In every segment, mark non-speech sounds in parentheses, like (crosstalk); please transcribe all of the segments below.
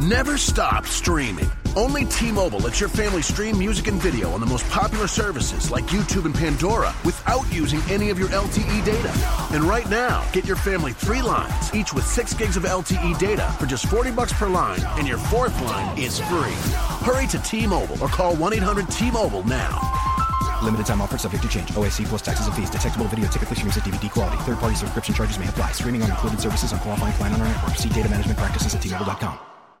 never stop streaming. Only T-Mobile lets your family stream music and video on the most popular services like YouTube and Pandora without using any of your LTE data. And right now, get your family three lines, each with six gigs of LTE data for just 40 bucks per line, and your fourth line is free. Hurry to T-Mobile or call 1-800-T-Mobile now. Limited time offer subject to change. OAC plus taxes and fees. Detectable video typically streams at DVD quality. Third party subscription charges may apply. Streaming on included services on qualifying plan on our network. See data management practices at T-Mobile.com.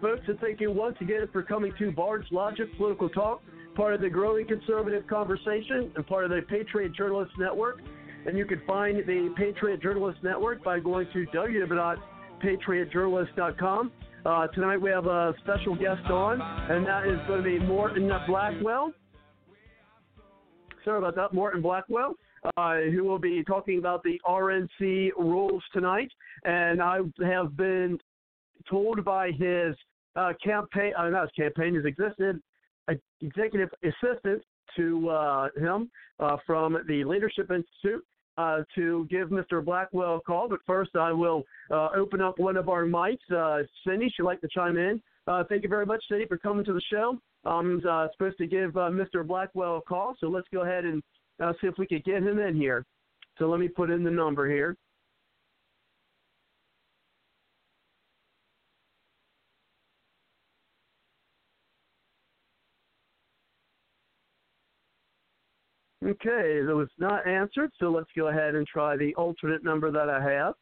Folks, and thank you once again for coming to Bards Logic Political Talk, part of the growing conservative conversation and part of the Patriot Journalist Network. And you can find the Patriot Journalist Network by going to www.patriotjournalist.com. Uh, tonight we have a special guest on, and that is going to be Morton Blackwell. Sorry about that, Morton Blackwell, uh, who will be talking about the RNC rules tonight. And I have been told by his uh, campaign, uh, not his campaign, his existed uh, executive assistant to uh, him uh, from the Leadership Institute uh, to give Mr. Blackwell a call. But first, I will uh, open up one of our mics. Uh, Cindy, she'd like to chime in. Uh, thank you very much, Cindy, for coming to the show. I'm uh, supposed to give Mr. Blackwell a call, so let's go ahead and uh, see if we can get him in here. So let me put in the number here. Okay, it was not answered, so let's go ahead and try the alternate number that I have.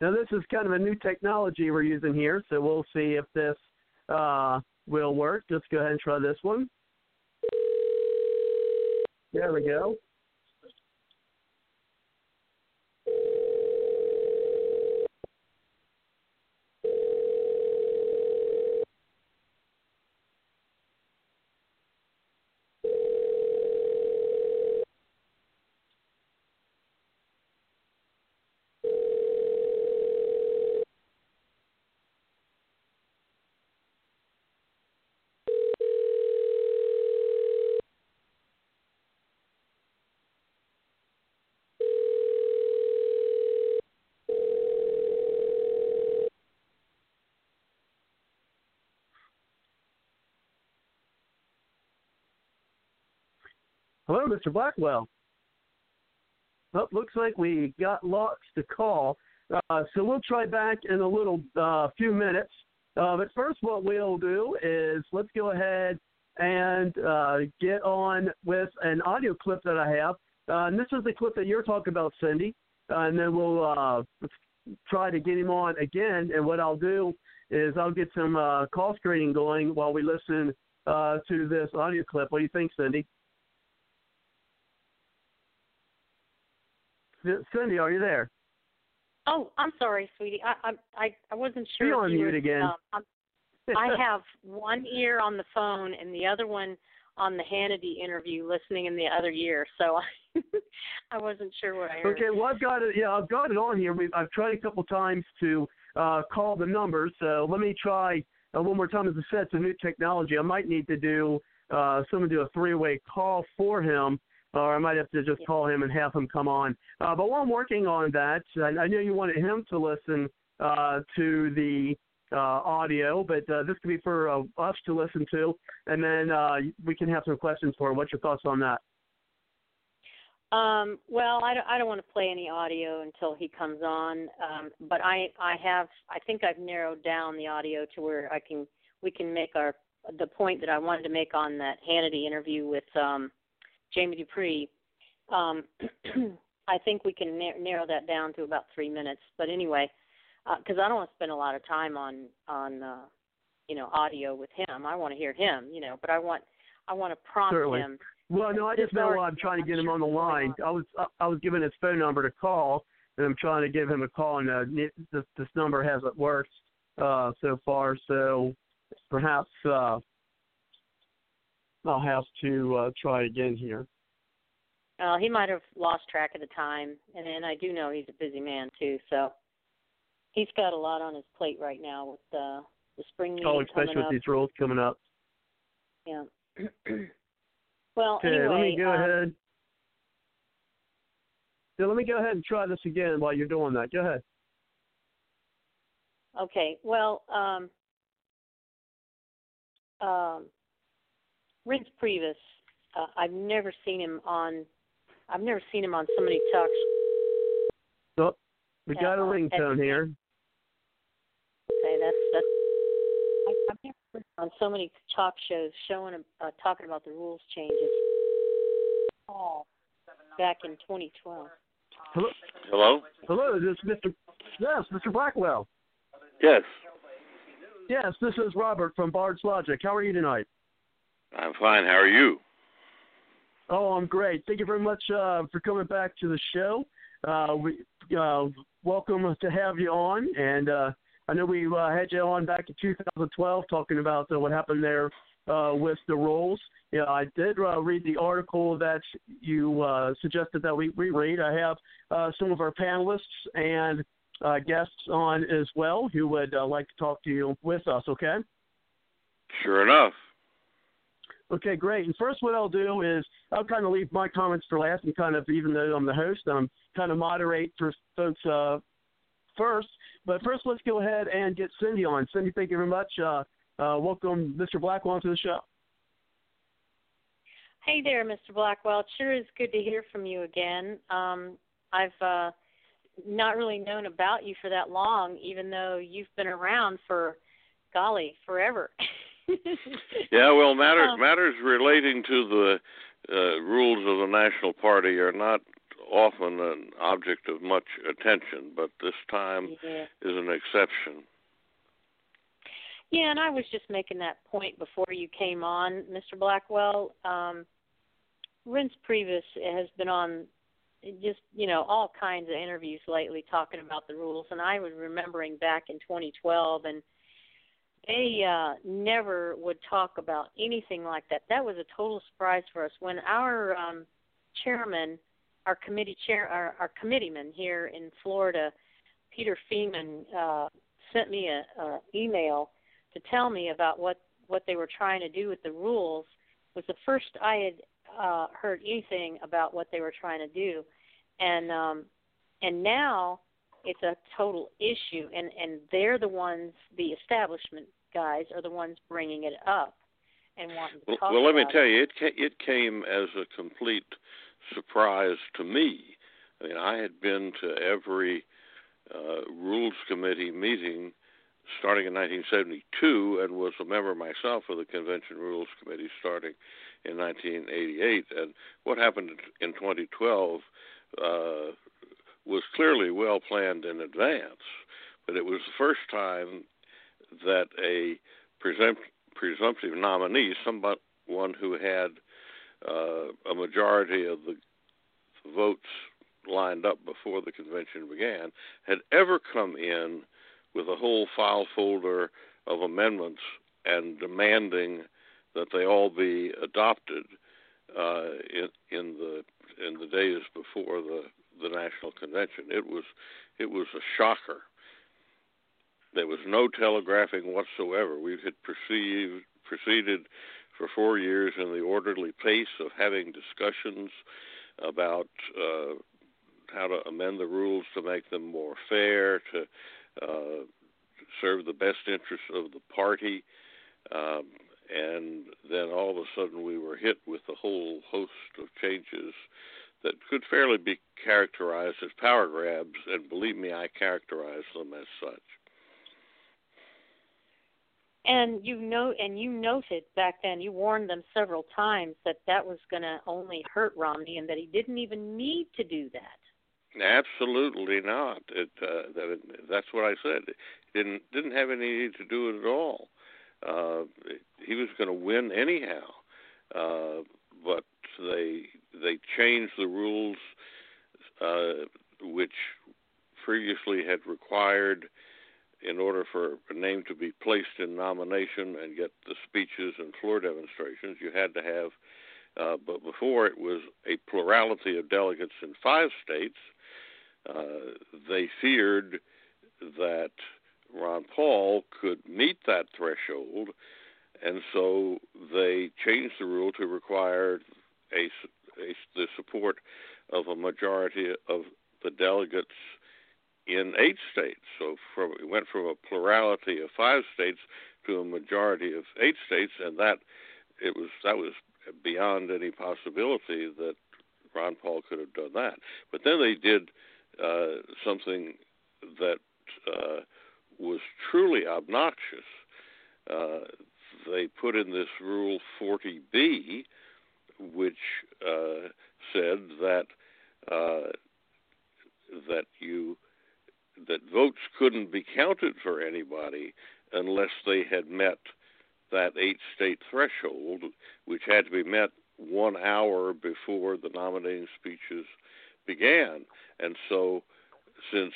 Now, this is kind of a new technology we're using here, so we'll see if this uh, will work. Let's go ahead and try this one. There we go. Hello, Mr. Blackwell. Well, looks like we got lost to call. Uh, so we'll try back in a little uh, few minutes. Uh, but first, what we'll do is let's go ahead and uh, get on with an audio clip that I have. Uh, and this is the clip that you're talking about, Cindy. Uh, and then we'll try to get him on again. And what I'll do is I'll get some call screening going while we listen to this audio clip. What do you think, Cindy? Cindy, are you there? Oh, I'm sorry, sweetie. I I I, I wasn't sure. You're on you mute were, again. Um, I'm, (laughs) have one ear on the phone and the other one on the Hannity interview, listening in the other ear. So I (laughs) I wasn't sure what I heard. Okay, well I've got it. Yeah, I've got it on here. We've, I've tried a couple times to uh, call the numbers. So let me try uh, one more time. As I said, it's a new technology. I might need to do uh, someone do a three-way call for him, or I might have to just call him and have him come on. Uh, but while I'm working on that, I, I know you wanted him to listen uh, to the uh, audio, but uh, this could be for uh, us to listen to, and then uh, we can have some questions for him. What's your thoughts on that? Um, well, I don't, I don't want to play any audio until he comes on, um, but I I have I think I've narrowed down the audio to where I can we can make our the point that I wanted to make on that Hannity interview with um, Jamie Dupree. Um, (clears throat) I think we can na- narrow that down to about three minutes. But anyway, because I don't want to spend a lot of time on on uh, you know audio with him. I want to hear him, you know, but I want I want to prompt Certainly. him. Well, no, I just know I'm trying to get him on the line. I was I was given his phone number to call, and I'm trying to give him a call, and uh, this this number hasn't worked uh, so far. So perhaps uh, I'll have to uh, try again here. Uh, he might have lost track of the time, and and I do know he's a busy man too. So he's got a lot on his plate right now with uh, the spring Oh, especially with up. these rules coming up. Yeah. (clears throat) well, Okay, anyway, let me go um, ahead. Yeah, let me go ahead and try this again while you're doing that. Go ahead. Okay. Well, um, um, Reince Priebus, uh, I've never seen him on. I've never seen him on so many talks. So we got a Uh, ringtone here. Okay, that's that's. I, I've never heard on so many talk shows showing uh, talking about the rules changes. Oh, back in 2012. Hello, Hello? hello. This is Mr. Yes, Mr. Blackwell. Yes. Yes, this is Robert from Bard's Logic. How are you tonight? I'm fine. How are you? Oh, I'm great. Thank you very much uh, for coming back to the show. Uh, we uh, welcome to have you on, and uh, I know we uh, had you on back in 2012 talking about uh, what happened there uh, with the rules. Yeah, I did uh, read the article that you uh, suggested that we read. I have uh, some of our panelists and uh, guests on as well who would uh, like to talk to you with us. Okay. Sure enough. Okay, great. And first, what I'll do is I'll kind of leave my comments for last, and kind of even though I'm the host, I'm kind of moderate for folks uh, first. But first, let's go ahead and get Cindy on. Cindy, thank you very much. Uh, uh, welcome, Mr. Blackwell, to the show. Hey there, Mr. Blackwell. It sure is good to hear from you again. Um, I've uh, not really known about you for that long, even though you've been around for, golly, forever. (laughs) Yeah, well, matters Um, matters relating to the uh, rules of the National Party are not often an object of much attention, but this time yeah. is an exception. Yeah, and I was just making that point before you came on, Mr. Blackwell. Um, Reince Priebus has been on just you know all kinds of interviews lately talking about the rules, and I was remembering back in 2012, and they uh, never would talk about anything like that. That was a total surprise for us when our um, chairman, our committee chair, our, our committeeman here in Florida, Peter Feaman, uh, sent me a, a email to tell me about what what they were trying to do with the rules was the first I had uh heard anything about what they were trying to do and um and now it's a total issue and and they're the ones the establishment guys are the ones bringing it up and wanting to Well, talk well let me tell it. you, it ca- it came as a complete surprise to me. I mean, I had been to every uh, rules committee meeting starting in 1972 and was a member myself of the convention rules committee starting in 1988 and what happened in 2012 uh, was clearly well planned in advance but it was the first time that a presumpt- presumptive nominee someone who had uh, a majority of the votes lined up before the convention began had ever come in with a whole file folder of amendments and demanding that they all be adopted uh, in, in the in the days before the the national convention. It was it was a shocker. There was no telegraphing whatsoever. We had perceived proceeded for four years in the orderly pace of having discussions about uh, how to amend the rules to make them more fair, to uh, serve the best interests of the party. Um, and then all of a sudden we were hit with a whole host of changes that could fairly be characterized as power grabs, and believe me, I characterize them as such. And you know, and you noted back then, you warned them several times that that was going to only hurt Romney, and that he didn't even need to do that. Absolutely not. It, uh, that, that's what I said. He didn't didn't have any need to do it at all. Uh, he was going to win anyhow. uh, but they they changed the rules, uh, which previously had required, in order for a name to be placed in nomination and get the speeches and floor demonstrations, you had to have. Uh, but before it was a plurality of delegates in five states. Uh, they feared that Ron Paul could meet that threshold, and so they changed the rule to require a, the support of a majority of the delegates in eight states. So from, it went from a plurality of five states to a majority of eight states, and that it was that was beyond any possibility that Ron Paul could have done that. But then they did uh, something that uh, was truly obnoxious. Uh, they put in this Rule 40B, which uh, said that uh, that you that votes couldn't be counted for anybody unless they had met that eight-state threshold, which had to be met one hour before the nominating speeches began. And so, since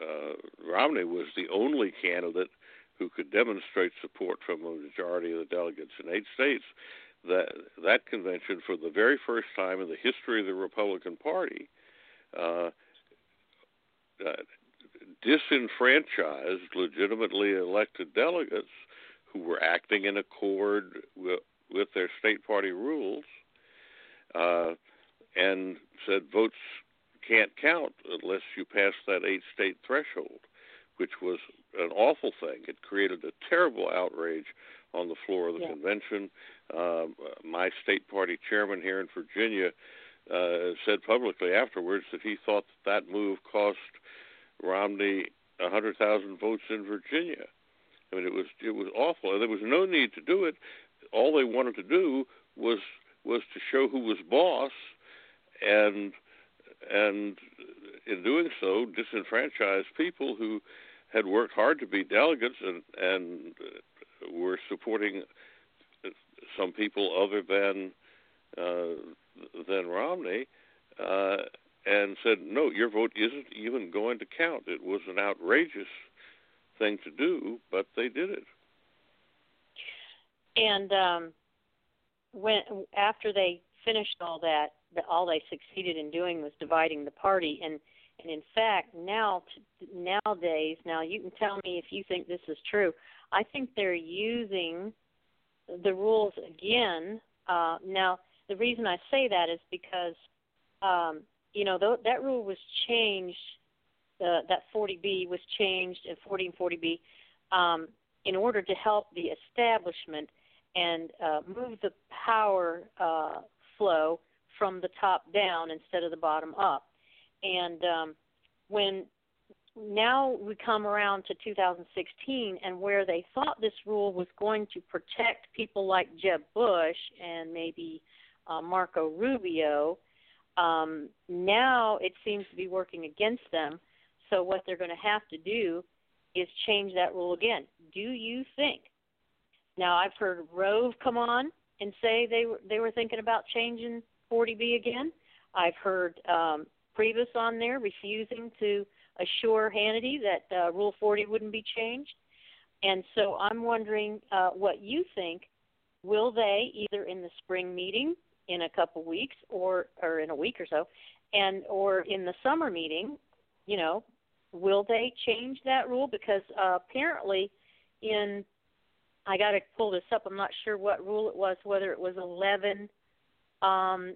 uh, Romney was the only candidate who could demonstrate support from a majority of the delegates in eight states. That that convention, for the very first time in the history of the Republican Party, uh, uh, disenfranchised legitimately elected delegates who were acting in accord with, with their state party rules, uh, and said votes can't count unless you pass that eight state threshold, which was an awful thing. It created a terrible outrage on the floor of the yeah. convention. Um, my state party chairman here in Virginia uh, said publicly afterwards that he thought that, that move cost Romney a hundred thousand votes in Virginia. I mean, it was it was awful, and there was no need to do it. All they wanted to do was was to show who was boss, and and in doing so, disenfranchise people who had worked hard to be delegates and and were supporting some people other than uh, than Romney, uh, and said, "No, your vote isn't even going to count." It was an outrageous thing to do, but they did it. And um, when after they finished all that, that all they succeeded in doing was dividing the party and and in fact now nowadays now you can tell me if you think this is true i think they're using the rules again uh now the reason i say that is because um you know th- that rule was changed uh, that 40b was changed in 40 and 40b um in order to help the establishment and uh, move the power uh, flow from the top down instead of the bottom up. And um, when now we come around to 2016 and where they thought this rule was going to protect people like Jeb Bush and maybe uh, Marco Rubio, um, now it seems to be working against them. So what they're going to have to do is change that rule again. Do you think? Now I've heard Rove come on and say they were they were thinking about changing 40B again. I've heard um, Priebus on there refusing to assure Hannity that uh, Rule 40 wouldn't be changed. And so I'm wondering uh, what you think. Will they either in the spring meeting in a couple weeks, or or in a week or so, and or in the summer meeting, you know, will they change that rule? Because uh, apparently, in I got to pull this up. I'm not sure what rule it was, whether it was 11 um,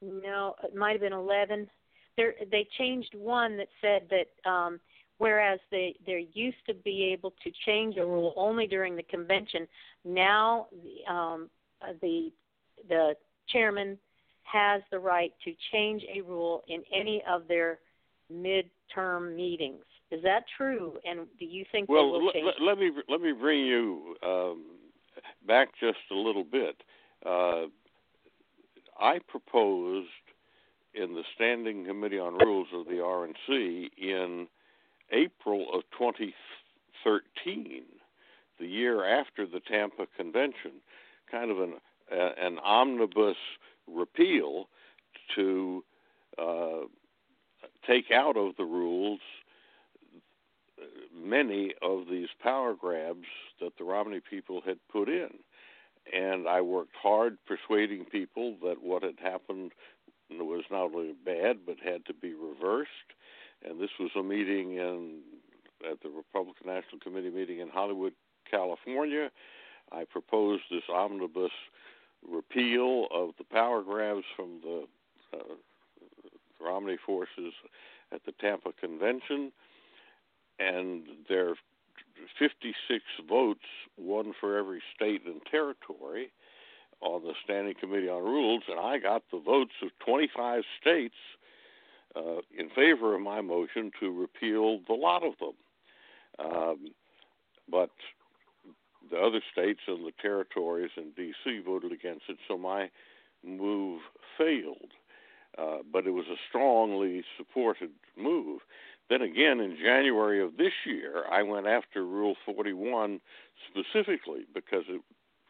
no, it might have been 11. There, they changed one that said that um, whereas they they used to be able to change a rule only during the convention, now the um, uh, the the chairman has the right to change a rule in any of their midterm meetings. Is that true? And do you think well, will change? L- let me let me bring you um, back just a little bit. Uh, I proposed in the Standing Committee on Rules of the RNC in April of 2013, the year after the Tampa Convention, kind of an uh, an omnibus repeal to uh, take out of the rules many of these power grabs that the Romney people had put in. And I worked hard persuading people that what had happened was not only bad but had to be reversed. And this was a meeting in at the Republican National Committee meeting in Hollywood, California. I proposed this omnibus repeal of the power grabs from the uh, Romney forces at the Tampa Convention, and there are 56 votes, one for every state and territory, on the Standing Committee on Rules, and I got the votes of 25 states uh, in favor of my motion to repeal the lot of them. Um, but the other states and the territories and D.C. voted against it, so my move failed. Uh, but it was a strongly supported move. Then again, in January of this year, I went after Rule 41 specifically because it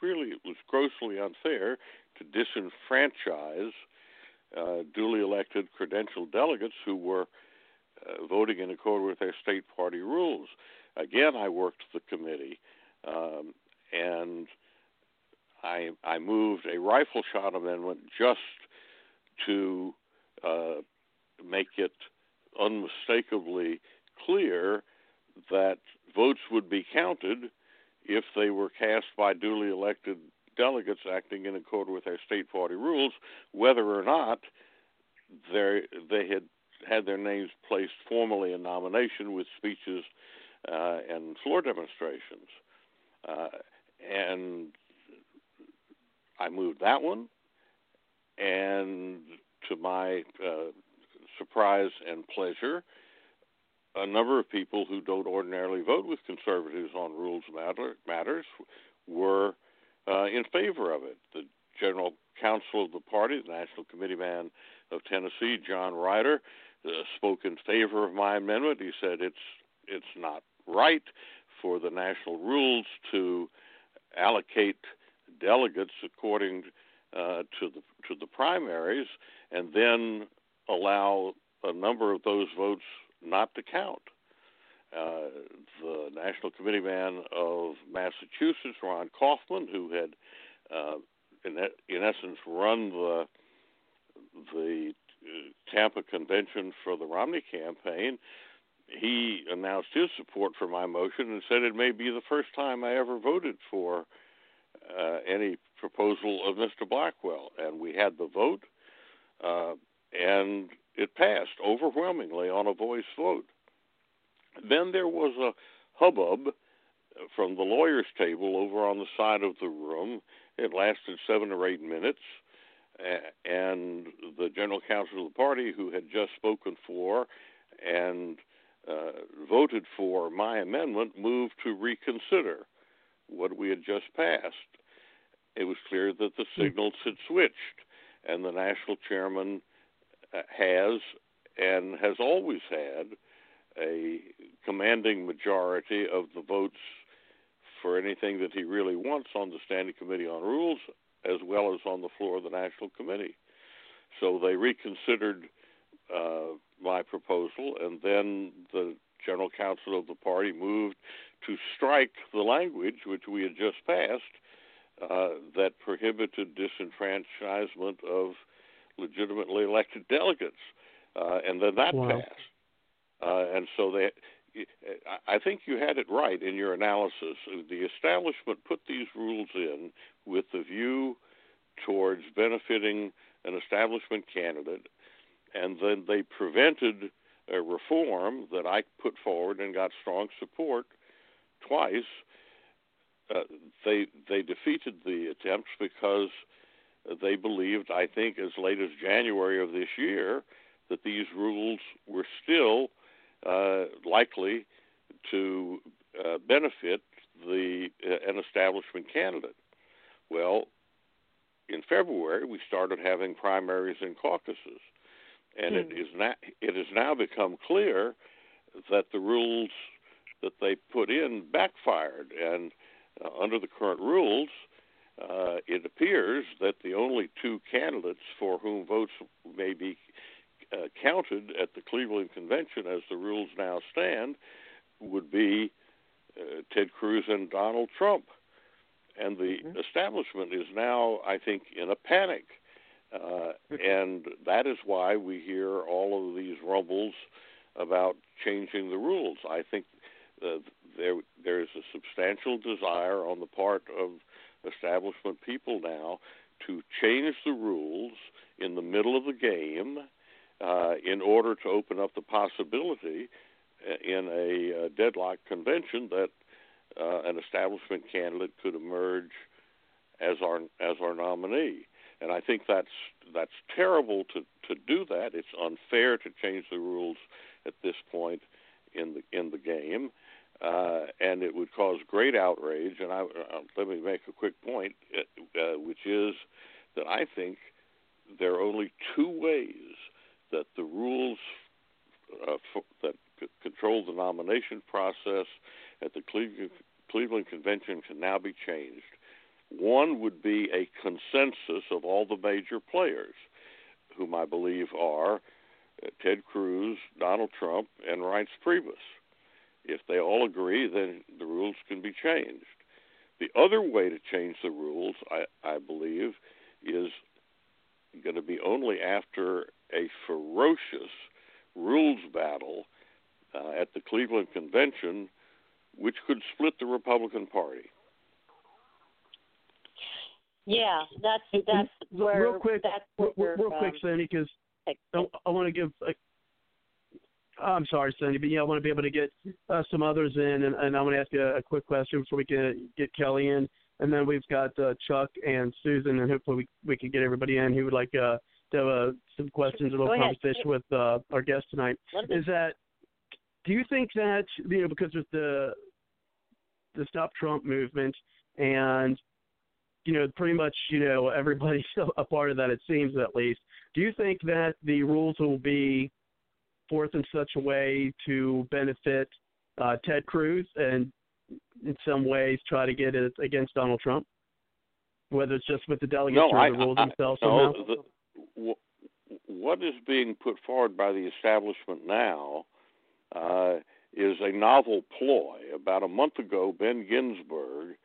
really it was grossly unfair to disenfranchise uh, duly elected credentialed delegates who were uh, voting in accord with their state party rules. Again, I worked the committee, um, and I I moved a rifle shot amendment just to uh, make it unmistakably clear that votes would be counted if they were cast by duly elected delegates acting in accord with their state party rules, whether or not they had had their names placed formally in nomination with speeches uh, and floor demonstrations. Uh, and I moved that one, and to my uh, surprise and pleasure, a number of people who don't ordinarily vote with conservatives on rules matter, matters were uh, in favor of it. The general counsel of the party, the national committee man of Tennessee, John Ryder, uh, spoke in favor of my amendment. He said it's it's not right for the national rules to allocate delegates according uh, to the to the primaries, and then allow a number of those votes not to count. Uh, the National Committee man of Massachusetts, Ron Kaufman, who had, uh, in, in essence, run the the uh, Tampa convention for the Romney campaign, he announced his support for my motion and said it may be the first time I ever voted for uh, any proposal of Mr. Blackwell. And we had the vote, uh, and it passed overwhelmingly on a voice vote. Then there was a hubbub from the lawyers' table over on the side of the room. It lasted seven or eight minutes, and the general counsel of the party, who had just spoken for and uh, voted for my amendment, moved to reconsider what we had just passed. It was clear that the hmm. signals had switched, and the national chairman has and has always had a commanding majority of the votes for anything that he really wants on the Standing Committee on Rules as well as on the floor of the National Committee. So they reconsidered uh, my proposal, and then the general counsel of the party moved to strike the language which we had just passed uh, that prohibited disenfranchisement of legitimately elected delegates, uh, and then that wow. passed. Uh, and so they, I think you had it right in your analysis. The establishment put these rules in with the view towards benefiting an establishment candidate, and then they prevented a reform that I put forward and got strong support twice. Uh, they they defeated the attempts because they believed, I think, as late as January of this year, that these rules were still uh, likely to uh, benefit the uh, an establishment candidate. Well, in February we started having primaries and caucuses, and it hmm. is now it has now become clear that the rules that they put in backfired, and uh, under the current rules, uh, it appears that the only two candidates for whom votes may be uh, counted at the Cleveland Convention, as the rules now stand, would be uh, Ted Cruz and Donald Trump. And the mm-hmm. establishment is now, I think, in a panic. Uh, and that is why we hear all of these rumbles about changing the rules. I think uh, there there is a substantial desire on the part of establishment people now to change the rules in the middle of the game uh, in order to open up the possibility uh, in a uh, deadlock convention that uh, an establishment candidate could emerge as our as our nominee. And I think that's that's terrible to to do that. It's unfair to change the rules at this point in the in the game, uh, and it would cause great outrage. And I, uh, let me make a quick point, uh, uh which is that I think there are only two ways that the rules uh, that c- control the nomination process at the Cleveland, Cleveland Convention can now be changed. One would be a consensus of all the major players, whom I believe are uh, Ted Cruz, Donald Trump, and Reince Priebus. If they all agree, then the rules can be changed. The other way to change the rules, I, I believe, is going to be only after a ferocious rules battle uh, at the Cleveland Convention, which could split the Republican Party. Yeah, that's that's where real quick, that's where, real, real quick, um, Sandy, because I, I want to give. I'm sorry, Sandy, but yeah, I want to be able to get uh, some others in, and, and I want to ask you a, a quick question before we can get Kelly in, and then we've got uh, Chuck and Susan, and hopefully we we can get everybody in who would like uh, to have uh, some questions, a little conversation with uh, our guest tonight. Is that do you think that you know because with the the Stop Trump movement and you know, pretty much, you know, everybody's (laughs) a part of that, it seems at least. Do you think that the rules will be forth in such a way to benefit uh, Ted Cruz and in some ways try to get it against Donald Trump? Whether it's just with the delegates no, or I, the rules I, themselves no, the, w- what is being put forward by the establishment now uh, is a novel ploy. About a month ago, Ben Ginsberg,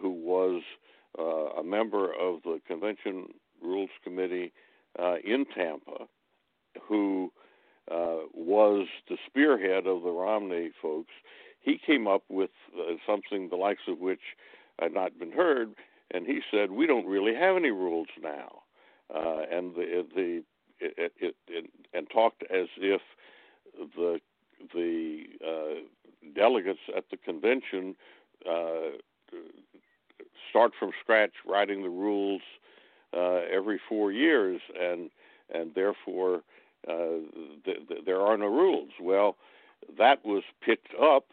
who was – uh, a member of the Convention Rules Committee uh, in Tampa, who uh, was the spearhead of the Romney folks. He came up with uh, something the likes of which had not been heard, and he said, "We don't really have any rules now," uh, and the the it, it, it, and talked as if the the uh, delegates at the convention uh, start from scratch writing the rules uh, every four years, and and therefore uh, th- th- there are no rules. Well, that was picked up,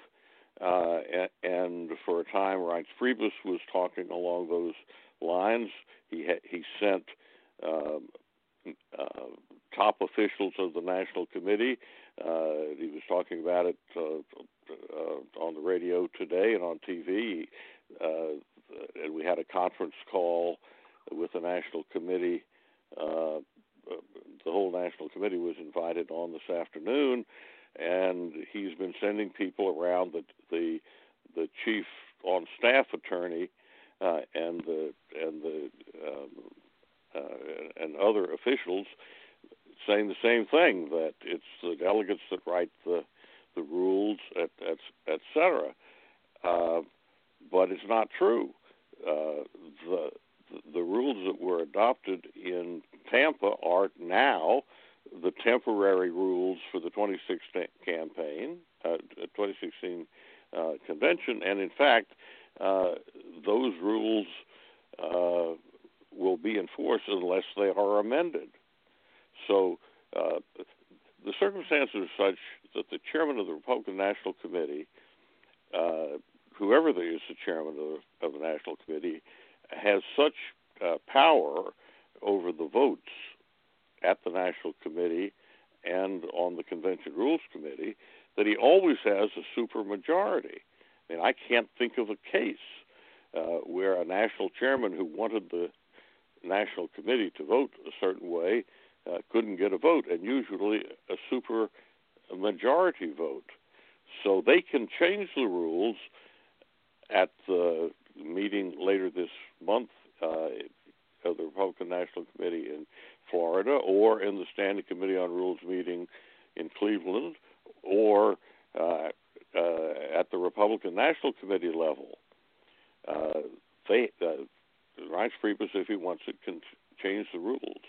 uh, and, for a time, Reince Priebus was talking along those lines. He ha- he sent um, uh, top officials of the National Committee. Uh, he was talking about it uh, uh, on the radio today and on TV. Uh, and we had a conference call with the National Committee. Uh, the whole National Committee was invited on this afternoon, and he's been sending people around the the, the chief on staff attorney uh, and the and the um, uh, and other officials saying the same thing that it's the delegates that write the the rules, et, et, et cetera. Uh, but it's not true. Uh, the the rules that were adopted in Tampa are now the temporary rules for the 2016 campaign, uh, 2016 uh, convention, and in fact, uh, those rules uh, will be enforced unless they are amended. So uh, the circumstances are such that the chairman of the Republican National Committee whoever is the chairman of the, of the National Committee, has such uh, power over the votes at the National Committee and on the Convention Rules Committee that he always has a supermajority. I mean, I can't think of a case uh, where a national chairman who wanted the national committee to vote a certain way uh, couldn't get a vote, and usually a super majority vote. So they can change the rules at the meeting later this month uh, of the Republican National Committee in Florida, or in the Standing Committee on Rules meeting in Cleveland, or uh, uh, at the Republican National Committee level. Uh, they uh, Reince Priebus, if he wants it, can change the rules.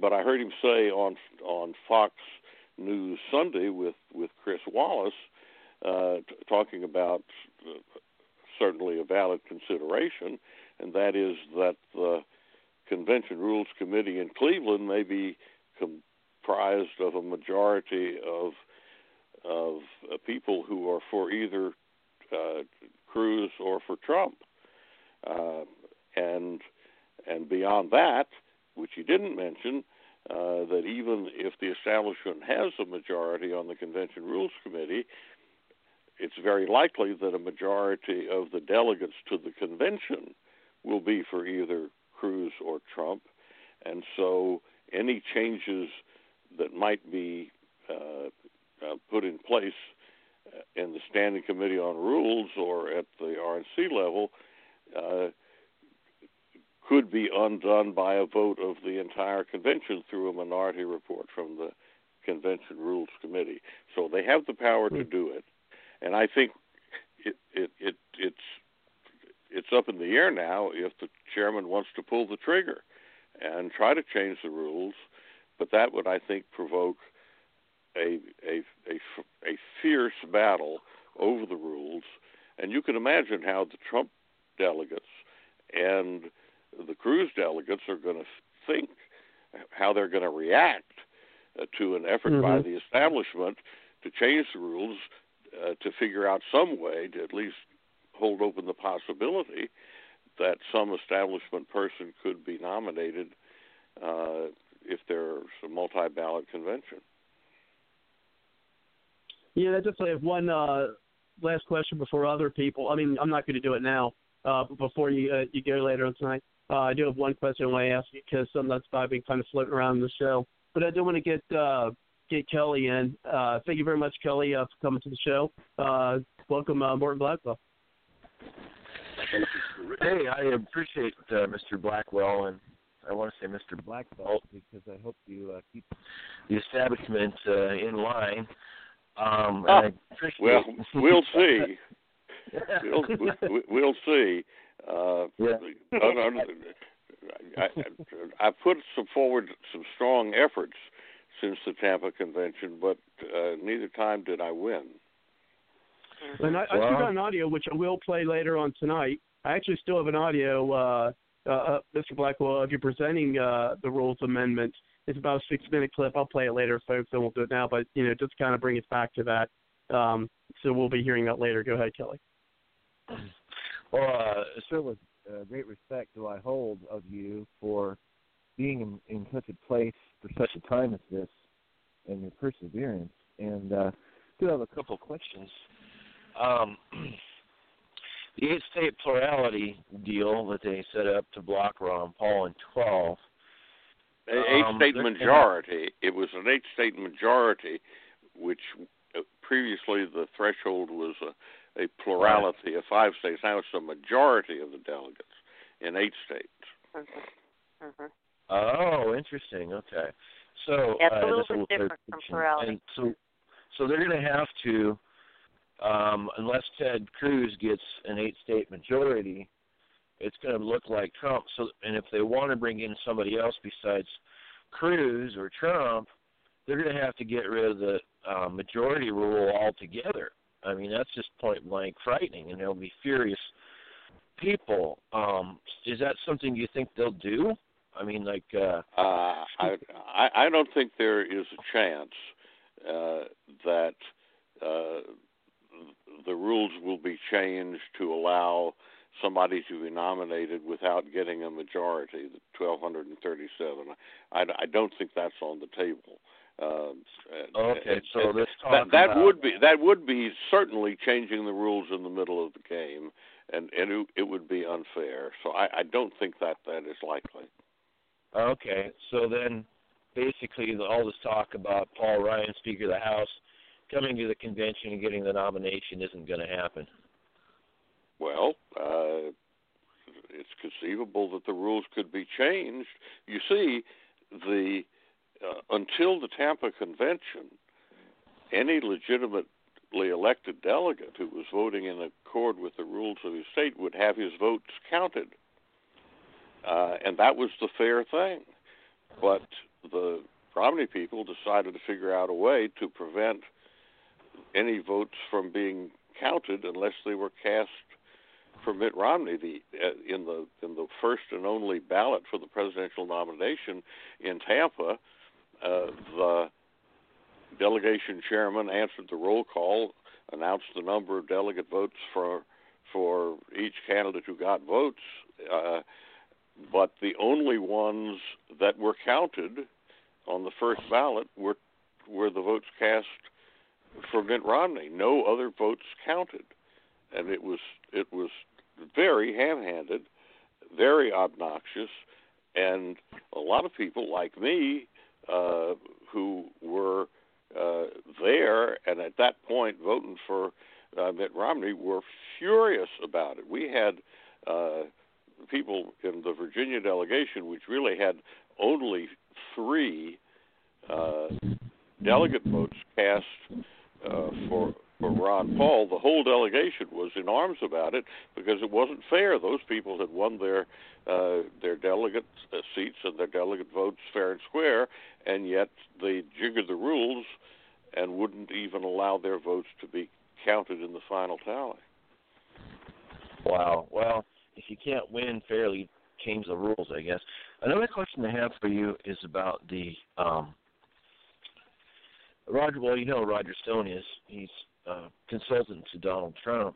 But I heard him say on on Fox News Sunday with with Chris Wallace uh, t- talking about uh, certainly a valid consideration, and that is that the Convention Rules Committee in Cleveland may be comprised of a majority of of uh, people who are for either uh, Cruz or for Trump, uh, and and beyond that, which you didn't mention, uh, that even if the establishment has a majority on the Convention Rules Committee, it's very likely that a majority of the delegates to the convention will be for either Cruz or Trump, and so any changes that might be uh, uh, put in place uh, in the Standing Committee on Rules or at the RNC level uh, could be undone by a vote of the entire convention through a minority report from the Convention Rules Committee. So they have the power to hmm. do it, and I think it, it, it it's it's up in the air now if the chairman wants to pull the trigger and try to change the rules, but that would I think provoke a a a, a fierce battle over the rules, and you can imagine how the Trump delegates and the Cruz delegates are going to think how they're going to react to an effort mm-hmm. by the establishment to change the rules uh, to figure out some way to at least hold open the possibility that some establishment person could be nominated uh, if there's a multi-ballot convention. Yeah, I just have one uh, last question before other people. I mean, I'm not going to do it now. Uh, before you uh, you go later on tonight, uh, I do have one question I want to ask you because some that's probably been kind of floating around in the show. But I do want to get uh, get Kelly in. Uh, thank you very much, Kelly, uh, for coming to the show. Uh, welcome, uh, Morton Blackwell. Hey, I appreciate uh, Mr. Blackwell, and I want to say Mr. Blackwell because I hope you uh, keep the establishment uh, in line. Um, oh, well, we'll (laughs) see. we'll, (laughs) we'll see. Uh, yeah. I, I put some forward some strong efforts since the Tampa convention, but uh, neither time did I win. And I, I still got an audio which I will play later on tonight. I actually still have an audio, uh, uh, uh Mr. Blackwell, of you presenting uh, the rules amendment. It's about a six-minute clip. I'll play it later, folks. I won't do it now, but you know, just kind of bring us back to that. Um, so we'll be hearing that later. Go ahead, Kelly. Well, uh, certainly uh, great respect do I hold of you for being in, in such a place for such a time as this and your perseverance. And uh, do have a couple of questions. Um, (clears throat) the eight state plurality deal that they set up to block Ron Paul in 12. Eight um, state majority. It was an eight state majority, which uh, previously the threshold was a a plurality of five states. Now it's a majority of the delegates in eight states. Mm-hmm. Mm-hmm. Oh, interesting. Okay, so yeah, it's uh, a little bit different from plurality. And so, so they're going to have to, um, unless Ted Cruz gets an eight-state majority, it's going to look like Trump. So, and if they want to bring in somebody else besides Cruz or Trump, they're going to have to get rid of the uh, majority rule altogether. I mean, that's just point blank frightening, and they'll be furious people. Um, is that something you think they'll do? I mean, like. Uh, uh, I, I don't think there is a chance uh, that uh, the rules will be changed to allow somebody to be nominated without getting a majority, the 1,237. I, I don't think that's on the table. Uh, okay, so let's talk that, that would be that would be certainly changing the rules in the middle of the game, and and it, it would be unfair. So I, I don't think that that is likely. Okay, so then basically all this talk about Paul Ryan, Speaker of the House, coming to the convention and getting the nomination isn't going to happen. Well, uh, it's conceivable that the rules could be changed. You see, the uh, until the Tampa Convention, any legitimately elected delegate who was voting in accord with the rules of his state would have his votes counted, uh, and that was the fair thing. But the Romney people decided to figure out a way to prevent any votes from being counted unless they were cast for Mitt Romney. The uh, in the in the first and only ballot for the presidential nomination in Tampa, uh, the delegation chairman answered the roll call, announced the number of delegate votes for for each candidate who got votes, uh, but the only ones that were counted on the first ballot were were the votes cast for Mitt Romney. No other votes counted, and it was it was very ham-handed, very obnoxious, and a lot of people like me uh, who were uh, there and at that point voting for uh, Mitt Romney were furious about it. We had uh, people in the Virginia delegation, which really had only three uh, delegate votes cast uh, for for Ron Paul, the whole delegation was in arms about it because it wasn't fair. Those people had won their uh, their delegate uh, seats and their delegate votes fair and square, and yet they jiggered the rules and wouldn't even allow their votes to be counted in the final tally. Wow. Well, if you can't win fairly, change the rules, I guess. Another question I have for you is about the um, Roger. Well, you know Roger Stone is. He's uh, consultant to Donald Trump,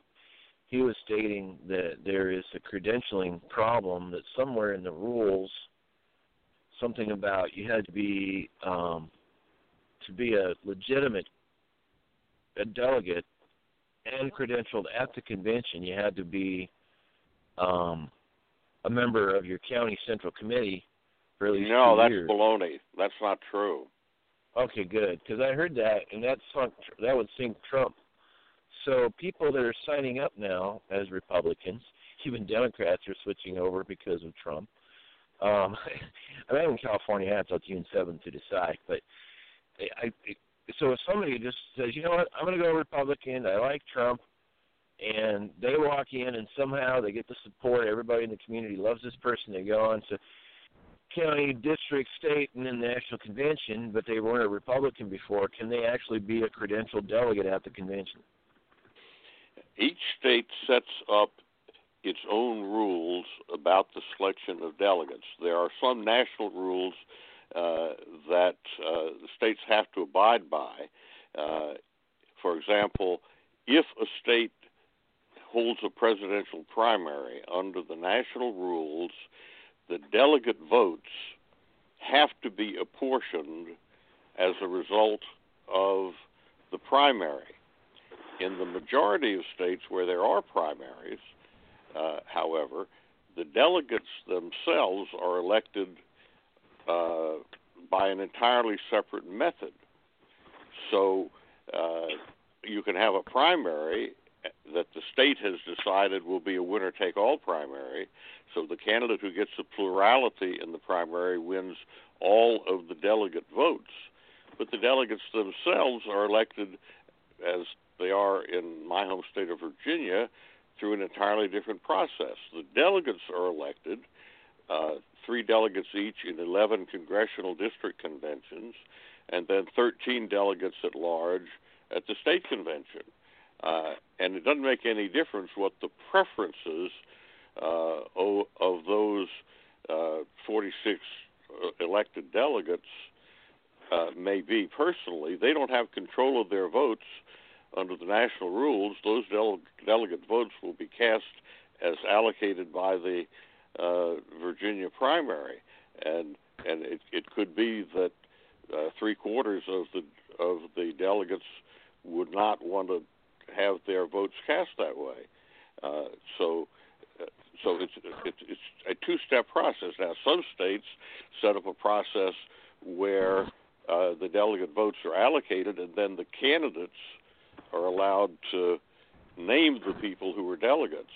he was stating that there is a credentialing problem that somewhere in the rules, something about you had to be um, to be a legitimate a delegate and credentialed at the convention, you had to be um, a member of your county central committee for at least no, that's years. baloney. That's not true. Okay, good, because I heard that, and that's that would sink Trump so people that are signing up now as Republicans, (laughs) even Democrats are switching over because of Trump. Um, (laughs) I'm in California until June 7th to decide, but I, I so if somebody just says, you know what, I'm going to go Republican, I like Trump, and they walk in and somehow they get the support, everybody in the community loves this person, they go on to county, district, state, and then national convention, but they weren't a Republican before, can they actually be a credentialed delegate at the convention? each state sets up its own rules about the selection of delegates. There are some national rules uh, that uh, the states have to abide by. Uh, for example, if a state holds a presidential primary under the national rules, the delegate votes have to be apportioned as a result of the primary. In the majority of states where there are primaries, uh, however, the delegates themselves are elected uh, by an entirely separate method. So uh, you can have a primary that the state has decided will be a winner take all primary. So the candidate who gets the plurality in the primary wins all of the delegate votes. But the delegates themselves are elected as they are in my home state of Virginia through an entirely different process. The delegates are elected, uh, three delegates each in 11 congressional district conventions, and then 13 delegates at large at the state convention. Uh, and it doesn't make any difference what the preferences uh, of those uh, 46 uh, elected delegates uh, may be personally. They don't have control of their votes under the national rules, those dele- delegate votes will be cast as allocated by the uh, Virginia primary, and and it, it could be that three quarters of the of the delegates would not want to have their votes cast that way. Uh, so, uh, so it's, it's it's a two-step process. Now, some states set up a process where uh, the delegate votes are allocated, and then the candidates are allowed to name the people who are delegates.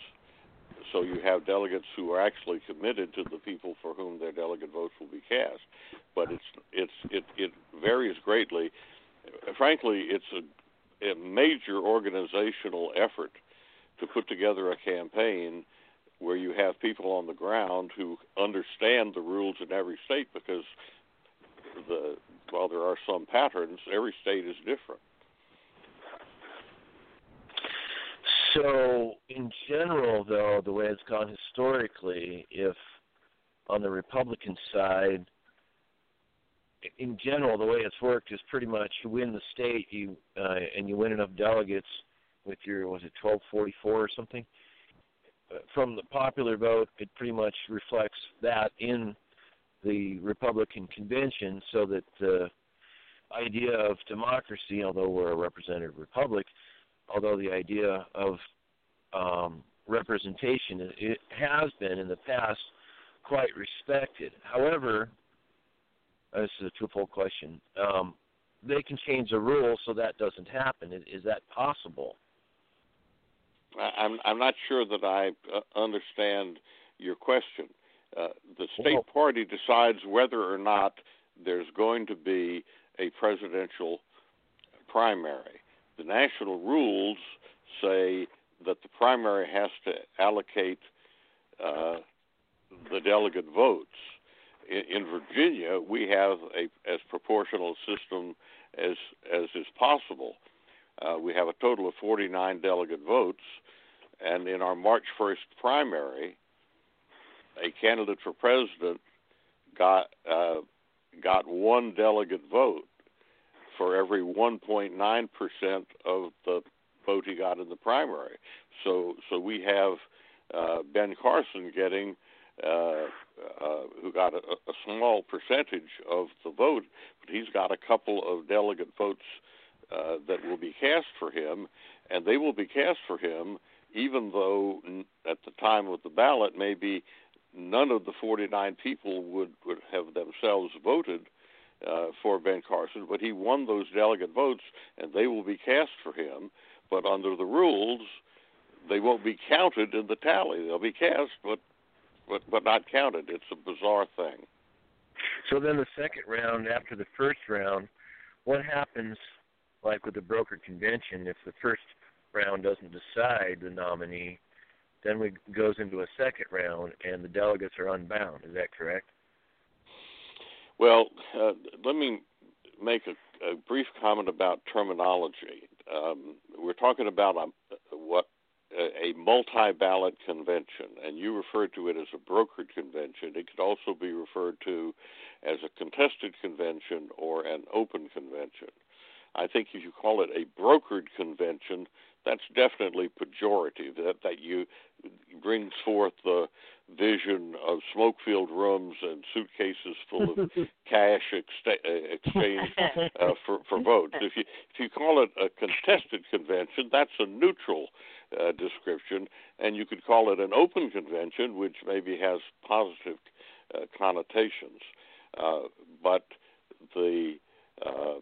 So you have delegates who are actually committed to the people for whom their delegate votes will be cast. But it's it's it it varies greatly. Frankly, it's a, a major organizational effort to put together a campaign where you have people on the ground who understand the rules in every state because the while there are some patterns, every state is different. So, in general, though, the way it's gone historically, if on the Republican side, in general, the way it's worked is pretty much you win the state, you uh, and you win enough delegates with your was it 1244 or something. Uh, from the popular vote, it pretty much reflects that in the Republican convention, so that the idea of democracy, although we're a representative republic, although the idea of um, representation it has been in the past quite respected. However, this is a twofold question. Um, they can change the rules so that doesn't happen. Is, is that possible? I'm I'm not sure that I uh, understand your question. Uh, the state well, party decides whether or not there's going to be a presidential primary the national rules say that the primary has to allocate uh, the delegate votes. In, in, Virginia, we have a as proportional system as as is possible. Uh, we have a total of 49 delegate votes, and in our March 1st primary, a candidate for president got uh, got one delegate vote for every 1.9% of the vote he got in the primary. So so we have uh, Ben Carson getting uh, uh, who got a, a small percentage of the vote, but he's got a couple of delegate votes uh, that will be cast for him, and they will be cast for him even though at the time of the ballot maybe none of the 49 people would would have themselves voted uh, for Ben Carson, but he won those delegate votes, and they will be cast for him. But under the rules, they won't be counted in the tally. They'll be cast, but but but not counted. It's a bizarre thing. So then, the second round after the first round, what happens? Like with the broker convention, if the first round doesn't decide the nominee, then we goes into a second round, and the delegates are unbound. Is that correct? Well, uh, let me make a, a, brief comment about terminology. Um, we're talking about a, what a multi-ballot convention, and you referred to it as a brokered convention. It could also be referred to as a contested convention or an open convention. I think if you call it a brokered convention, that's definitely pejorative. That that you brings forth the vision of smoke-filled rooms and suitcases full of (laughs) cash ex- uh, exchange (laughs) uh, for for votes. If you if you call it a contested convention, that's a neutral uh, description, and you could call it an open convention, which maybe has positive uh, connotations. Uh, but the uh,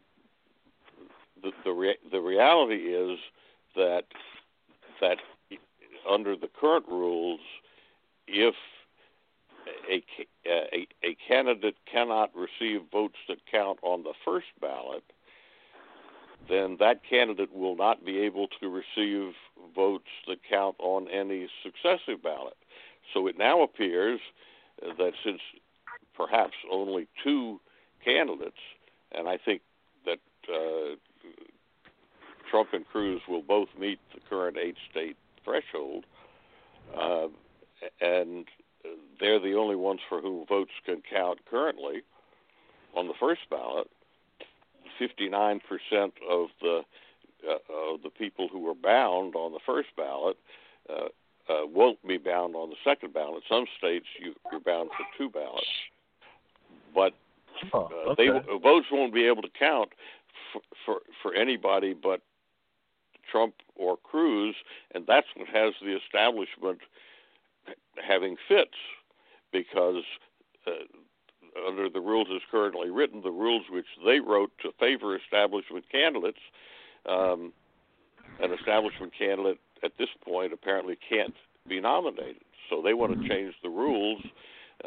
the the, rea- the reality is that that under the current rules, if a, a, a candidate cannot receive votes that count on the first ballot, then that candidate will not be able to receive votes that count on any successive ballot. So it now appears that since perhaps only two candidates, and I think that uh, Trump and Cruz will both meet the current eight state threshold, uh, and they're the only ones for whom votes can count currently on the first ballot. 59% of the uh, of the people who are bound on the first ballot uh, uh, won't be bound on the second ballot. Some states you, you're bound for two ballots, but oh, okay. they votes won't be able to count for, for for anybody but Trump or Cruz, and that's what has the establishment having fits because uh, under the rules as currently written, the rules which they wrote to favor establishment candidates, um, an establishment candidate at this point apparently can't be nominated. So they want to change the rules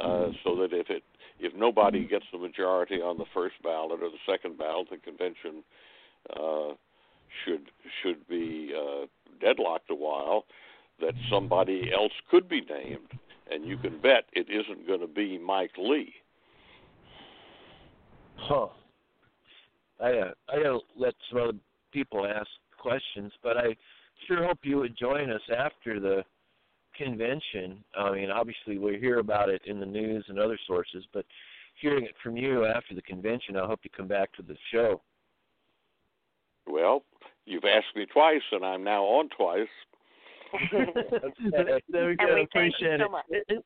uh, so that if it if nobody gets the majority on the first ballot or the second ballot, the convention uh, should should be uh, deadlocked a while. That somebody else could be named, and you can bet it isn't going to be Mike Lee. Huh. I uh, I gotta let some other people ask questions, but I sure hope you would join us after the convention. I mean, obviously we hear about it in the news and other sources, but hearing it from you after the convention, I hope you come back to the show. Well, you've asked me twice, and I'm now on twice. (laughs) there we And go. we Appreciate so it. much. And,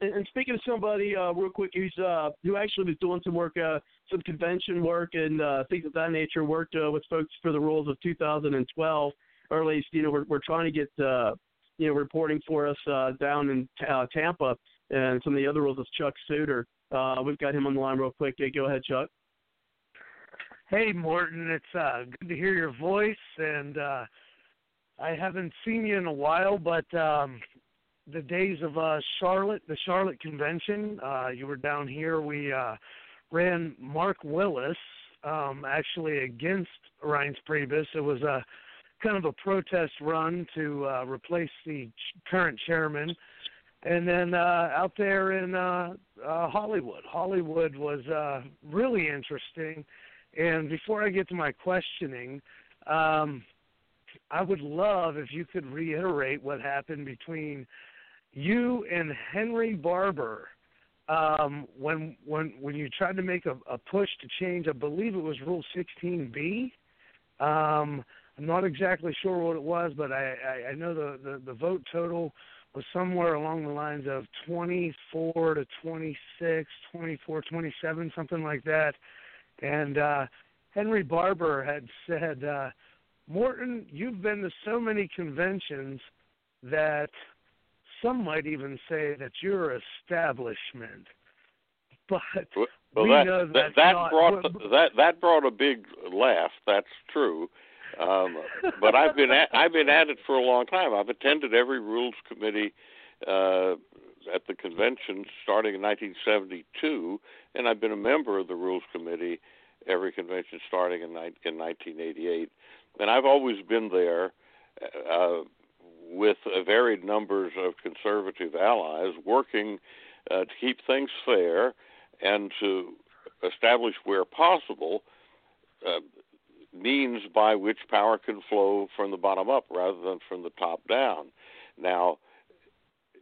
and, and speaking of somebody, uh, real quick, who's uh, who actually was doing some work, uh, some convention work and uh, things of that nature, worked uh, with folks for the rules of 2012, or at least you know we're we're trying to get uh, you know reporting for us uh, down in uh, Tampa, and some of the other rules is Chuck Suter. Uh, we've got him on the line real quick. Hey, go ahead, Chuck. Hey, Morton. It's uh, good to hear your voice, and uh, I haven't seen you in a while, but um, the days of uh, Charlotte, the Charlotte convention, uh, you were down here. We uh, ran Mark Willis um, actually against Reince Priebus. It was a kind of a protest run to uh, replace the ch- current chairman. And then uh, out there in uh, uh, Hollywood, Hollywood was uh, really interesting. And before I get to my questioning, um, I would love if you could reiterate what happened between you and Henry Barbour um, when when when you tried to make a, a push to change. I believe it was Rule 16b. Um, I'm not exactly sure what it was, but I, I, I know the, the the vote total was somewhere along the lines of 24 to 26, 24, 27, something like that. And uh, Henry Barbour had said, uh, Morton, you've been to so many conventions that some might even say that you're establishment. But Well, we that know that, that not, brought that that brought a big laugh. That's true. Um, but I've been at, I've been at it for a long time. I've attended every rules committee uh, at the convention starting in 1972, and I've been a member of the rules committee every convention starting in, in 1988. And I've always been there uh, with varied numbers of conservative allies working uh, to keep things fair and to establish where possible uh, means by which power can flow from the bottom up rather than from the top down. Now,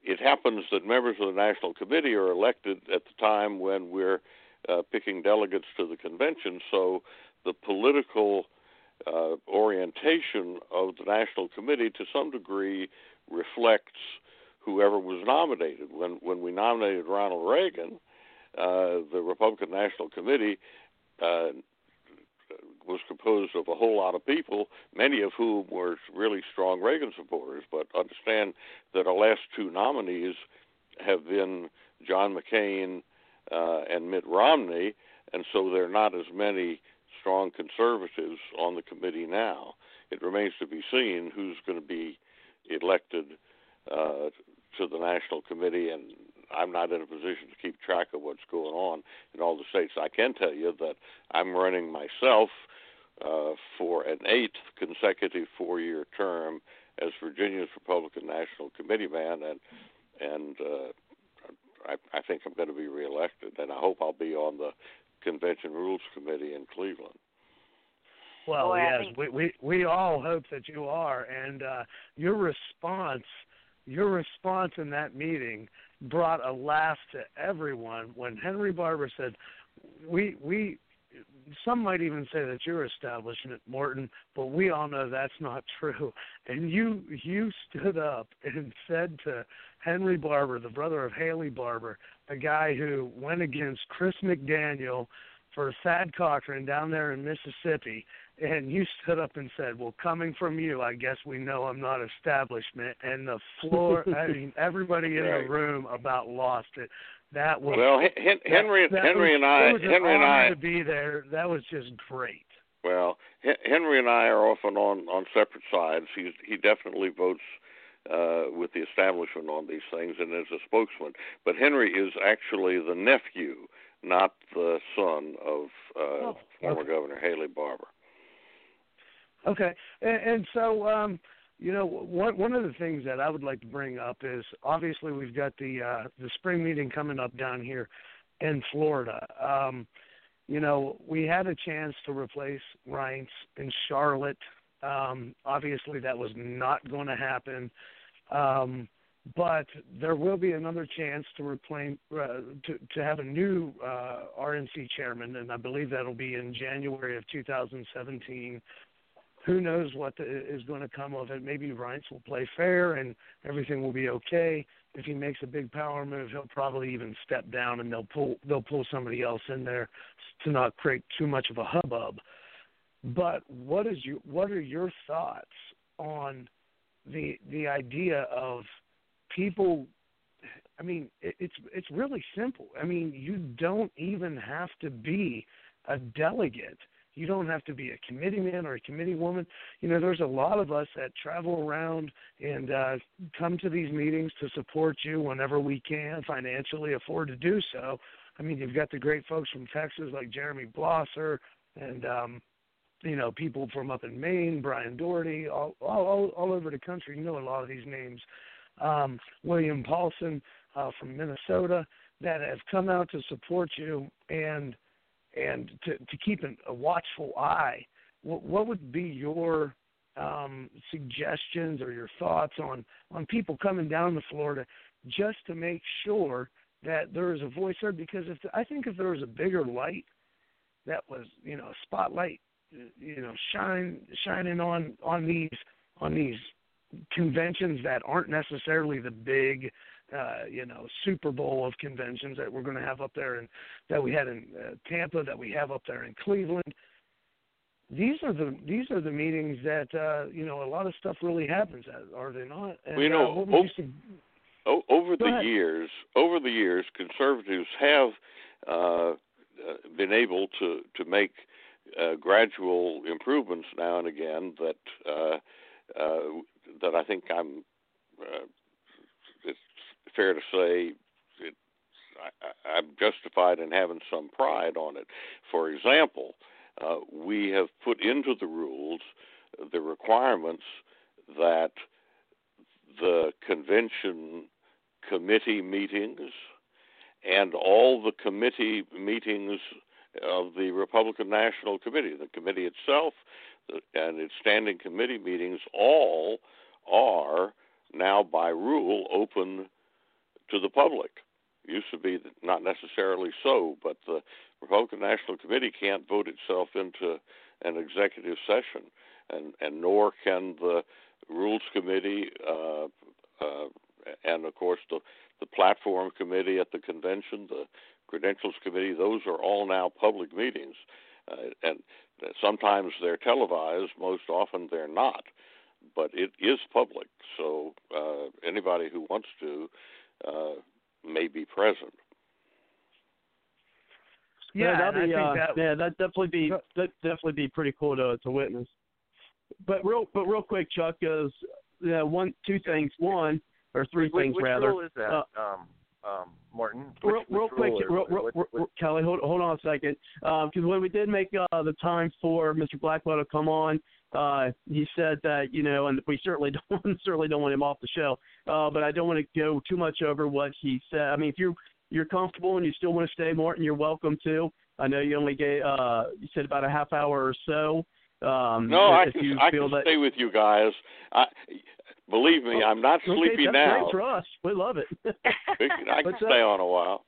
it happens that members of the National Committee are elected at the time when we're uh, picking delegates to the convention, so the political uh, orientation of the National Committee to some degree reflects whoever was nominated. When when we nominated Ronald Reagan, uh, the Republican National Committee uh, was composed of a whole lot of people, many of whom were really strong Reagan supporters. But understand that our last two nominees have been John McCain uh, and Mitt Romney, and so there are not as many strong conservatives on the committee now. It remains to be seen who's going to be elected uh, to the national committee, and I'm not in a position to keep track of what's going on in all the states. I can tell you that I'm running myself uh, for an eighth consecutive four-year term as Virginia's Republican National Committee man, and and uh, I, I think I'm going to be reelected, and I hope I'll be on the Convention Rules Committee in Cleveland. Well, Boy, yes, think- we, we we all hope that you are, and uh, your response, your response in that meeting brought a laugh to everyone when Henry Barbour said, "We we." Some might even say that you're establishing it, Morton, but we all know that's not true. And you you stood up and said to Henry Barbour, the brother of Haley Barbour, the guy who went against Chris McDaniel for Thad Cochran down there in Mississippi, and you stood up and said, "Well, coming from you, I guess we know I'm not establishment." And the floor, (laughs) I mean, everybody in Right. the room about lost it. That was Well, Hen- that- Henry that Henry was, and I was an Henry and I to be there. That was just great. Well, Hen- Henry and I are often on on separate sides. He he definitely votes uh, with the establishment on these things and as a spokesman. But Henry is actually the nephew, not the son of uh, Oh, former okay. Governor Haley Barbour. Okay, and, and so um, you know, one one of the things that I would like to bring up is obviously we've got the uh, the spring meeting coming up down here in Florida. Um, you know, we had a chance to replace Reince in Charlotte. Um, obviously, that was not going to happen. Um, but there will be another chance to uh, to to have a new uh, RNC chairman, and I believe that'll be in January of 2017 who knows what the, is going to come of it. Maybe Reince will play fair and everything will be okay. If he makes a big power move, he'll probably even step down and they'll pull they'll pull somebody else in there to not create too much of a hubbub. But what is you what are your thoughts on the the idea of people I mean it, it's it's really simple. I mean you don't even have to be a delegate you don't have to be a committee man or a committee woman. You know, there's a lot of us that travel around and uh, come to these meetings to support you whenever we can financially afford to do so. I mean, you've got the great folks from Texas like Jeremy Blosser and um, you know people from up in Maine, Brian Doherty, all all, all over the country. You know a lot of these names. Um, William Paulson uh, from Minnesota that have come out to support you and and to, to keep an, a watchful eye, what, what would be your um, suggestions or your thoughts on, on people coming down to Florida just to make sure that there is a voice heard? Because if I think if there was a bigger light that was, you know, a spotlight, you know, shine shining on on these on these conventions that aren't necessarily the big uh, you know, Super Bowl of conventions that we're going to have up there and that we had in uh, Tampa, that we have up there in Cleveland. These are the these are the meetings that uh, you know a lot of stuff really happens at, are they not? And, Well, you know, uh, what would oh, you O- over the ahead. years, over the years, conservatives have uh, uh, been able to to make uh, gradual improvements now and again that uh, uh, that I think I'm. Uh, it's fair to say it, I, I'm justified in having some pride on it. For example, uh, we have put into the rules the requirements that the convention committee meetings and all the committee meetings of the Republican National Committee, the committee itself, and its standing committee meetings, all are now by rule open to the public. Used to be not necessarily so, but the Republican National Committee can't vote itself into an executive session, and and nor can the Rules Committee, uh, uh, and of course the the Platform Committee at the convention, the Credentials Committee. Those are all now public meetings, uh, and sometimes they're televised. Most often they're not, but it is public. So uh, anybody who wants to uh, may be present. Yeah, that'd be, I uh, that- yeah, that'd definitely be that definitely be pretty cool to to witness. But real, but real quick, Chuck, is yeah, one, two things. One or three Which- things which rather. rule is that, Uh, um, um, Martin? real, Which- real which quick, rule real, real, What- real, what- Kelly, hold, hold on a second, because when we did make uh, the time for Mr. Blackwell to come on, uh, he said that you know, and we certainly (laughs) don't certainly don't want him off the show, uh, but I don't want to go too much over what he said. I mean, if you're you're comfortable and you still want to stay, Martin, you're welcome to. I know you only gave uh, you said about a half hour or so. Um, No, I if can you I feel can that, stay with you guys. I, believe me, I'm not okay, sleepy that's now. great for us. We love it. I (laughs) can What's stay on a while.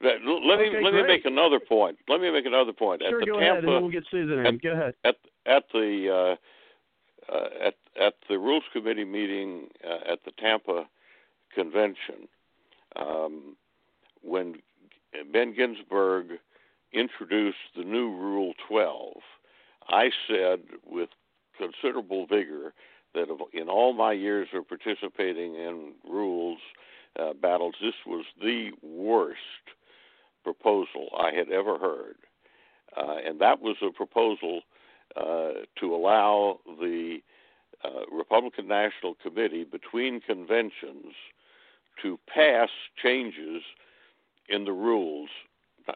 Let, me Okay, let me make another point. Let me make another point. sure, at the go Tampa, ahead, and we'll get Susan in. at- Go ahead. at at the uh, uh, at at the Rules Committee meeting uh, at the Tampa convention, um, when Ben Ginsberg introduced the new Rule 12, I said with considerable vigor that in all my years of participating in rules uh, battles, this was the worst proposal I had ever heard. Uh, and that was a proposal uh, to allow the uh, Republican National Committee between conventions to pass changes in the rules,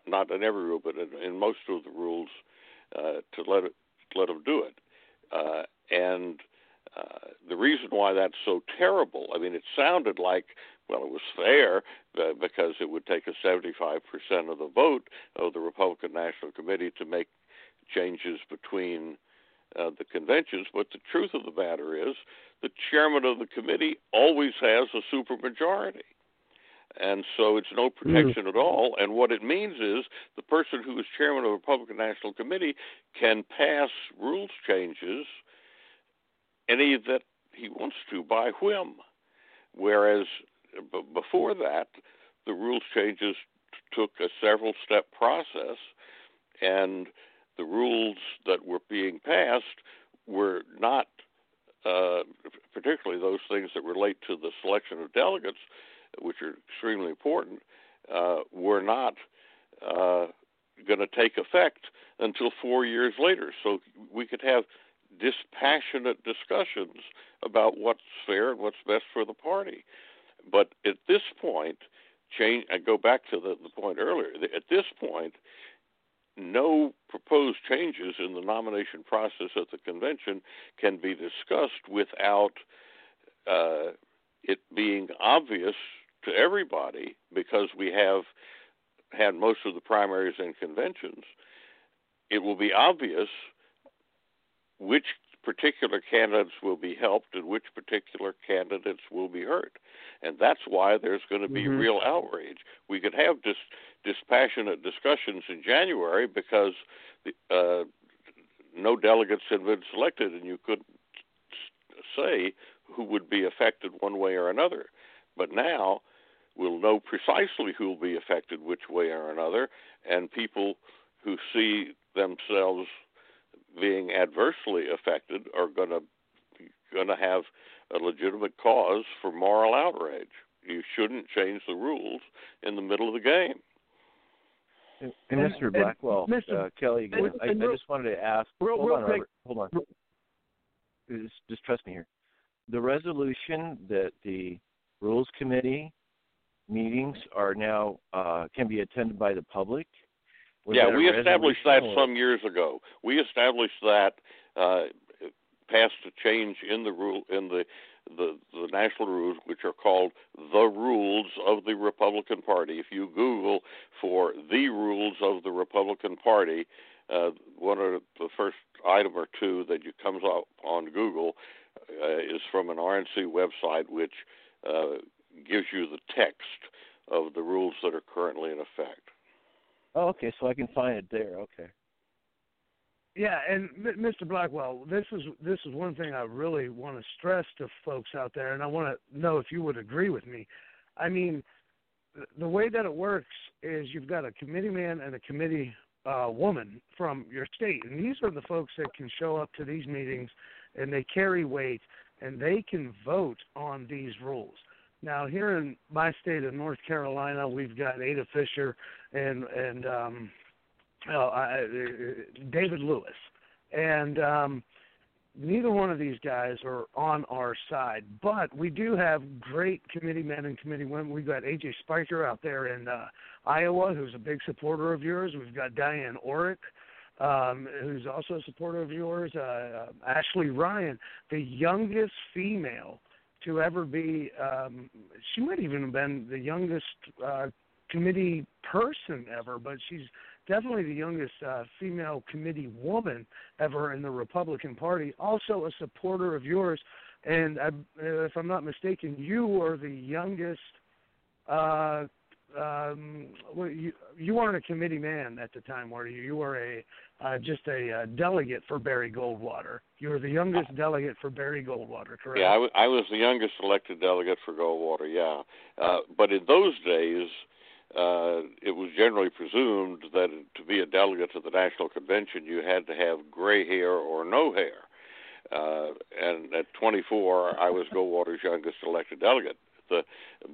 not, in every rule, but in, in most of the rules, uh, to let it, let them do it. Uh, and uh, the reason why that's so terrible, I mean, it sounded like, well, it was fair uh, because it would take a 75% of the vote of the Republican National Committee to make changes between uh, the conventions. But the truth of the matter is, the chairman of the committee always has a supermajority. And so it's no protection mm. at all. And what it means is the person who is chairman of the Republican National Committee can pass rules changes any that he wants to by whim. Whereas b- before that, the rules changes t- took a several step process, and the rules that were being passed were not, uh, particularly those things that relate to the selection of delegates, which are extremely important, uh, were not uh, going to take effect until four years later. So we could have dispassionate discussions about what's fair and what's best for the party. But at this point, change. I go back to the, the point earlier. At this point, no proposed changes in the nomination process at the convention can be discussed without uh, it being obvious to everybody because we have had most of the primaries and conventions. It will be obvious which particular candidates will be helped and which particular candidates will be hurt. And that's why there's going to be mm-hmm. real outrage. We could have dis- dispassionate discussions in January because uh, no delegates had been selected, and you couldn't say who would be affected one way or another. But now we'll know precisely who will be affected which way or another, and people who see themselves being adversely affected are going to going to have a legitimate cause for moral outrage. You shouldn't change the rules in the middle of the game. And, and Mr. Blackwell, and Mr. Uh, Kelly, again, and, I, I, just wanted to ask. Real, hold real on, quick. Robert, hold on. Just, just trust me here. The resolution that the Rules Committee meetings are now uh, can be attended by the public was yeah, we established that some years ago. We established that, uh, passed a change in the rule in the, the the national rules, which are called the rules of the Republican Party. If you Google for the rules of the Republican Party, uh, one of the first item or two that you comes up on Google uh, is from an RNC website, which uh, gives you the text of the rules that are currently in effect. Oh, okay. So I can find it there. Okay. Yeah, and Mr. Blackwell, this is this is one thing I really want to stress to folks out there, and I want to know if you would agree with me. I mean, the way that it works is you've got a committee man and a committee uh, woman from your state, and these are the folks that can show up to these meetings, and they carry weight, and they can vote on these rules. Now, here in my state of North Carolina, we've got Ada Fisher and and um, uh, uh, David Lewis, and um, neither one of these guys are on our side. But we do have great committee men and committee women. We've got AJ Spiker out there in uh, Iowa, who's a big supporter of yours. We've got Diane Orrock. Um, who's also a supporter of yours, uh, uh, Ashley Ryan, the youngest female to ever be. Um, she might even have been the youngest uh, committee person ever, but she's definitely the youngest uh, female committee woman ever in the Republican Party. Also a supporter of yours, and uh, if I'm not mistaken, you were the youngest. Uh, um, well, you you weren't a committee man at the time, were you? You were a uh, just a uh, delegate for Barry Goldwater. You were the youngest delegate for Barry Goldwater, correct? Yeah, I, w- I was the youngest elected delegate for Goldwater. Yeah, uh, but in those days, uh, it was generally presumed that to be a delegate to the National Convention, you had to have gray hair or no hair. Uh, and at 24, I was Goldwater's youngest elected delegate. The,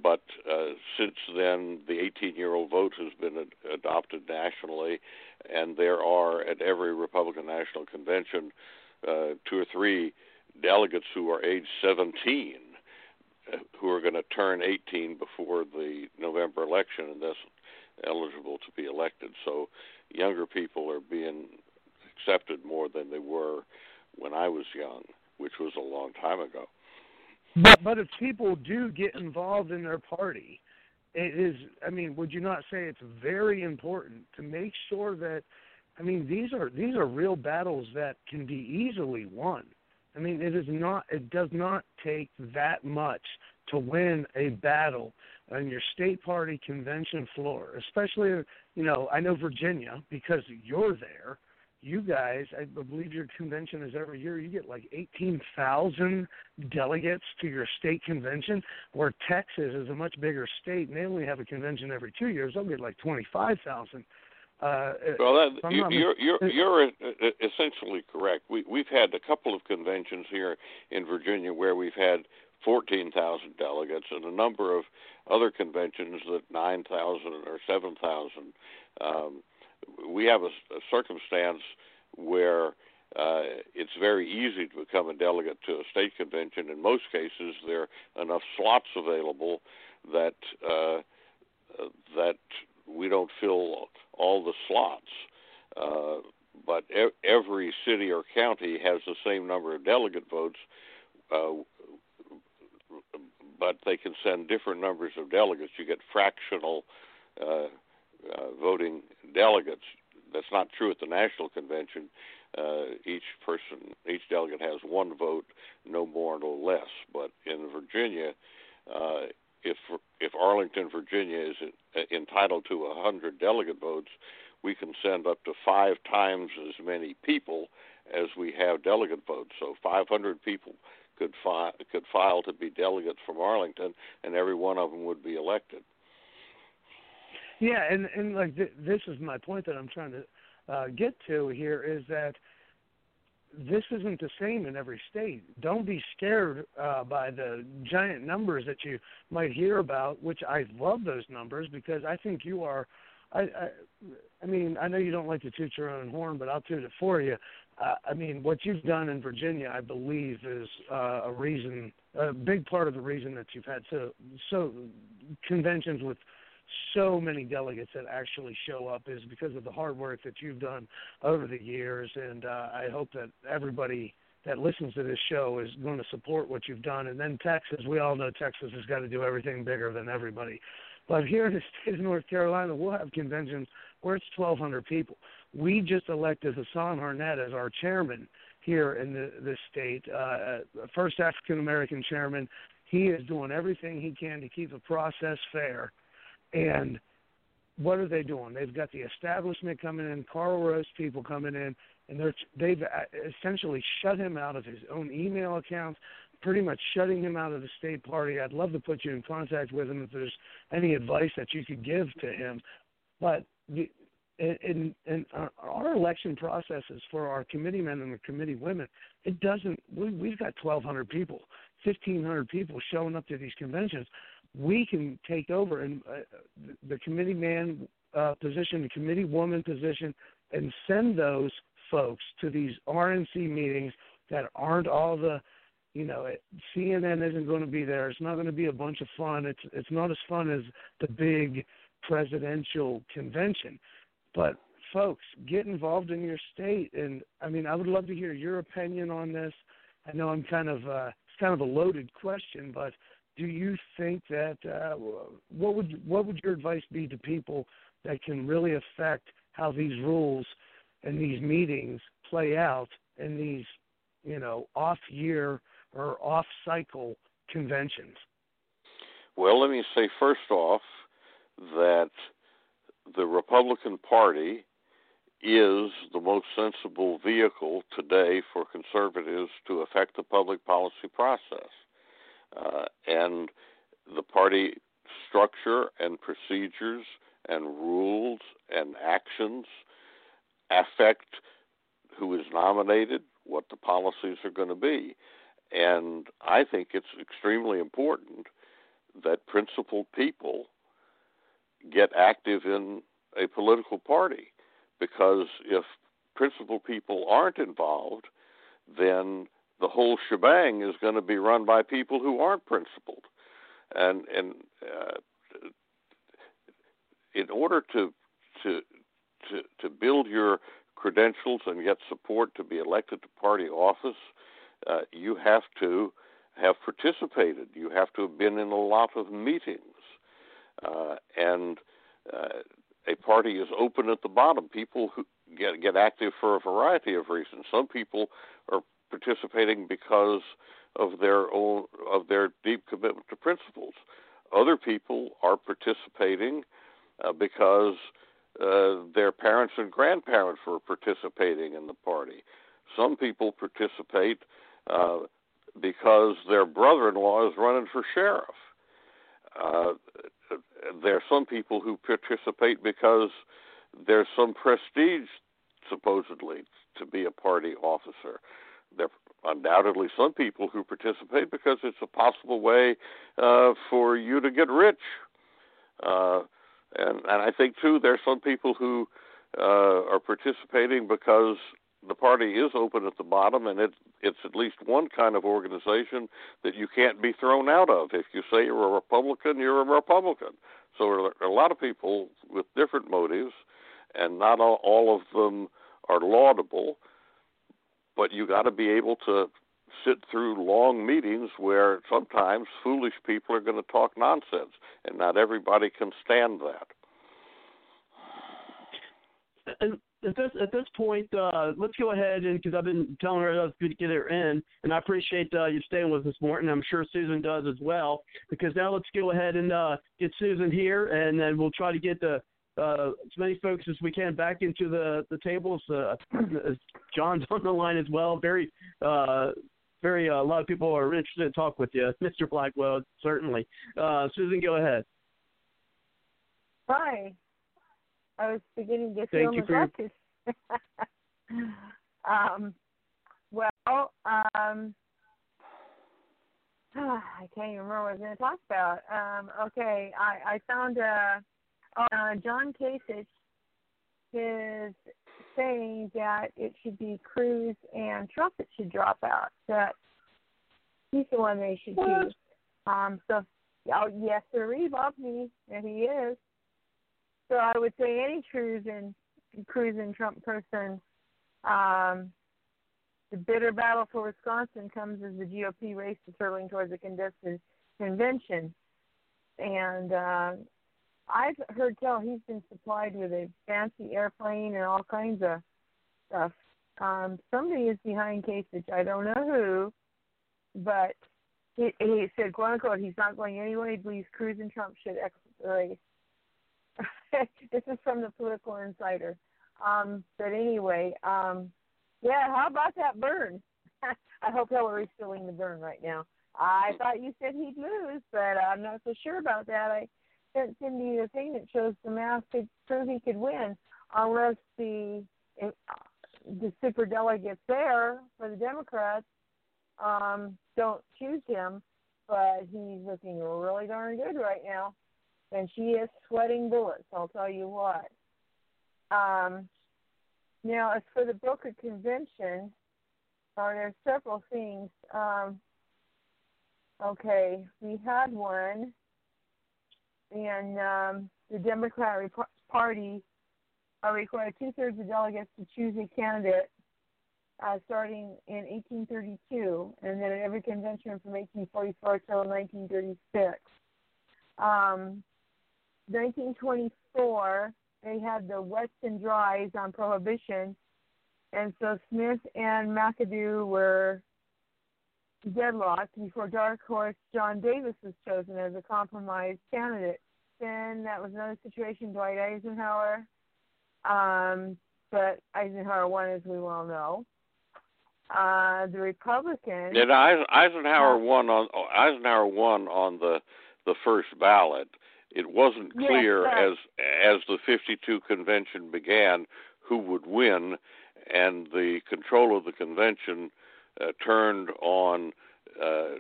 but uh, since then, the 18-year-old vote has been ad- adopted nationally, and there are at every Republican National Convention uh, two or three delegates who are age 17 who are going to turn 18 before the November election and thus eligible to be elected. So younger people are being accepted more than they were when I was young, which was a long time ago. But but if people do get involved in their party, it is I mean, would you not say it's very important to make sure that I mean these are these are real battles that can be easily won. I mean, it is not. It does not take that much to win a battle on your state party convention floor, especially you know I know Virginia because you're there. You guys, I believe your convention is every year. You get like eighteen thousand delegates to your state convention. Where Texas is a much bigger state, and they only have a convention every two years. They'll get like twenty five thousand. Uh, well, that, you, you're you're you're essentially correct. We we've had a couple of conventions here in Virginia where we've had fourteen thousand delegates, and a number of other conventions that nine thousand or seven thousand. Um, we have a, a circumstance where uh, it's very easy to become a delegate to a state convention. In most cases, there are enough slots available that uh, that we don't fill all the slots. Uh, but e- every city or county has the same number of delegate votes, uh, but they can send different numbers of delegates. You get fractional uh, uh, voting delegates. That's not true at the national convention. Uh, each person, each delegate has one vote, no more, no less. But in Virginia, uh, if if Arlington, Virginia, is entitled to a hundred delegate votes, we can send up to five times as many people as we have delegate votes. So 500 people could fi- could file to be delegates from Arlington, and every one of them would be elected. Yeah, and and like th- this is my point that I'm trying to uh, get to here is that this isn't the same in every state. Don't be scared uh, by the giant numbers that you might hear about, which I love those numbers because I think you are. I, I, I mean, I know you don't like to toot your own horn, but I'll toot it for you. Uh, I mean, what you've done in Virginia, I believe, is uh, a reason, a big part of the reason that you've had so so conventions with so many delegates that actually show up is because of the hard work that you've done over the years, and uh, I hope that everybody that listens to this show is going to support what you've done. And then Texas, we all know Texas has got to do everything bigger than everybody. But here in the (laughs) state of North Carolina, we'll have conventions where it's 1,200 people. We just elected Hasan Harnett as our chairman here in the, the state, uh, first African American chairman. He is doing everything he can to keep the process fair and what are they doing? They've got the establishment coming in, Karl Rove people coming in, and they're they've uh, essentially shut him out of his own email accounts, pretty much shutting him out of the state party. I'd love to put you in contact with him if there's any advice that you could give to him. But the, in, in our election processes for our committee men and the committee women, it doesn't. We, we've got 1,200 people, 1,500 people showing up to these conventions we can take over and uh, the committee man uh, position, the committee woman position, and send those folks to these RNC meetings that aren't all the, you know, CNN isn't going to be there. It's not going to be a bunch of fun. It's it's not as fun as the big presidential convention, but folks, get involved in your state. And I mean, I would love to hear your opinion on this. I know I'm kind of uh, it's kind of a loaded question, but do you think that uh, what would what would your advice be to people that can really affect how these rules and these meetings play out in these you know off year or off cycle conventions? Well, let me say first off that the Republican Party is the most sensible vehicle today for conservatives to affect the public policy process. Uh, and the party structure and procedures and rules and actions affect who is nominated, what the policies are going to be. And I think it's extremely important that principled people get active in a political party because if principled people aren't involved, then the whole shebang is going to be run by people who aren't principled. And and uh, in order to to to to build your credentials and get support to be elected to party office, uh, you have to have participated. You have to have been in a lot of meetings, uh, and uh, a party is open at the bottom. People who get get active for a variety of reasons. Some people are participating because of their own of their deep commitment to principles. Other people are participating uh, because uh, their parents and grandparents were participating in the party. Some people participate uh, because their brother-in-law is running for sheriff. Uh, there are some people who participate because there's some prestige, supposedly, to be a party officer. There are undoubtedly some people who participate because it's a possible way uh, for you to get rich. Uh, and and I think too there are some people who uh, are participating because the party is open at the bottom, and it it's at least one kind of organization that you can't be thrown out of. If you say you're a Republican, you're a Republican. So there are a lot of people with different motives, and not all, all of them are laudable. But you got to be able to sit through long meetings where sometimes foolish people are going to talk nonsense, and not everybody can stand that. And at this at this point, uh, let's go ahead and because I've been telling her that's good to get her in, and I appreciate uh, you staying with us, Morton. I'm sure Susan does as well. Because now let's go ahead and uh, get Susan here, and then we'll try to get the uh, as many folks as we can back into the the tables. Uh, John's (laughs) on the line as well. Very uh, very uh, a lot of people are interested to talk with you, (laughs) Mr. Blackwell. Certainly, uh, Susan, go ahead. Hi. I was beginning to Thank feel you for neglected. (laughs) um, well, um, (sighs) I can't even remember what I was going to talk about. Um, okay, I, I found uh, uh, John Kasich is saying that it should be Cruz and Trump that should drop out. That he's the one they should choose. Um, so, oh, yes, sir, Bob, he, and he is. So I would say any Cruz and Cruz and Trump person. Um, the bitter battle for Wisconsin comes as the GOP race is hurtling towards a contested convention, and uh, I've heard tell he's been supplied with a fancy airplane and all kinds of stuff. Um, somebody is behind Kasich. I don't know who, but he, he said, quote unquote, he's not going anywhere. He believes Cruz and Trump should race. (laughs) this is from the Political Insider. Um, but anyway, um, yeah, how about that Bern? (laughs) I hope Hillary's filling the Bern right now. I thought you said he'd lose, but I'm not so sure about that. I sent the thing that shows the math to prove he could win, unless the the super delegates there for the Democrats um, don't choose him. But he's looking really darn good right now and she is sweating bullets. I'll tell you what. Um, now, as for the broker convention, uh, there's several things. Um, okay, we had one, and um, the Democratic Party uh, required two thirds of delegates to choose a candidate. Uh, starting in 1832, and then at every convention from 1844 till 1936. Um, 1924, they had the Weston Dries on prohibition, and so Smith and McAdoo were deadlocked before dark horse John Davis was chosen as a compromise candidate. Then that was another situation, Dwight Eisenhower. Um, but Eisenhower won, as we well know. Uh, the Republicans. Eisen- Eisenhower won on Eisenhower won on the the first ballot, it wasn't clear sir. as as the 52 convention began who would win, and the control of the convention uh, turned on uh,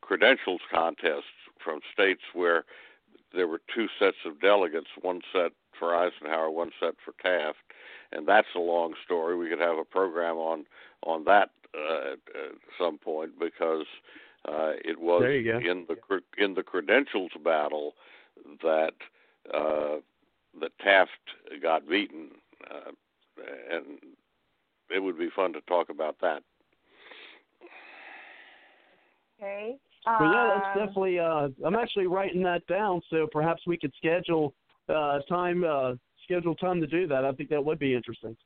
credentials contests from states where there were two sets of delegates, one set for Eisenhower, one set for Taft, and that's a long story. We could have a program on on that uh, at some point because uh, it was There you go. in the in the credentials battle that uh, that Taft got beaten, uh, and it would be fun to talk about that. Okay. Well, yeah, that's Um, definitely. Uh, I'm actually writing that down, so perhaps we could schedule uh, time, uh, schedule time to do that. I think that would be interesting.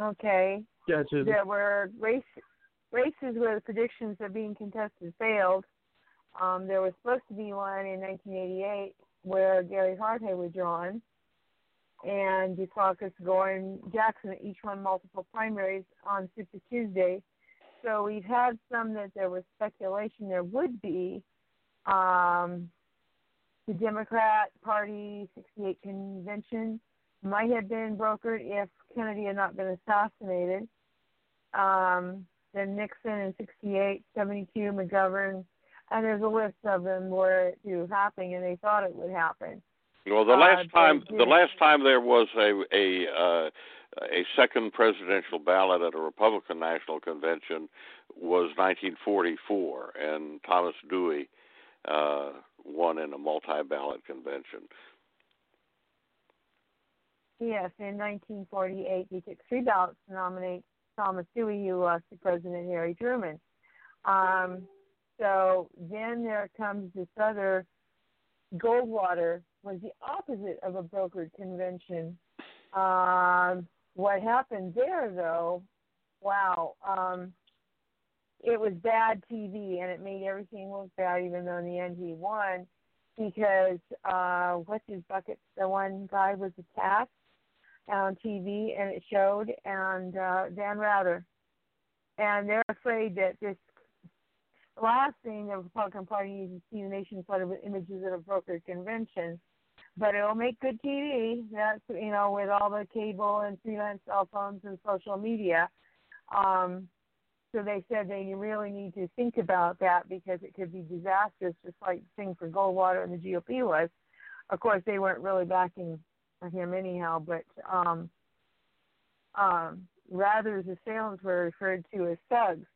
Okay. Yeah. There were race races where the predictions of being contested failed. Um, there was supposed to be one in 1988 where Gary Harthay was drawn, and Dukakis, Gore, Jackson each won multiple primaries on Super Tuesday. So we've had some that there was speculation there would be. Um, the Democrat Party 68 convention might have been brokered if Kennedy had not been assassinated. Um, then Nixon in 68, 72, McGovern, and there's a list of them where it was happening, and they thought it would happen. Well, the Uh, last but time the last time there was a a uh, a second presidential ballot at a Republican National Convention was 1944, and Thomas Dewey uh, won in a multi-ballot convention. Yes, in 1948, he took three ballots to nominate Thomas Dewey, who lost to President Harry Truman. Um, so then there comes this other Goldwater was the opposite of a brokered convention. Um, what happened there, though, wow, um, it was bad TV, and it made everything look bad, even though in the end he won, because uh, what's his bucket? The one guy was attacked on TV, and it showed, and uh, Dan Rather, and they're afraid that this last thing the Republican Party needs to see the nation flooded with images of a brokered convention. But it'll make good TV. That's you know, with all the cable and freelance cell phones and social media. Um, so they said they you really need to think about that because it could be disastrous, just like the thing for Goldwater and the GOP was. Of course, they weren't really backing him anyhow, but um, um, rather Rather's assailants were referred to as thugs.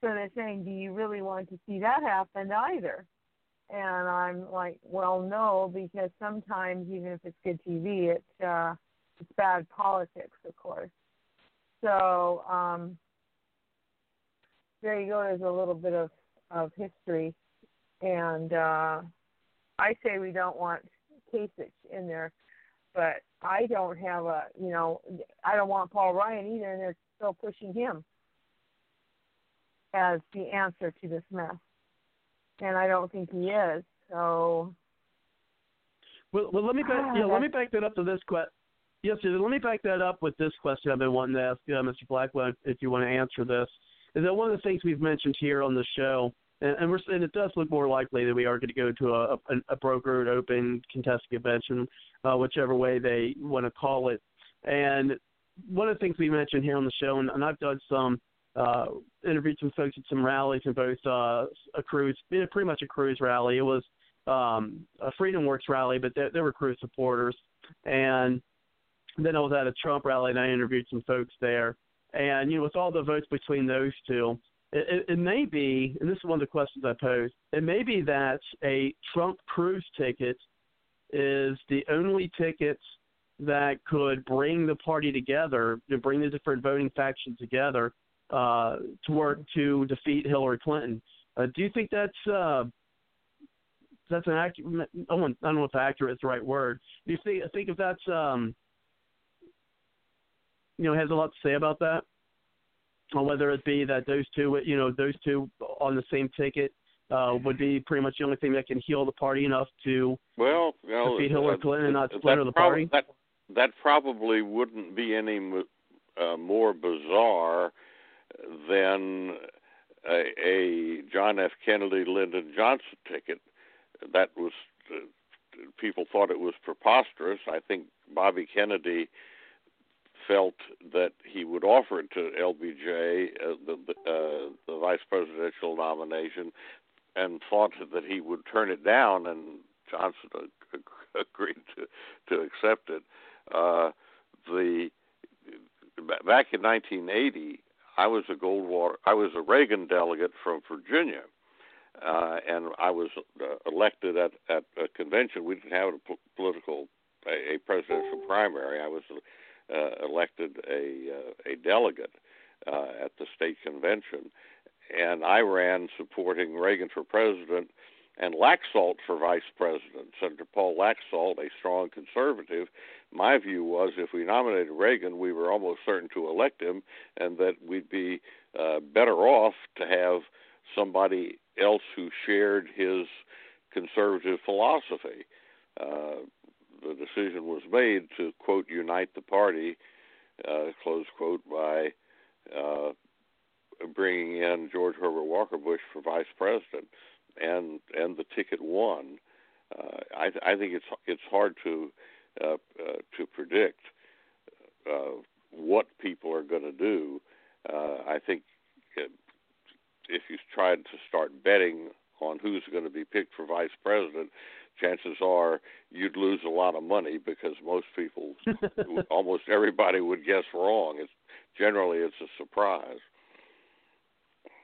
So they're saying, do you really want to see that happen either? And I'm like, well, no, because sometimes even if it's good TV, it's uh, it's bad politics, of course. So um, there you go. There's a little bit of of history, and uh, I say we don't want Kasich in there, but I don't have a, you know, I don't want Paul Ryan either, and they're still pushing him as the answer to this mess, and I don't think he is. So Well, well let me back, Ah, yeah, let me back that up to this question. Yes, let me back that up with this question I've been wanting to ask uh, Mr. Blackwell, if you want to answer this. Is that one of the things we've mentioned here on the show, and, and we're and it does look more likely that we are going to go to a, a, a brokered, open, contested convention, uh, whichever way they want to call it. And one of the things we mentioned here on the show, and, and I've done some uh, interviewed some folks at some rallies in both uh, a Cruz, pretty much a Cruz rally. It was um, a FreedomWorks rally, but there, there were Cruz supporters. And then I was at a Trump rally and I interviewed some folks there. And you know, with all the votes between those two, it, it, it may be, and this is one of the questions I posed. It may be that a Trump Cruz ticket is the only ticket that could bring the party together, to bring the different voting factions together uh, to work to defeat Hillary Clinton. Uh, do you think that's uh, that's an accurate? I don't I don't know if accurate is the right word. Do you think think if that's um, you know has a lot to say about that, or whether it be that those two you know those two on the same ticket uh, would be pretty much the only thing that can heal the party enough to Well, know, defeat Hillary uh, Clinton and not splinter the prob- party. That that probably wouldn't be any uh, more bizarre than a, a John F. Kennedy Lyndon Johnson ticket. That was uh, people thought it was preposterous. I think Bobby Kennedy felt that he would offer it to LBJ, uh, the uh, the vice presidential nomination, and thought that he would turn it down, and Johnson agreed to to accept it. Uh, the back in 1980, I was a Goldwater. I was a Reagan delegate from Virginia, uh, and I was uh, elected at at a convention. We didn't have a po- political a, a presidential primary. I was uh, elected a uh, a delegate uh, at the state convention, and I ran supporting Reagan for president and Laxalt for vice president. Senator Paul Laxalt, a strong conservative, my view was if we nominated Reagan, we were almost certain to elect him, and that we'd be uh, better off to have somebody else who shared his conservative philosophy. Uh, the decision was made to quote unite the party, uh, close quote, by uh, bringing in George Herbert Walker Bush for vice president, and and the ticket won. Uh, I, I think it's it's hard to uh, uh, to predict uh, what people are going to do. Uh, I think if you tried to start betting on who's going to be picked for vice president, chances are you'd lose a lot of money because most people, (laughs) almost everybody, would guess wrong. It's generally it's a surprise.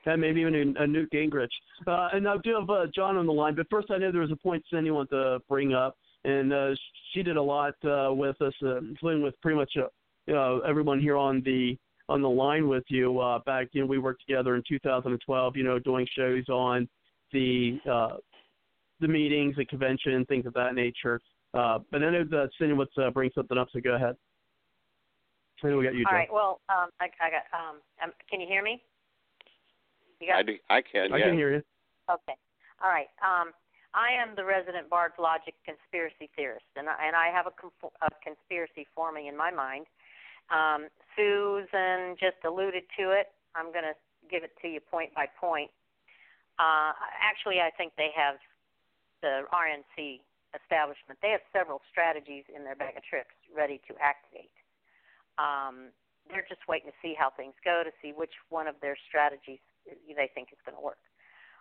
And maybe even a, a Newt Gingrich. Uh, and I do have uh, John on the line, but first I know there was a point Cindy wanted to bring up, and uh, she did a lot uh, with us, uh, including with pretty much uh, you know, everyone here on the on the line with you. Uh, back, you know, we worked together in 2012, you know, doing shows on the uh, the meetings, the convention, things of that nature. Uh, but I know that Cindy wants to bring something up, so go ahead. I we got you. All right. Well, um, I, I got. Um, um, can you hear me? You got, I, do, I can. I yeah. can hear you. Okay. All right. Um, I am the resident Bard's Logic conspiracy theorist, and I, and I have a, conf- a conspiracy forming in my mind. Um, Susan just alluded to it. I'm going to give it to you point by point. Uh, actually, I think they have the RNC establishment. They have several strategies in their bag of tricks ready to activate. Um, they're just waiting to see how things go to see which one of their strategies they think is going to work.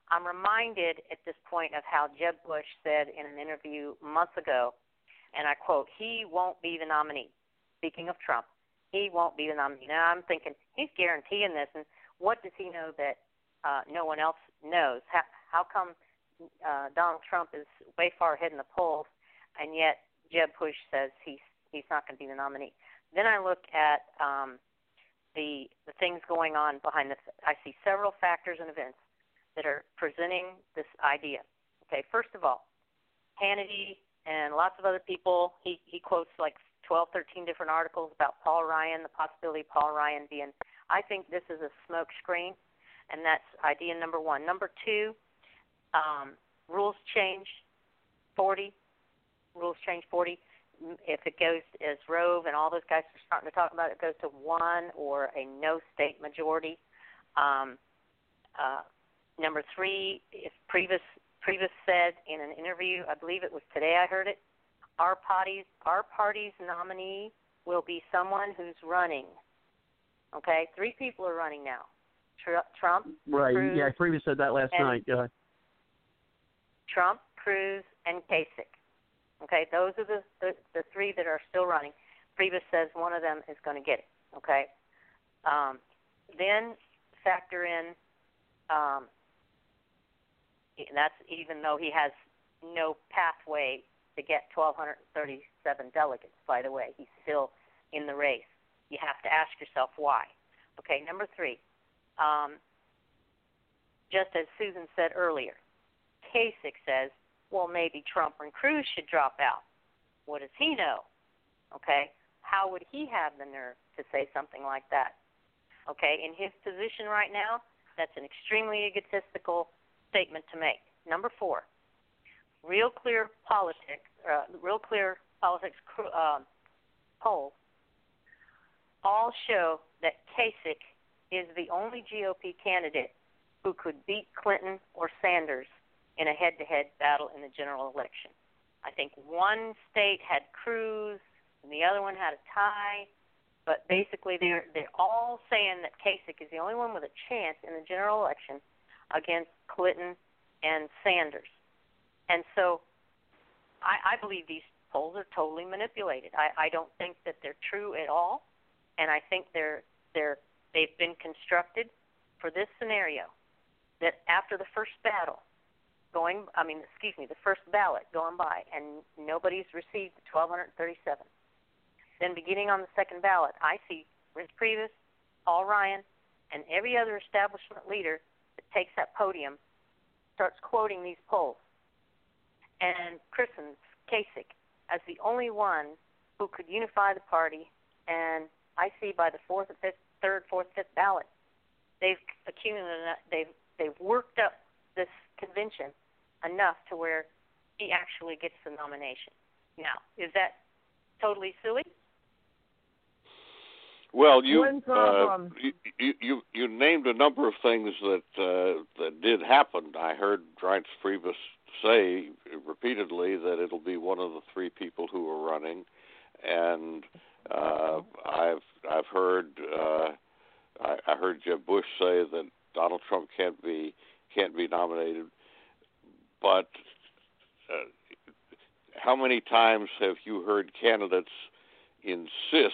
I'm reminded at this point of how Jeb Bush said in an interview months ago, and I quote, he won't be the nominee. Speaking of Trump, he won't be the nominee. Now I'm thinking he's guaranteeing this, and what does he know that uh, no one else knows? How, how come uh, Donald Trump is way far ahead in the polls, and yet Jeb Bush says he's he's not going to be the nominee? Then I look at um, the the things going on behind the. I see several factors and events that are presenting this idea. Okay, first of all, Hannity and lots of other people. He he quotes like 12, 13 different articles about Paul Ryan, the possibility of Paul Ryan being. I think this is a smoke screen, and that's idea number one. Number two, um, rules change 40. Rules change 40. If it goes as Rove and all those guys are starting to talk about it, it goes to one or a no state majority. Um, uh, number three, if Priebus Priebus said in an interview, I believe it was today I heard it, our party's our party's nominee will be someone who's running. Okay, three people are running now. Tr- Trump, Right. Cruz, yeah, previously said that last night. Go ahead. Trump, Cruz, and Kasich. Okay, those are the, the the three that are still running. Priebus says one of them is going to get it. Okay, um, then factor in um, that's even though he has no pathway to get 1,237 delegates. By the way, he's still in the race. You have to ask yourself why. Okay, number three. Um, just as Susan said earlier, Kasich says, well, maybe Trump and Cruz should drop out. What does he know? Okay, how would he have the nerve to say something like that? Okay, in his position right now, that's an extremely egotistical statement to make. Number four, real clear politics, uh, real clear politics uh, polls all show that Kasich is the only GOP candidate who could beat Clinton or Sanders in a head-to-head battle in the general election. I think one state had Cruz and the other one had a tie, but basically they're they're all saying that Kasich is the only one with a chance in the general election against Clinton and Sanders. And so I, I believe these polls are totally manipulated. I, I don't think that they're true at all, and I think they're they're they've been constructed for this scenario that after the first battle going I mean excuse me the first ballot going by and nobody's received 1237 then beginning on the second ballot I see Reince Priebus, Paul Ryan and every other establishment leader that takes that podium starts quoting these polls. And christens Kasich as the only one who could unify the party and I see by the fourth, fifth, third, fourth, fifth ballot, they've accumulated, they've they've worked up this convention enough to where he actually gets the nomination. Now, is that totally silly? Well, you, uh, you you you named a number of things that uh, that did happen. I heard Reince Priebus say repeatedly that it'll be one of the three people who are running, and uh, I've I've heard uh, I, I heard Jeb Bush say that Donald Trump can't be can't be nominated, but uh, how many times have you heard candidates insist?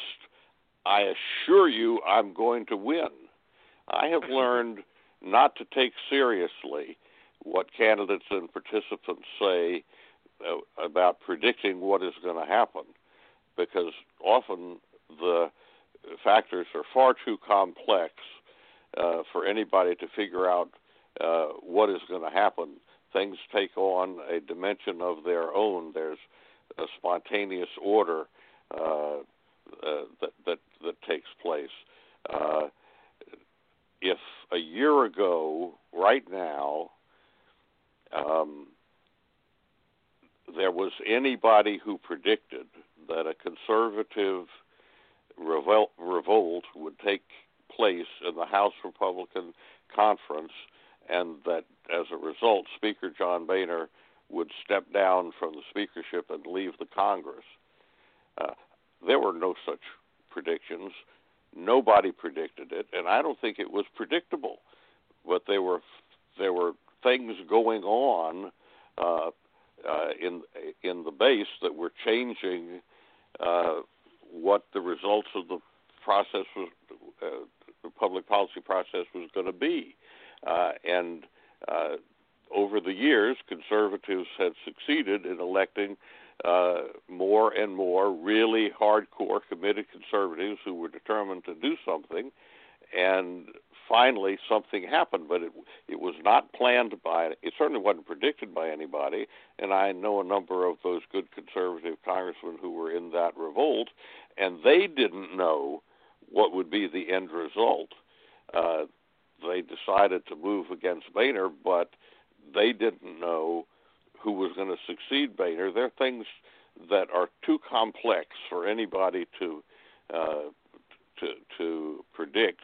I assure you, I'm going to win. I have (laughs) learned not to take seriously what candidates and participants say uh, about predicting what is going to happen because often the factors are far too complex uh, for anybody to figure out uh, what is going to happen. Things take on a dimension of their own. There's a spontaneous order uh, uh, that that that takes place. Uh, if a year ago, right now, um, there was anybody who predicted that a conservative revolt, revolt would take place in the House Republican Conference, and that as a result, Speaker John Boehner would step down from the speakership and leave the Congress. Uh, there were no such predictions. Nobody predicted it, and I don't think it was predictable. But there were there were things going on uh, uh, in in the base that were changing uh, what the results of the process was, uh, the public policy process was going to be, uh, and uh, over the years, conservatives had succeeded in electing uh, more and more really hardcore, committed conservatives who were determined to do something, and finally something happened, but it it was not planned by it certainly wasn't predicted by anybody. And I know a number of those good conservative congressmen who were in that revolt, and they didn't know what would be the end result. Uh, they decided to move against Boehner, but they didn't know who was going to succeed Boehner. There are things that are too complex for anybody to uh, to to predict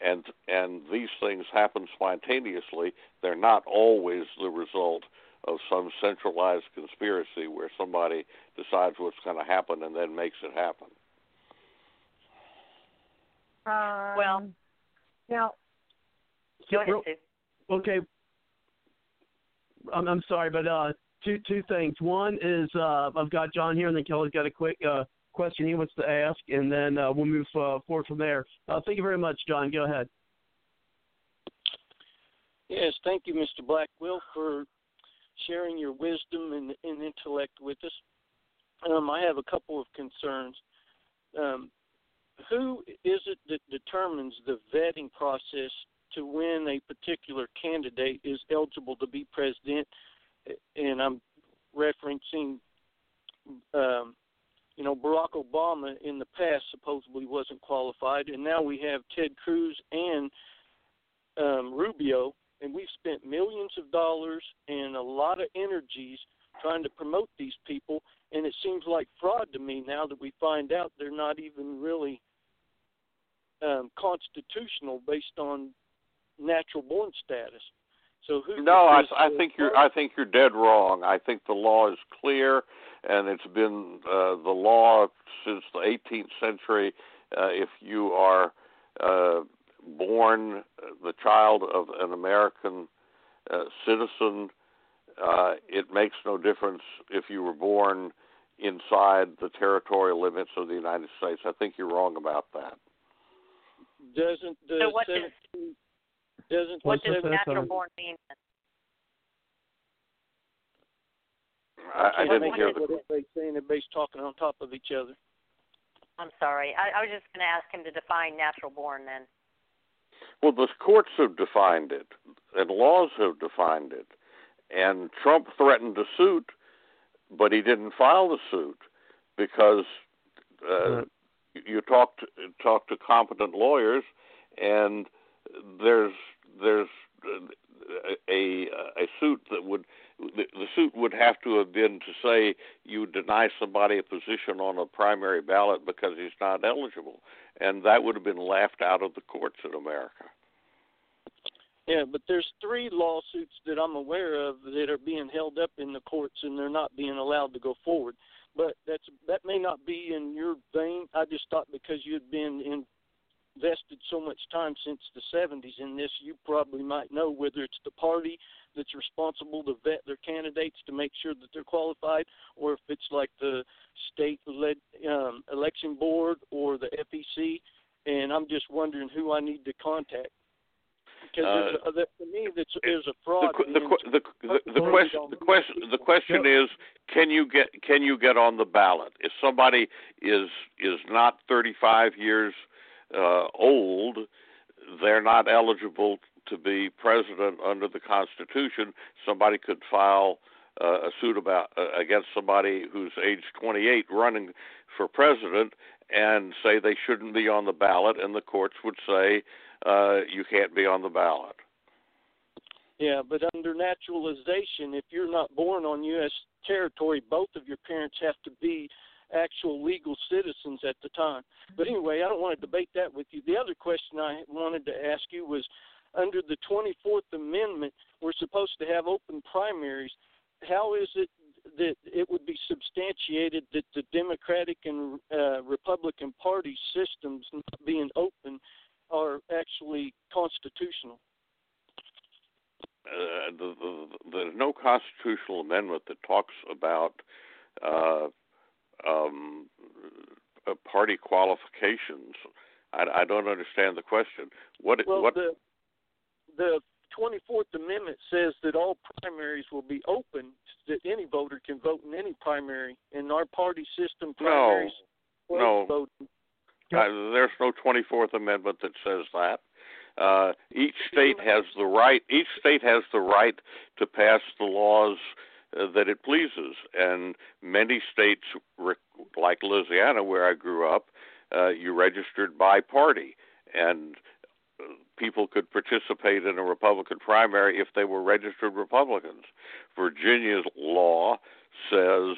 and and these things happen spontaneously. They're not always the result of some centralized conspiracy where somebody decides what's going to happen and then makes it happen. Um, well, now, go ahead, Sue. Okay. I'm, I'm sorry, but uh, two two things. One is uh, I've got John here, and then Kelly's got a quick uh, question he wants to ask, and then uh, we'll move uh, forward from there. Uh, thank you very much, John. Go ahead. Yes, thank you, Mr. Blackwell, for sharing your wisdom and, and intellect with us. Um, I have a couple of concerns. Um, who is it that determines the vetting process to when a particular candidate is eligible to be president? And I'm referencing um, you know, Barack Obama in the past supposedly wasn't qualified, and now we have Ted Cruz and um, Rubio, and we've spent millions of dollars and a lot of energies trying to promote these people, and it seems like fraud to me now that we find out they're not even really um, constitutional based on natural born status. So who? No, I, I think you're. I think you're dead wrong. I think the law is clear, and it's been uh, the law since the 18th century. Uh, if you are uh, born the child of an American uh, citizen, uh, it makes no difference if you were born inside the territorial limits of the United States. I think you're wrong about that. Doesn't the So what 17 doesn't What the does 17 natural born mean? I, I didn't make hear out the. what everybody's saying. Everybody's talking on top of each other. I'm sorry. I, I was just going to ask him to define natural born then. Well, the courts have defined it, and laws have defined it, and Trump threatened a suit, but he didn't file the suit because uh, you talked to, talk to competent lawyers, and there's there's a a suit that would the, the suit would have to have been to say you deny somebody a position on a primary ballot because he's not eligible, and that would have been laughed out of the courts in America. Yeah, but there's three lawsuits that I'm aware of that are being held up in the courts and they're not being allowed to go forward. But that's that may not be in your vein. I just thought because you had been in invested so much time since the 70s in this, you probably might know whether it's the party that's responsible to vet their candidates to make sure that they're qualified, or if it's like the state led um, election board or the FEC. And I'm just wondering who I need to contact because there's a, to me that's there's a fraud. Uh, the, the, the, the question the question the question is can you get can you get on the ballot if somebody is is not 35 years uh, old they're not eligible to be president under the constitution somebody could file uh, a suit about uh, against somebody who's age 28 running for president and say they shouldn't be on the ballot and the courts would say uh, you can't be on the ballot Yeah, but under naturalization, if you're not born on U.S. territory, both of your parents have to be actual legal citizens at the time. But anyway, I don't want to debate that with you. The other question I wanted to ask you was under the 24th Amendment, we're supposed to have open primaries. How is it that it would be substantiated that the Democratic and uh, Republican Party systems being open are actually constitutional? uh, the, the, there's no constitutional amendment that talks about uh, um, uh, party qualifications. I, I don't understand the question. What? Well, what? the the 24th Amendment says that all primaries will be open, that any voter can vote in any primary. In our party system, primaries no, voting. Uh, there's no 24th Amendment that says that. Uh, each state has the right. Each state has the right to pass the laws that it pleases, and many states, like Louisiana, where I grew up, uh, you registered by party, and uh, people could participate in a Republican primary if they were registered Republicans. Virginia's law says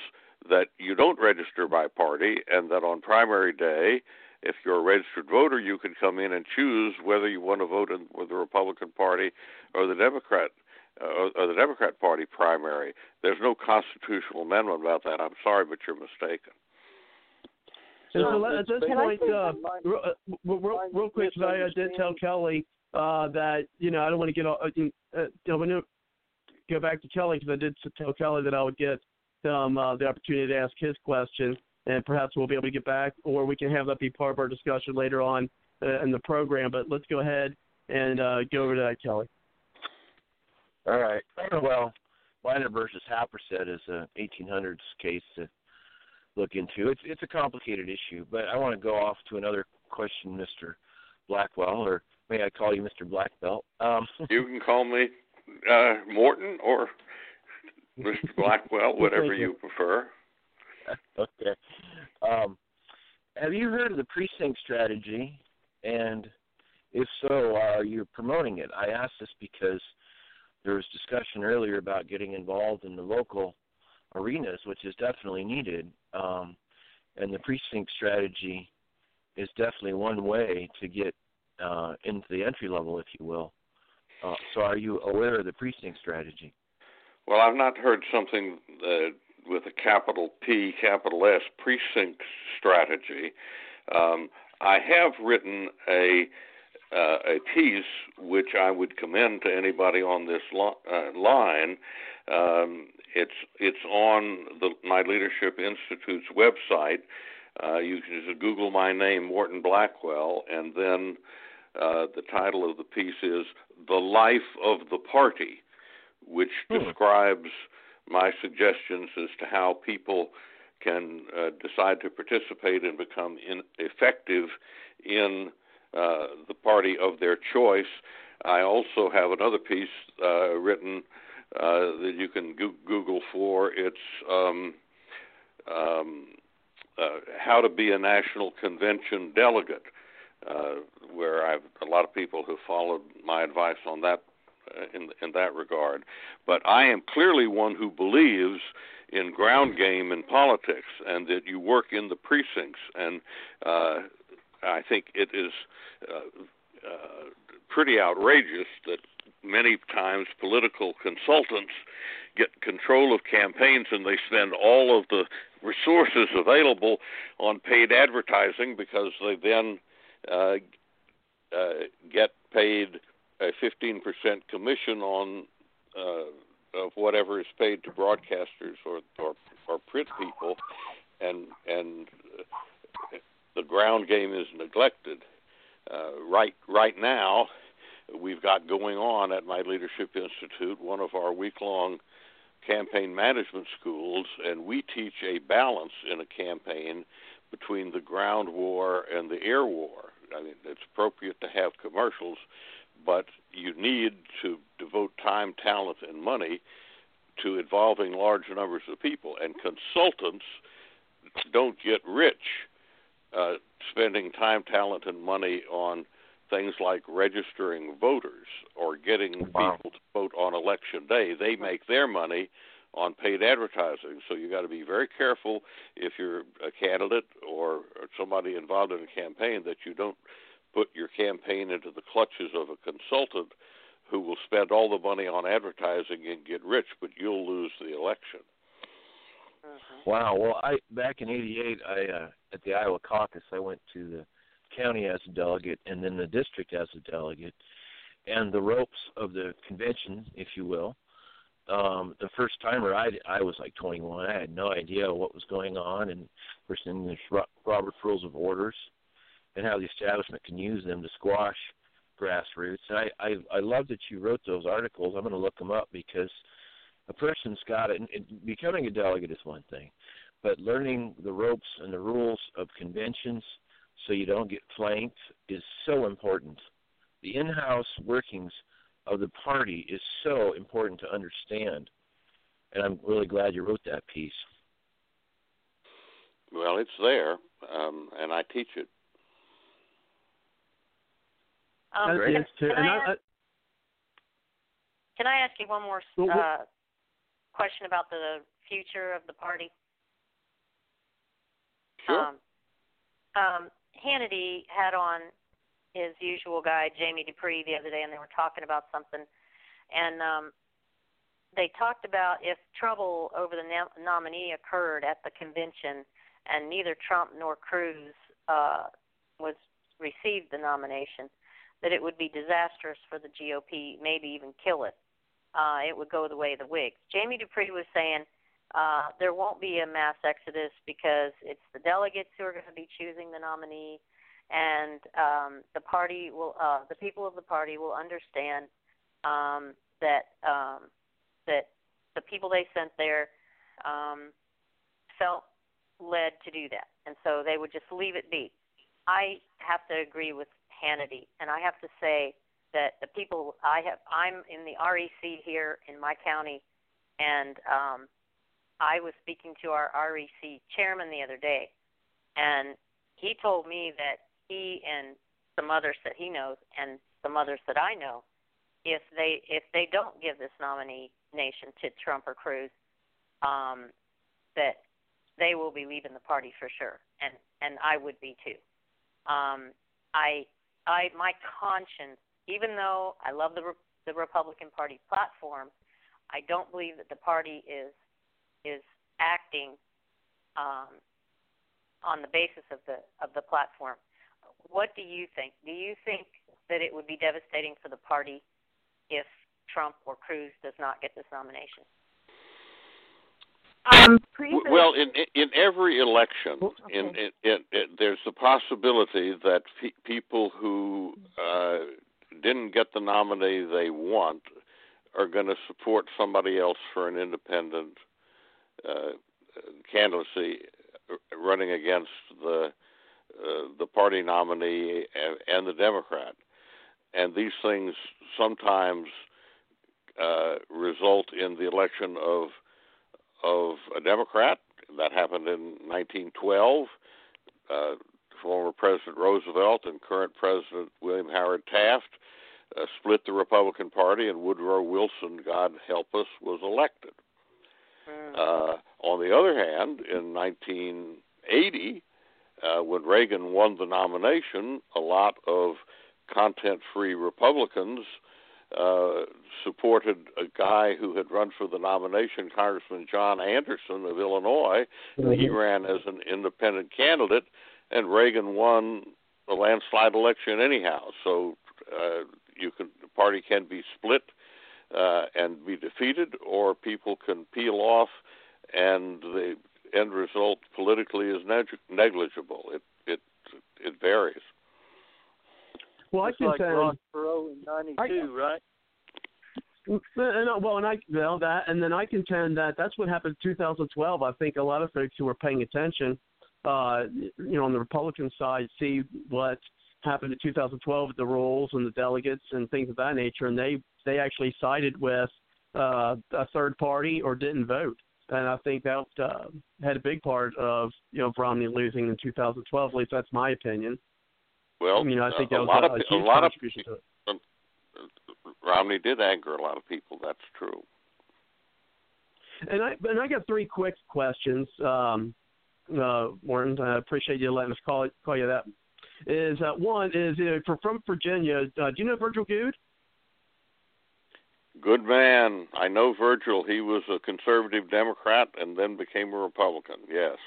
that you don't register by party, and that on primary day if you're a registered voter, you can come in and choose whether you want to vote in with the Republican Party or the Democrat uh, or, or the Democrat Party primary. There's no constitutional amendment about that. I'm sorry, but you're mistaken. And so at this Can point, say uh, real, uh, real, real quick, 'cause I, I did tell Kelly uh, that you know I don't want to get all. Uh, uh, I want to go back to Kelly because I did tell Kelly that I would get um, uh, the opportunity to ask his question, and perhaps we'll be able to get back, or we can have that be part of our discussion later on uh, in the program. But let's go ahead and uh, go over to that, Kelly. All right. Well, Minor versus Happersett is a 1800s case to look into. It's it's a complicated issue, but I want to go off to another question, Mr. Blackwell, or may I call you Mr. Blackbelt? Um, (laughs) You can call me uh, Morton or Mr. Blackwell, (laughs) whatever you. prefer. (laughs) okay. Um, have you heard of the precinct strategy? And if so, are you promoting it? I ask this because there was discussion earlier about getting involved in the local arenas, which is definitely needed. Um, and the precinct strategy is definitely one way to get uh, into the entry level, if you will. Uh, so, are you aware of the precinct strategy? Well, I've not heard something uh, with a capital P, capital S precinct strategy. Um, I have written a uh, a piece which I would commend to anybody on this lo- uh, line. Um, it's it's on the My Leadership Institute's website. Uh, you can just Google my name, Morton Blackwell, and then uh, the title of the piece is "The Life of the Party," which hmm. describes my suggestions as to how people can uh, decide to participate and become in, effective in uh, the party of their choice. I also have another piece uh, written uh, that you can go- Google for. It's um, um, uh, how to be a national convention delegate, uh, where I've a lot of people who followed my advice on that uh, in in that regard. But I am clearly one who believes in ground game in politics, and that you work in the precincts. And uh, I think it is uh, uh, pretty outrageous that many times political consultants get control of campaigns and they spend all of the resources available on paid advertising because they then uh, uh, get paid a 15% commission on uh, of whatever is paid to broadcasters or, or or print people, and and the ground game is neglected. Uh, right right now, we've got going on at my Leadership Institute one of our week long campaign management schools, and we teach a balance in a campaign between the ground war and the air war. I mean, it's appropriate to have commercials, but you need to devote time, talent, and money to involving large numbers of people. And consultants don't get rich uh, spending time, talent, and money on things like registering voters or getting wow. people to vote on election day. They make their money on paid advertising. So you got to be very careful if you're a candidate or, somebody involved in a campaign that you don't put your campaign into the clutches of a consultant who will spend all the money on advertising and get rich, but you'll lose the election. Mm-hmm. Wow. Well, I back in '88, I uh, at the Iowa caucus, I went to the county as a delegate and then the district as a delegate, and the ropes of the convention, if you will. Um, the first timer, I I was like 21. I had no idea what was going on, and first in there's Robert Rules of Orders, and how the establishment can use them to squash grassroots. And I I, I love that you wrote those articles. I'm going to look them up because a person's got it. And becoming a delegate is one thing, but learning the ropes and the rules of conventions so you don't get flanked is so important. The in-house workings of the party is so important to understand, and I'm really glad you wrote that piece. Well, it's there, um, and I teach it. Um, can, can, I ask, can I ask you one more uh, question about the future of the party? Sure. Um, um, Hannity had on his usual guy, Jamie Dupree, the other day, and they were talking about something, and um, they talked about if trouble over the nom- nominee occurred at the convention, and neither Trump nor Cruz uh, was received the nomination, that it would be disastrous for the GOP, maybe even kill it uh, it would go the way of the Whigs. Jamie Dupree was saying uh, there won't be a mass exodus because it's the delegates who are going to be choosing the nominee, and um, the party will, uh, the people of the party will understand um, that um, that the people they sent there um, felt led to do that, and so they would just leave it be. I have to agree with Hannity, and I have to say that the people I have I'm in the REC here in my county and um I was speaking to our REC chairman the other day and he told me that he and some others that he knows and some others that I know if they if they don't give this nomination to Trump or Cruz um that they will be leaving the party for sure and and I would be too. Um I I my conscience even though I love the the Republican Party platform, I don't believe that the party is is acting um, on the basis of the of the platform. What do you think? Do you think that it would be devastating for the party if Trump or Cruz does not get this nomination? Um, well, in in every election, okay. in, in, in, in, there's the possibility that pe- people who uh, didn't get the nominee they want are going to support somebody else for an independent uh, candidacy uh, running against the uh, the party nominee and, the Democrat, and these things sometimes uh, result in the election of of a Democrat. That happened in 1912. Former President Roosevelt and current President William Howard Taft uh, split the Republican Party, and Woodrow Wilson, God help us, was elected. Uh, on the other hand, in 1980, uh, when Reagan won the nomination, a lot of content free Republicans uh, supported a guy who had run for the nomination, Congressman John Anderson of Illinois. Mm-hmm. He ran as an independent candidate, and Reagan won a landslide election anyhow. So uh, you can the party can be split uh, and be defeated, or people can peel off, and the end result politically is neg- negligible. It it it varies. Well, Just I can like tell. Ross Perot in '92, right? And, well, and I well that, and then I contend that that's what happened in 2012. I think a lot of folks who were paying attention, uh, you know, on the Republican side, see what happened in 2012 with the rules and the delegates and things of that nature, and they they actually sided with uh, a third party or didn't vote. And I think that uh, had a big part of you know Romney losing in 2012. At least that's my opinion. Well, you know, I think a that was lot a, of a a lot of contribution to it. um, Romney did anger a lot of people. That's true. And I and I got three quick questions. Um, uh, Morton, I appreciate you letting us call call you that. Is uh, one is uh, from Virginia? Uh, do you know Virgil Goode? Good man. I know Virgil. He was a conservative Democrat and then became a Republican. Yes.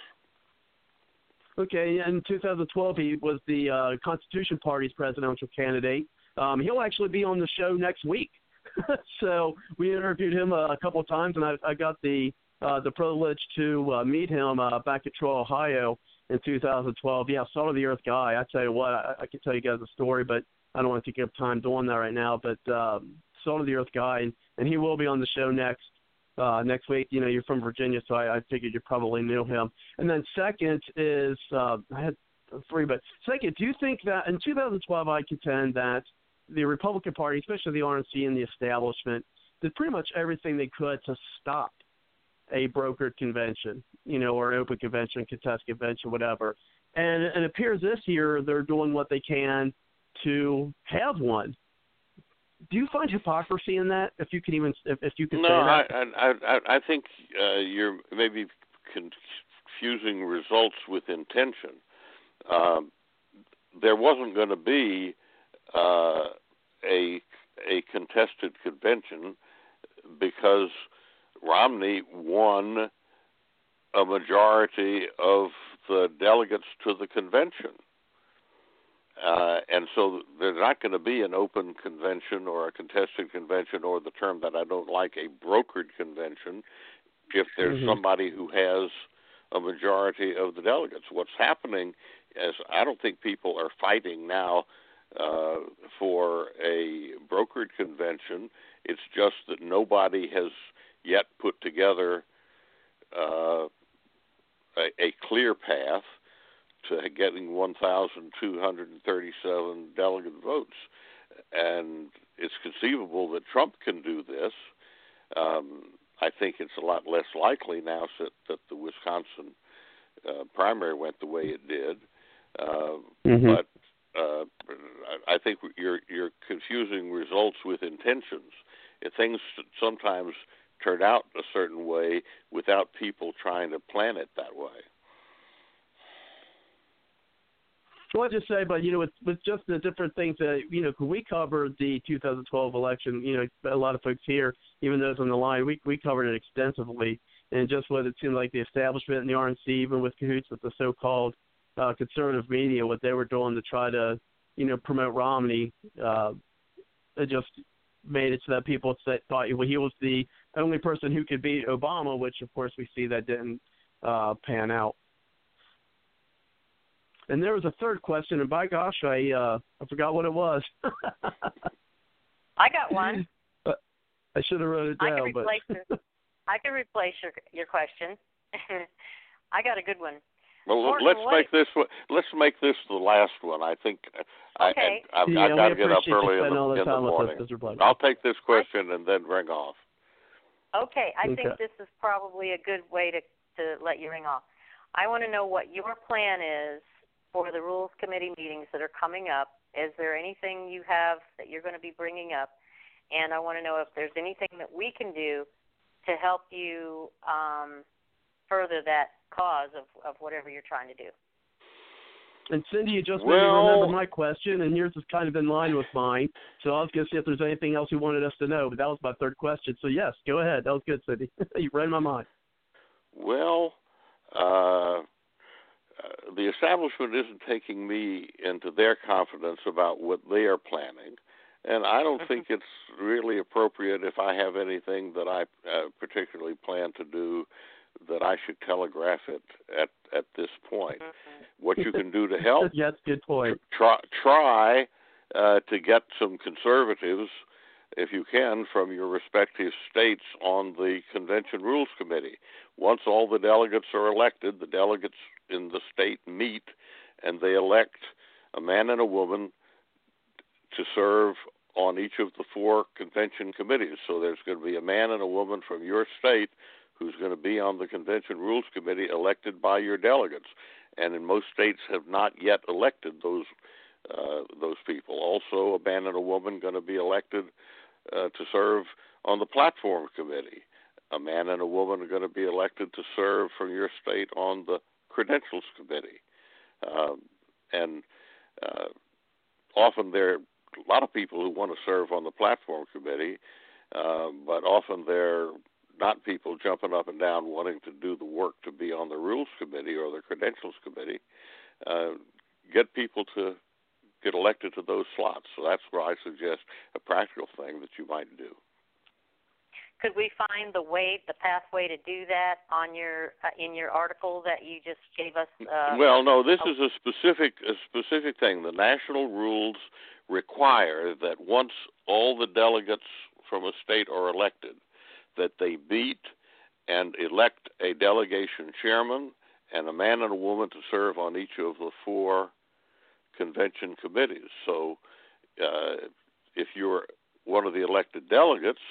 Okay, in 2012, he was the uh, Constitution Party's presidential candidate. Um, he'll actually be on the show next week. (laughs) so we interviewed him a, a couple of times, and I, I got the uh, the privilege to uh, meet him uh, back at Troy, Ohio, in 2012. Yeah, salt of the earth guy. I tell you what, I, I can tell you guys a story, but I don't want to take up time doing that right now. But um, salt of the earth guy, and, and he will be on the show next uh, next week. You know, you're from Virginia, so I, I figured you probably knew him. And then second is uh, I had three, but second, do you think that in 2012 I contend that the Republican Party, especially the RNC and the establishment, did pretty much everything they could to stop a brokered convention, you know, or an open convention, contest convention, whatever. And, it appears this year they're doing what they can to have one. Do you find hypocrisy in that? If you can even, if, if you can no, say I, that. I, I, I think uh, you're maybe confusing results with intention. Um, there wasn't going to be uh, a a contested convention because Romney won a majority of the delegates to the convention. Uh, and so there's not going to be an open convention or a contested convention or the term that I don't like, a brokered convention, if there's Mm-hmm. somebody who has a majority of the delegates. What's happening is I don't think people are fighting now uh, for a brokered convention. It's just that nobody has yet put together uh, a, a clear path to getting 1,237 delegate votes. And it's conceivable that Trump can do this. Um, I think it's a lot less likely now that, that the Wisconsin uh, primary went the way it did. Uh, Mhm. But uh, I think you're you're confusing results with intentions. If things sometimes turn out a certain way without people trying to plan it that way. Well, I just say, but you know, with with just the different things that you know, we covered the 2012 election. You know, a lot of folks here, even those on the line, we we covered it extensively, and just what it seemed like the establishment and the RNC, even with cahoots with the so-called uh, conservative media, what they were doing to try to, you know, promote Romney, uh, it just made it so that people thought well, he was the only person who could beat Obama, which of course we see that didn't uh, pan out. And there was a third question, and by gosh, I uh, I forgot what it was. (laughs) I got one. But (laughs) I should have wrote it I down. can replace but your, (laughs) I can replace your your question. I got a good one. Well, Morton, let's what- make this one- let's make this the last one. I think Okay. I, I, I've, Yeah, I've we got to get up appreciate you early in spending all the, the in the time us, morning. Mr. Black. I'll take this question and then ring off. Okay, I think this is probably a good way to to let you ring off. I want to know what your plan is for the rules committee meetings that are coming up. Is there anything you have that you're going to be bringing up? And I want to know if there's anything that we can do to help you um, further that cause of, of whatever you're trying to do. And Cindy, you just made me remember my question, and yours is kind of in line with mine. So I was going to see if there's anything else you wanted us to know, but that was my third question. So yes, go ahead. That was good, Cindy. (laughs) you read my mind. Well, uh, uh, the establishment isn't taking me into their confidence about what they are planning, and I don't think it's really appropriate if I have anything that I uh, particularly plan to do that I should telegraph it at at this point. What you can do to (laughs) help yes, good point. try try uh, to get some conservatives, if you can, from your respective states on the convention rules committee. Once all the delegates are elected, the delegates in the state meet and they elect a man and a woman to serve on each of the four convention committees. So there's going to be a man and a woman from your state who's going to be on the convention rules committee elected by your delegates and in most states have not yet elected those uh, those people. Also, a man and a woman going to be elected uh, to serve on the platform committee. A man and a woman are going to be elected to serve from your state on the credentials committee, um, and uh, often there are a lot of people who want to serve on the platform committee, uh, but often they're not people jumping up and down wanting to do the work to be on the rules committee or the credentials committee. Uh, get people to get elected to those slots. So that's where I suggest a practical thing that you might do. Could we find the way, the pathway to do that on your uh, in your article that you just gave us? Uh, well, no, this is a specific a specific thing. The national rules require that once all the delegates from a state are elected, that they beat and elect a delegation chairman and a man and a woman to serve on each of the four convention committees. So, uh, if you're one of the elected delegates,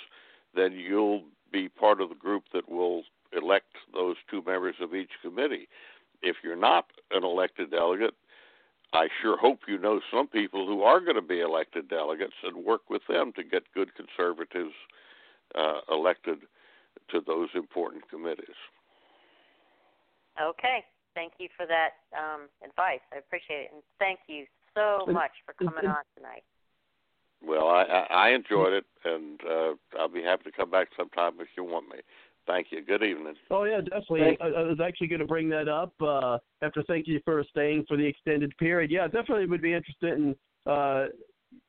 then you'll be part of the group that will elect those two members of each committee. If you're not an elected delegate, I sure hope you know some people who are going to be elected delegates and work with them to get good conservatives uh, elected to those important committees. Okay. Thank you for that um, advice. I appreciate it, and thank you so much for coming on tonight. Well, I, I, I enjoyed it, and uh, I'll be happy to come back sometime if you want me. Thank you. Good evening. Oh yeah, definitely. I, I was actually going to bring that up uh, after thanking you for staying for the extended period. Yeah, definitely would be interested in, uh,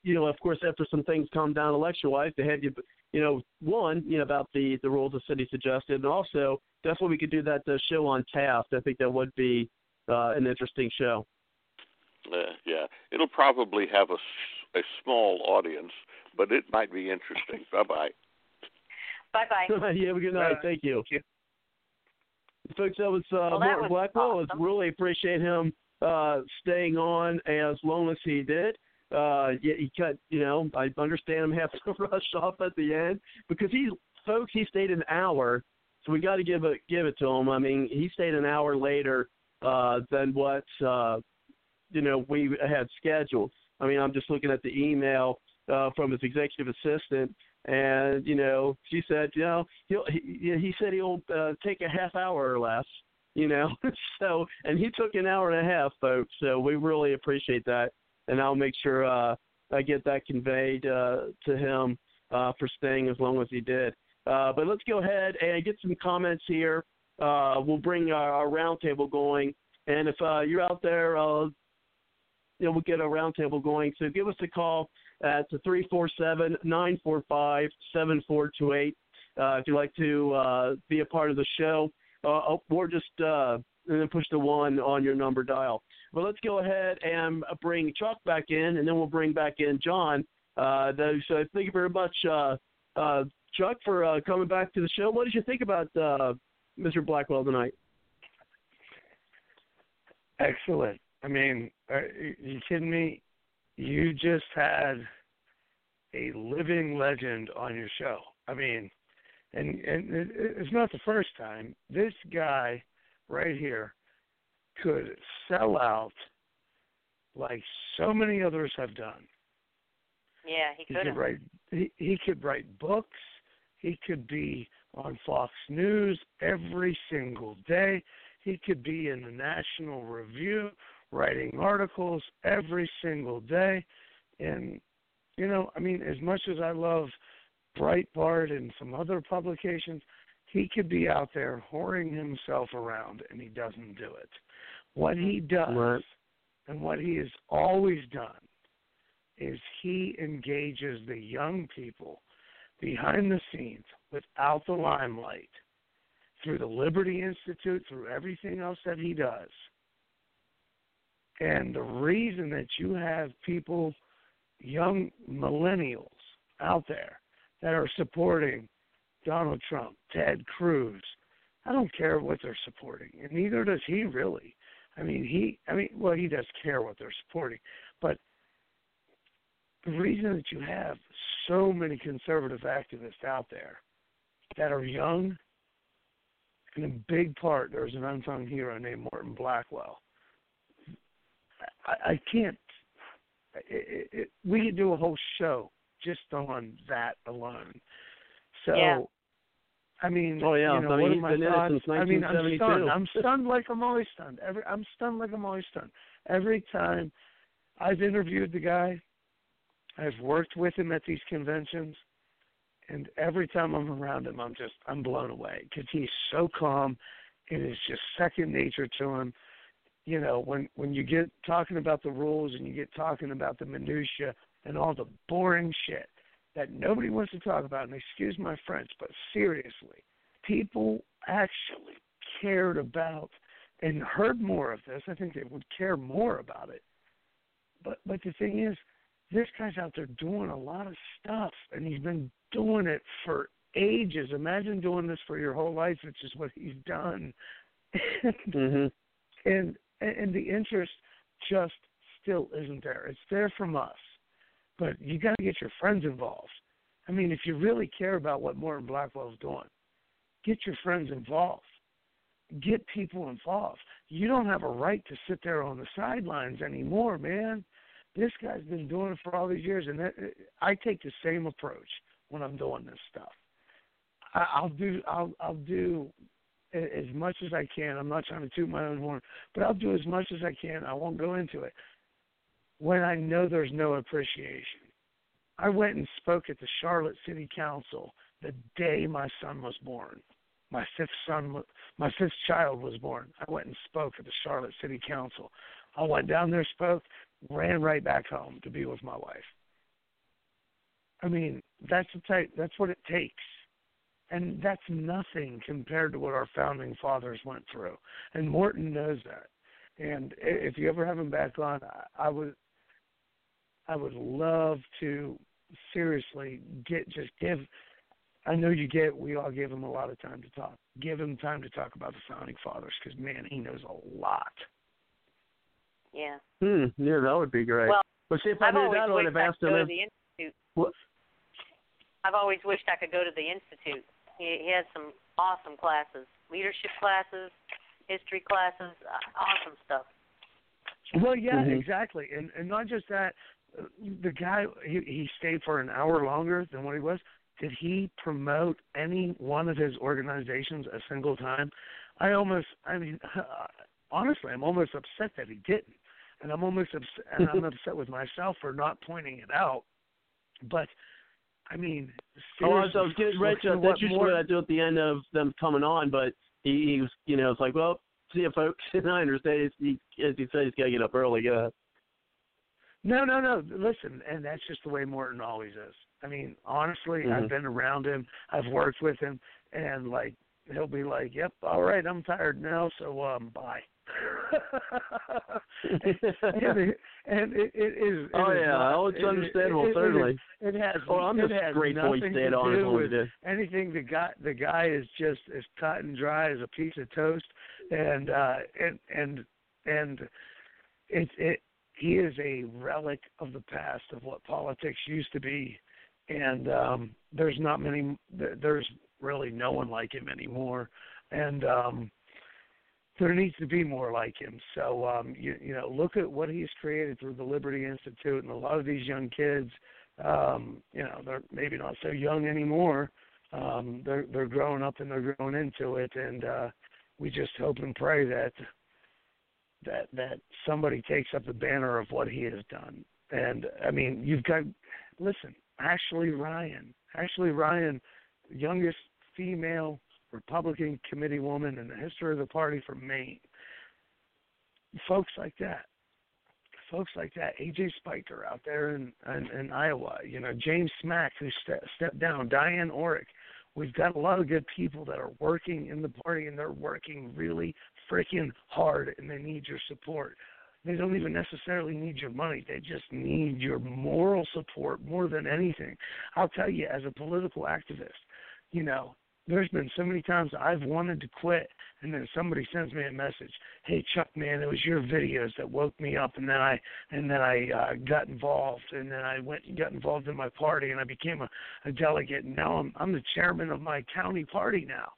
you know, of course, after some things calm down election-wise, to have you, you know, one, you know, about the the rules the city suggested, and also definitely we could do that uh, show on Taft. I think that would be uh, an interesting show. Uh, yeah, it'll probably have a, a small audience, but it might be interesting. bye bye. Bye bye. yeah, have a good night. Thank you. Folks, that was uh, Well, that Morton was Blackwell. awesome. I really appreciate him uh, staying on as long as he did. Uh, yeah, he cut. You know, I understand him having (laughs) to rush off at the end because he, folks, he stayed an hour. So we got to give it give it to him. I mean, he stayed an hour later uh, than what uh, you know we had scheduled. I mean, I'm just looking at the email uh, from his executive assistant, and you know, she said, you know, he'll, he he said he'll uh, take a half hour or less. you know. (laughs) so, and he took an hour and a half, folks. So we really appreciate that, and I'll make sure uh, I get that conveyed uh, to him uh, for staying as long as he did. Uh, but let's go ahead and get some comments here. Uh, we'll bring our, our roundtable going, and if uh, you're out there, uh, you know, we'll get a roundtable going. So give us a call at three four seven nine four five seven four two eight. Uh, if you'd like to uh, be a part of the show, uh, or just uh, and then push the one on your number dial. But let's go ahead and bring Chuck back in, and then we'll bring back in John. Uh, those, so thank you very much, uh, uh, Chuck, for uh, coming back to the show. What did you think about uh, Mr. Blackwell tonight? Excellent. I mean, are you kidding me? You just had a living legend on your show. I mean, and and it's not the first time. This guy right here could sell out like so many others have done. Yeah, he, he could could write. He, he could write books. He could be on Fox News every single day. He could be in the National Review writing articles every single day. And, you know, I mean, as much as I love Breitbart and some other publications, he could be out there whoring himself around and he doesn't do it. What he does Right. and what he has always done is he engages the young people behind the scenes without the limelight through the Liberty Institute, through everything else that he does. And the reason that you have people, young millennials out there that are supporting Donald Trump, Ted Cruz, I don't care what they're supporting, and neither does he really. I mean, he, I mean, well, he does care what they're supporting, but the reason that you have so many conservative activists out there that are young, and in a big part, there's an unsung hero named Morton Blackwell. I, I can't. It, it, we could do a whole show just on that alone. So, Yeah. I mean, Oh, yeah. you know, I mean, what he's are my been in it thoughts? since I mean, I'm stunned. I'm stunned like I'm always stunned. Every I'm stunned like I'm always stunned. Every time I've interviewed the guy, I've worked with him at these conventions, and every time I'm around him, I'm just I'm blown away because he's so calm. It is just second nature to him. You know, when when you get talking about the rules and you get talking about the minutia and all the boring shit that nobody wants to talk about, and excuse my French, but seriously, people actually cared about and heard more of this. I think they would care more about it. But but the thing is, this guy's out there doing a lot of stuff, and he's been doing it for ages. Imagine doing this for your whole life, which is what he's done. (laughs) hmm and and the interest just still isn't there. It's there from us, but you got to get your friends involved. I mean, if you really care about what Morton Blackwell's doing, get your friends involved. Get people involved. You don't have a right to sit there on the sidelines anymore, man. This guy's been doing it for all these years, and that, I take the same approach when I'm doing this stuff. I, I'll do I'll I'll do as much as I can. I'm not trying to toot my own horn, but I'll do as much as I can. I won't go into it when I know there's no appreciation. I went and spoke at the Charlotte City Council the day my son was born. My fifth son, my fifth child was born. I went and spoke at the Charlotte City Council. I went down there, spoke, ran right back home to be with my wife. I mean, that's the type. That's what it takes and that's nothing compared to what our founding fathers went through. And Morton knows that. And if you ever have him back on, I- would, I would love to seriously get just give. I know you get. We all give him a lot of time to talk. Give him time to talk about the founding fathers because man, he knows a lot. Yeah. Hmm. Yeah, that would be great. Well, but see, if I I've knew that, I would have asked him. go If, the institute. What? I've always wished I could go to the institute. He, he has some awesome classes, leadership classes, history classes, uh, awesome stuff. Well, yeah, Mhm. exactly, and and not just that. The guy he he stayed for an hour longer than what he was. Did he promote any one of his organizations a single time? I almost, I mean, (laughs) honestly, I'm almost upset that he didn't, and I'm almost upset, and I'm (laughs) upset with myself for not pointing it out. But I mean, Oh, I was, I was seriously, getting ready to. what That's usually more- what I do at the end of them coming on, but he, he was, you know, it's like, well, see you folks. And (laughs) I understand. He, as he said, he's got to get up early. Yeah. No, no, no. Listen, and that's just the way Morton always is. I mean, honestly, Mhm. I've been around him, I've worked with him, and like he'll be like, "Yep, all right, I'm tired now, so um, bye." (laughs) and it, and it, it is. it Oh, is yeah. not- Oh, it's it- understandable, it- certainly. It, has. Oh, I'm just grateful he stayed on as do long as with he did. anything. The guy, the guy is just as cut and dry as a piece of toast, and uh, and and and it it he is a relic of the past of what politics used to be, and um, there's not many. There's really no one like him anymore, and um, there needs to be more like him. So um, you you know, look at what he's created through the Liberty Institute, and a lot of these young kids, um, you know, they're maybe not so young anymore. Um, they're they're growing up and they're growing into it, and uh, we just hope and pray that that that somebody takes up the banner of what he has done. And I mean, you've got listen, Ashley Ryan, Ashley Ryan, youngest female Republican committee woman in the history of the party from Maine. Folks like that, folks like that, AJ Spiker out there in in, in Iowa, you know James Smack who ste- stepped down, Diane Orrock. We've got a lot of good people that are working in the party and they're working really freaking hard and they need your support. They don't even necessarily need your money. They just need your moral support more than anything. I'll tell you, as a political activist, you know, there's been so many times I've wanted to quit, and then somebody sends me a message, "Hey Chuck, man, it was your videos that woke me up," and then I and then I uh, got involved, and then I went and got involved in my party, and I became a, a delegate, and now I'm I'm the chairman of my county party now.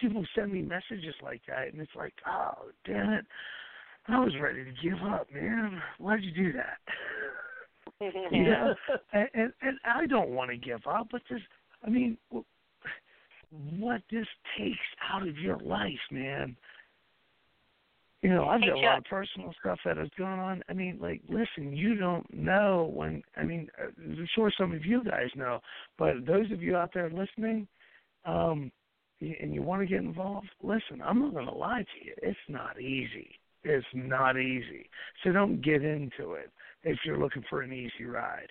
People send me messages like that, and it's like, oh damn it, I was ready to give up, man. Why'd you do that? (laughs) you know, (laughs) and, and and I don't want to give up, but this, I mean, what this takes out of your life, man. You know, I've Hey, got a lot of personal stuff that has gone on. I mean, like, listen, you don't know when. I mean, uh, I'm sure some of you guys know, but those of you out there listening, um, and you want to get involved, listen, I'm not going to lie to you. It's not easy. It's not easy. So don't get into it if you're looking for an easy ride.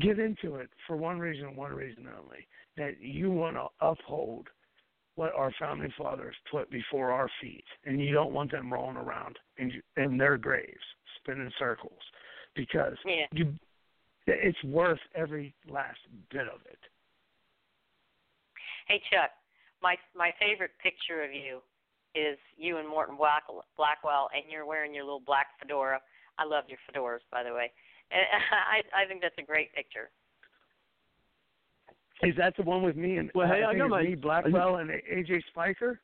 Get into it for one reason, and one reason only that you want to uphold what our founding fathers put before our feet, and you don't want them rolling around in, in their graves, spinning circles, because Yeah. you, it's worth every last bit of it. Hey Chuck, my my favorite picture of you is you and Morton Black, Blackwell, and you're wearing your little black fedora. I love your fedoras, by the way. And (laughs) I I think that's a great picture. Is that the one with me and Well, hey, I I think got it's my- me, Blackwell, and AJ Spiker?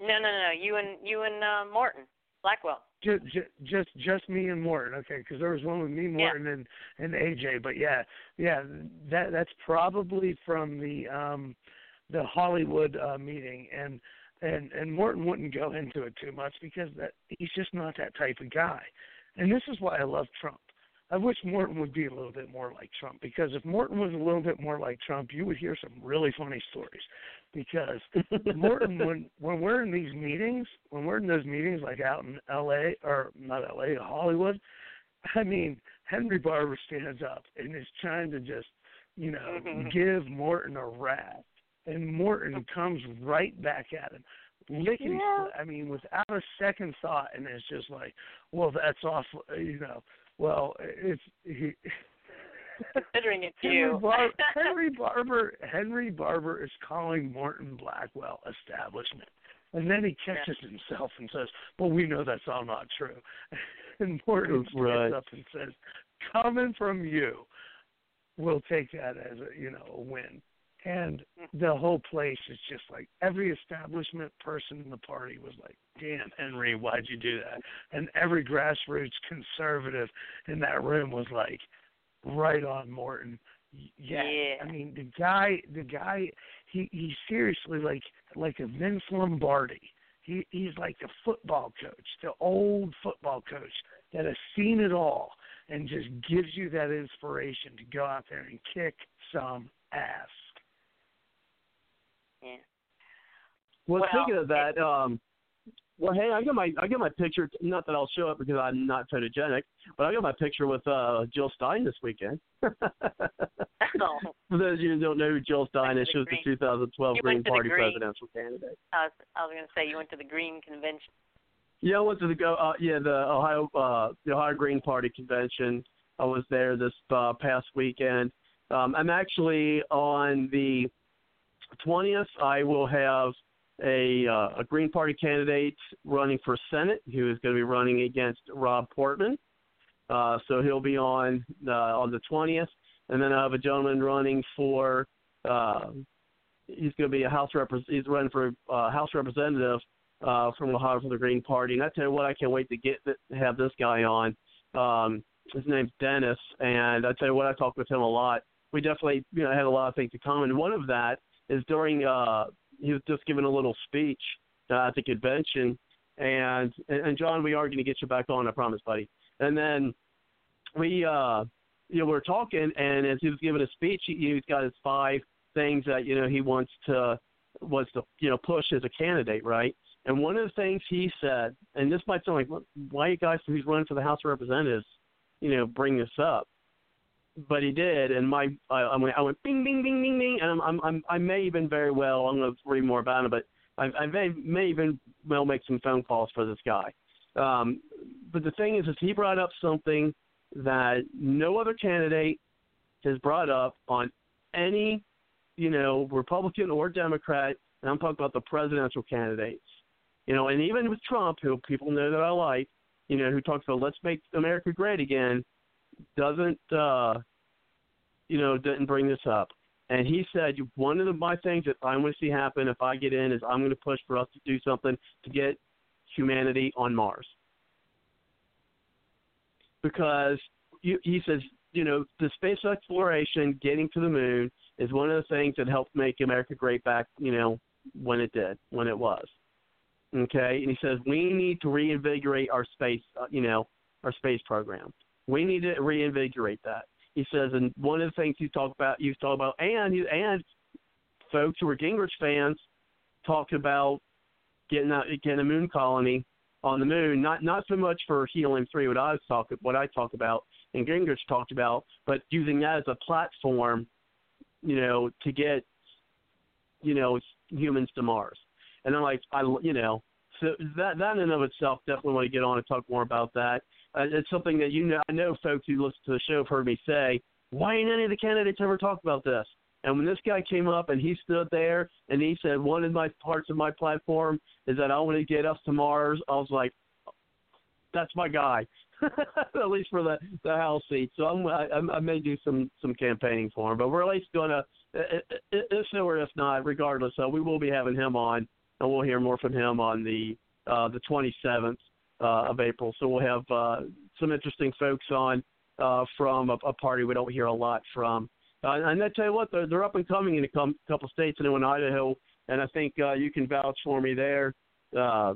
No, no, no, no. You and you and uh, Morton Blackwell. Just, just, just me and Morton. Okay, because there was one with me, Morton, and and AJ. But yeah, yeah, that that's probably from the um the Hollywood uh meeting, and and and Morton wouldn't go into it too much because that he's just not that type of guy. And this is why I love Trump. I wish Morton would be a little bit more like Trump because if Morton was a little bit more like Trump, you would hear some really funny stories. Because (laughs) Morton, when when we're in these meetings, when we're in those meetings like out in L.A. or not L.A. Hollywood, I mean Henry Barbour stands up and is trying to just you know give Morton a rat, and Morton comes right back at him. Lickety Yeah. I mean, without a second thought, and it's just like, well, that's awful, you know. Well, it's he. (laughs) Considering it's Henry, you. Bar- (laughs) Henry Barbour Henry Barbour is calling Morton Blackwell establishment. And then he catches himself and says, Well, we know that's all not true. (laughs) And Morton stands Right. up and says, Coming from you, we'll take that as a you know, a win. And mm-hmm. the whole place is just like every establishment person in the party was like, Damn, Henry, why'd you do that? And every grassroots conservative in that room was like, right on Morton. Yeah. Yeah. I mean the guy the guy he he seriously like like a Vince Lombardi. he he's like the football coach, the old football coach that has seen it all and just gives you that inspiration to go out there and kick some ass. Yeah. Well, Well, speaking of that, um, well, hey, I got my I got my picture. Not that I'll show it because I'm not photogenic, but I got my picture with uh Jill Stein this weekend. (laughs) Oh, For those of you who don't know who Jill Stein is, she was the 2012 You Green went to the Party Green. presidential candidate. I was I was going to say you went to the Green Convention. Yeah, I went to the go. Uh, yeah, the Ohio uh, the Ohio Green Party convention. I was there this uh, past weekend. Um, I'm actually on the 20th. I will have a uh, a Green Party candidate running for Senate who is going to be running against Rob Portman. Uh, so he'll be on uh, on the 20th, and then I have a gentleman running for. Uh, he's going to be a House repres He's running for uh, House representative uh, from Ohio for the Green Party. And I tell you what, I can't wait to get have this guy on. Um, his name's Dennis, and I tell you what, I talked with him a lot. We definitely, you know, had a lot of things in common. One of that is during uh, he was just giving a little speech uh, at the convention, and and, John, we are going to get you back on, I promise, buddy. And then we, uh, you know, we we're talking, and as he was giving a speech, he, he's got his five things that you know he wants to wants to you know push as a candidate, right? And one of the things he said, and this might sound like, "What- why you guys who's running for the House of Representatives, you know, bring this up? But he did, and my I, I went I went bing bing bing bing bing, and I'm I'm, I'm I may even very well I'm going to read more about it, but I, I may may even well make some phone calls for this guy. Um, but the thing is, is he brought up something that no other candidate has brought up on any, you know, Republican or Democrat, and I'm talking about the presidential candidates. You know, and even with Trump, who people know that I like, you know, who talks about let's make America great again, doesn't, uh, you know, didn't bring this up. And he said one of the, my things that I want to see happen if I get in is I'm going to push for us to do something to get humanity on Mars. Because you, he says, you know, the space exploration, getting to the moon, is one of the things that helped make America great back, you know, when it did, when it was. Okay, and he says we need to reinvigorate our space, uh, you know, our space program. We need to reinvigorate that. He says, and one of the things you talk about, you talk about, and you and folks who are Gingrich fans talked about getting out, getting a moon colony on the moon. Not not so much for helium three, what I was talking, what I talk about, and Gingrich talked about, but using that as a platform, you know, to get, you know, humans to Mars. And I'm like, I, you know, so that that in and of itself definitely want to get on and talk more about that. Uh, it's something that you know. I know folks who listen to the show have heard me say, why ain't any of the candidates ever talked about this? And when this guy came up and he stood there and he said, one of my parts of my platform is that I want to get us to Mars, I was like, that's my guy, (laughs) at least for the the House seat. So I'm, I, I may do some some campaigning for him, but we're at least going to, if so or if not, regardless, uh, we will be having him on, and we'll hear more from him on the uh, the 27th uh, of April. So we'll have uh, some interesting folks on uh, from a, a party we don't hear a lot from. Uh, and I tell you what, they're, they're up and coming in a com- couple states, I know in Idaho, and I think uh, you can vouch for me there, uh,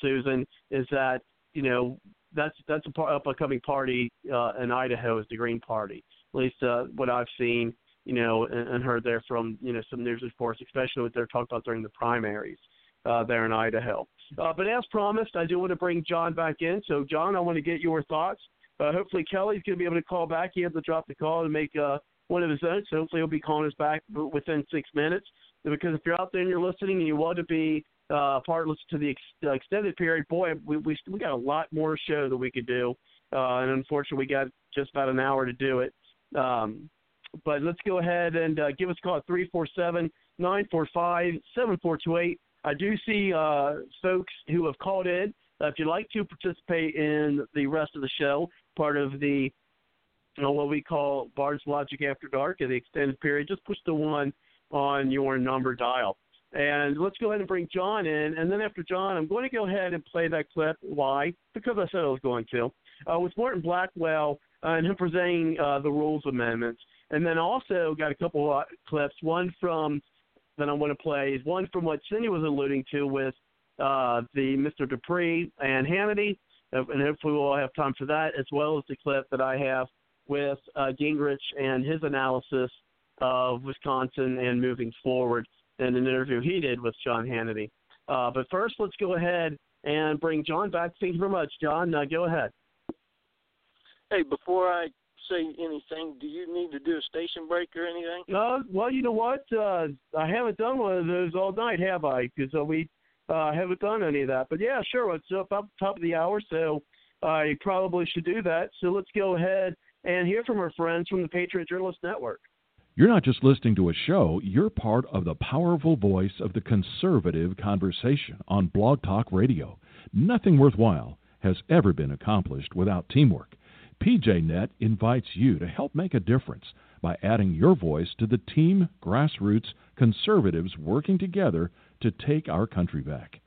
Susan. Is that you know that's that's a par- up and coming party uh, in Idaho is the Green Party. At least uh, what I've seen, you know, and, and heard there from you know some news reports, especially what they're talking about during the primaries uh, there in Idaho. Uh, but as promised, I do want to bring John back in. So, John, I want to get your thoughts. Uh, hopefully, Kelly's going to be able to call back. He had to drop the call and make uh, one of his own. So, hopefully, he'll be calling us back within six minutes. Because if you're out there and you're listening and you want to be uh, part listen to the ex- extended period, boy, we, we we got a lot more show that we could do. Uh, and unfortunately, we got just about an hour to do it. Um, but let's go ahead and uh, give us a call at 347 945 7428. I do see uh, folks who have called in. Uh, if you'd like to participate in the rest of the show, part of the you know, what we call Bard's Logic After Dark at the extended period, just push the one on your number dial. And let's go ahead and bring John in. And then after John, I'm going to go ahead and play that clip. Why? Because I said I was going to. Uh, with Morton Blackwell uh, and him presenting uh, the rules amendments. And then also got a couple of clips. One from that I want to play is one from what Cindy was alluding to with uh, the Mr. Dupree and Hannity, uh, and hopefully we'll have time for that, as well as the clip that I have with uh, Gingrich and his analysis of Wisconsin and moving forward in an interview he did with Sean Hannity. Uh, but first, let's go ahead and bring John back. Thank you very much, John. Uh, go ahead. Hey, before I say anything, do you need to do a station break or anything? Uh, well, you know what? Uh, I haven't done one of those all night, have I? Because uh, we uh, haven't done any of that. But yeah, sure. It's up up top of the hour, so I probably should do that. So let's go ahead and hear from our friends from the Patriot Journalist Network. You're not just listening to a show, you're part of the powerful voice of the conservative conversation on Blog Talk Radio. Nothing worthwhile has ever been accomplished without teamwork. PJNet invites you to help make a difference by adding your voice to the team grassroots conservatives working together to take our country back.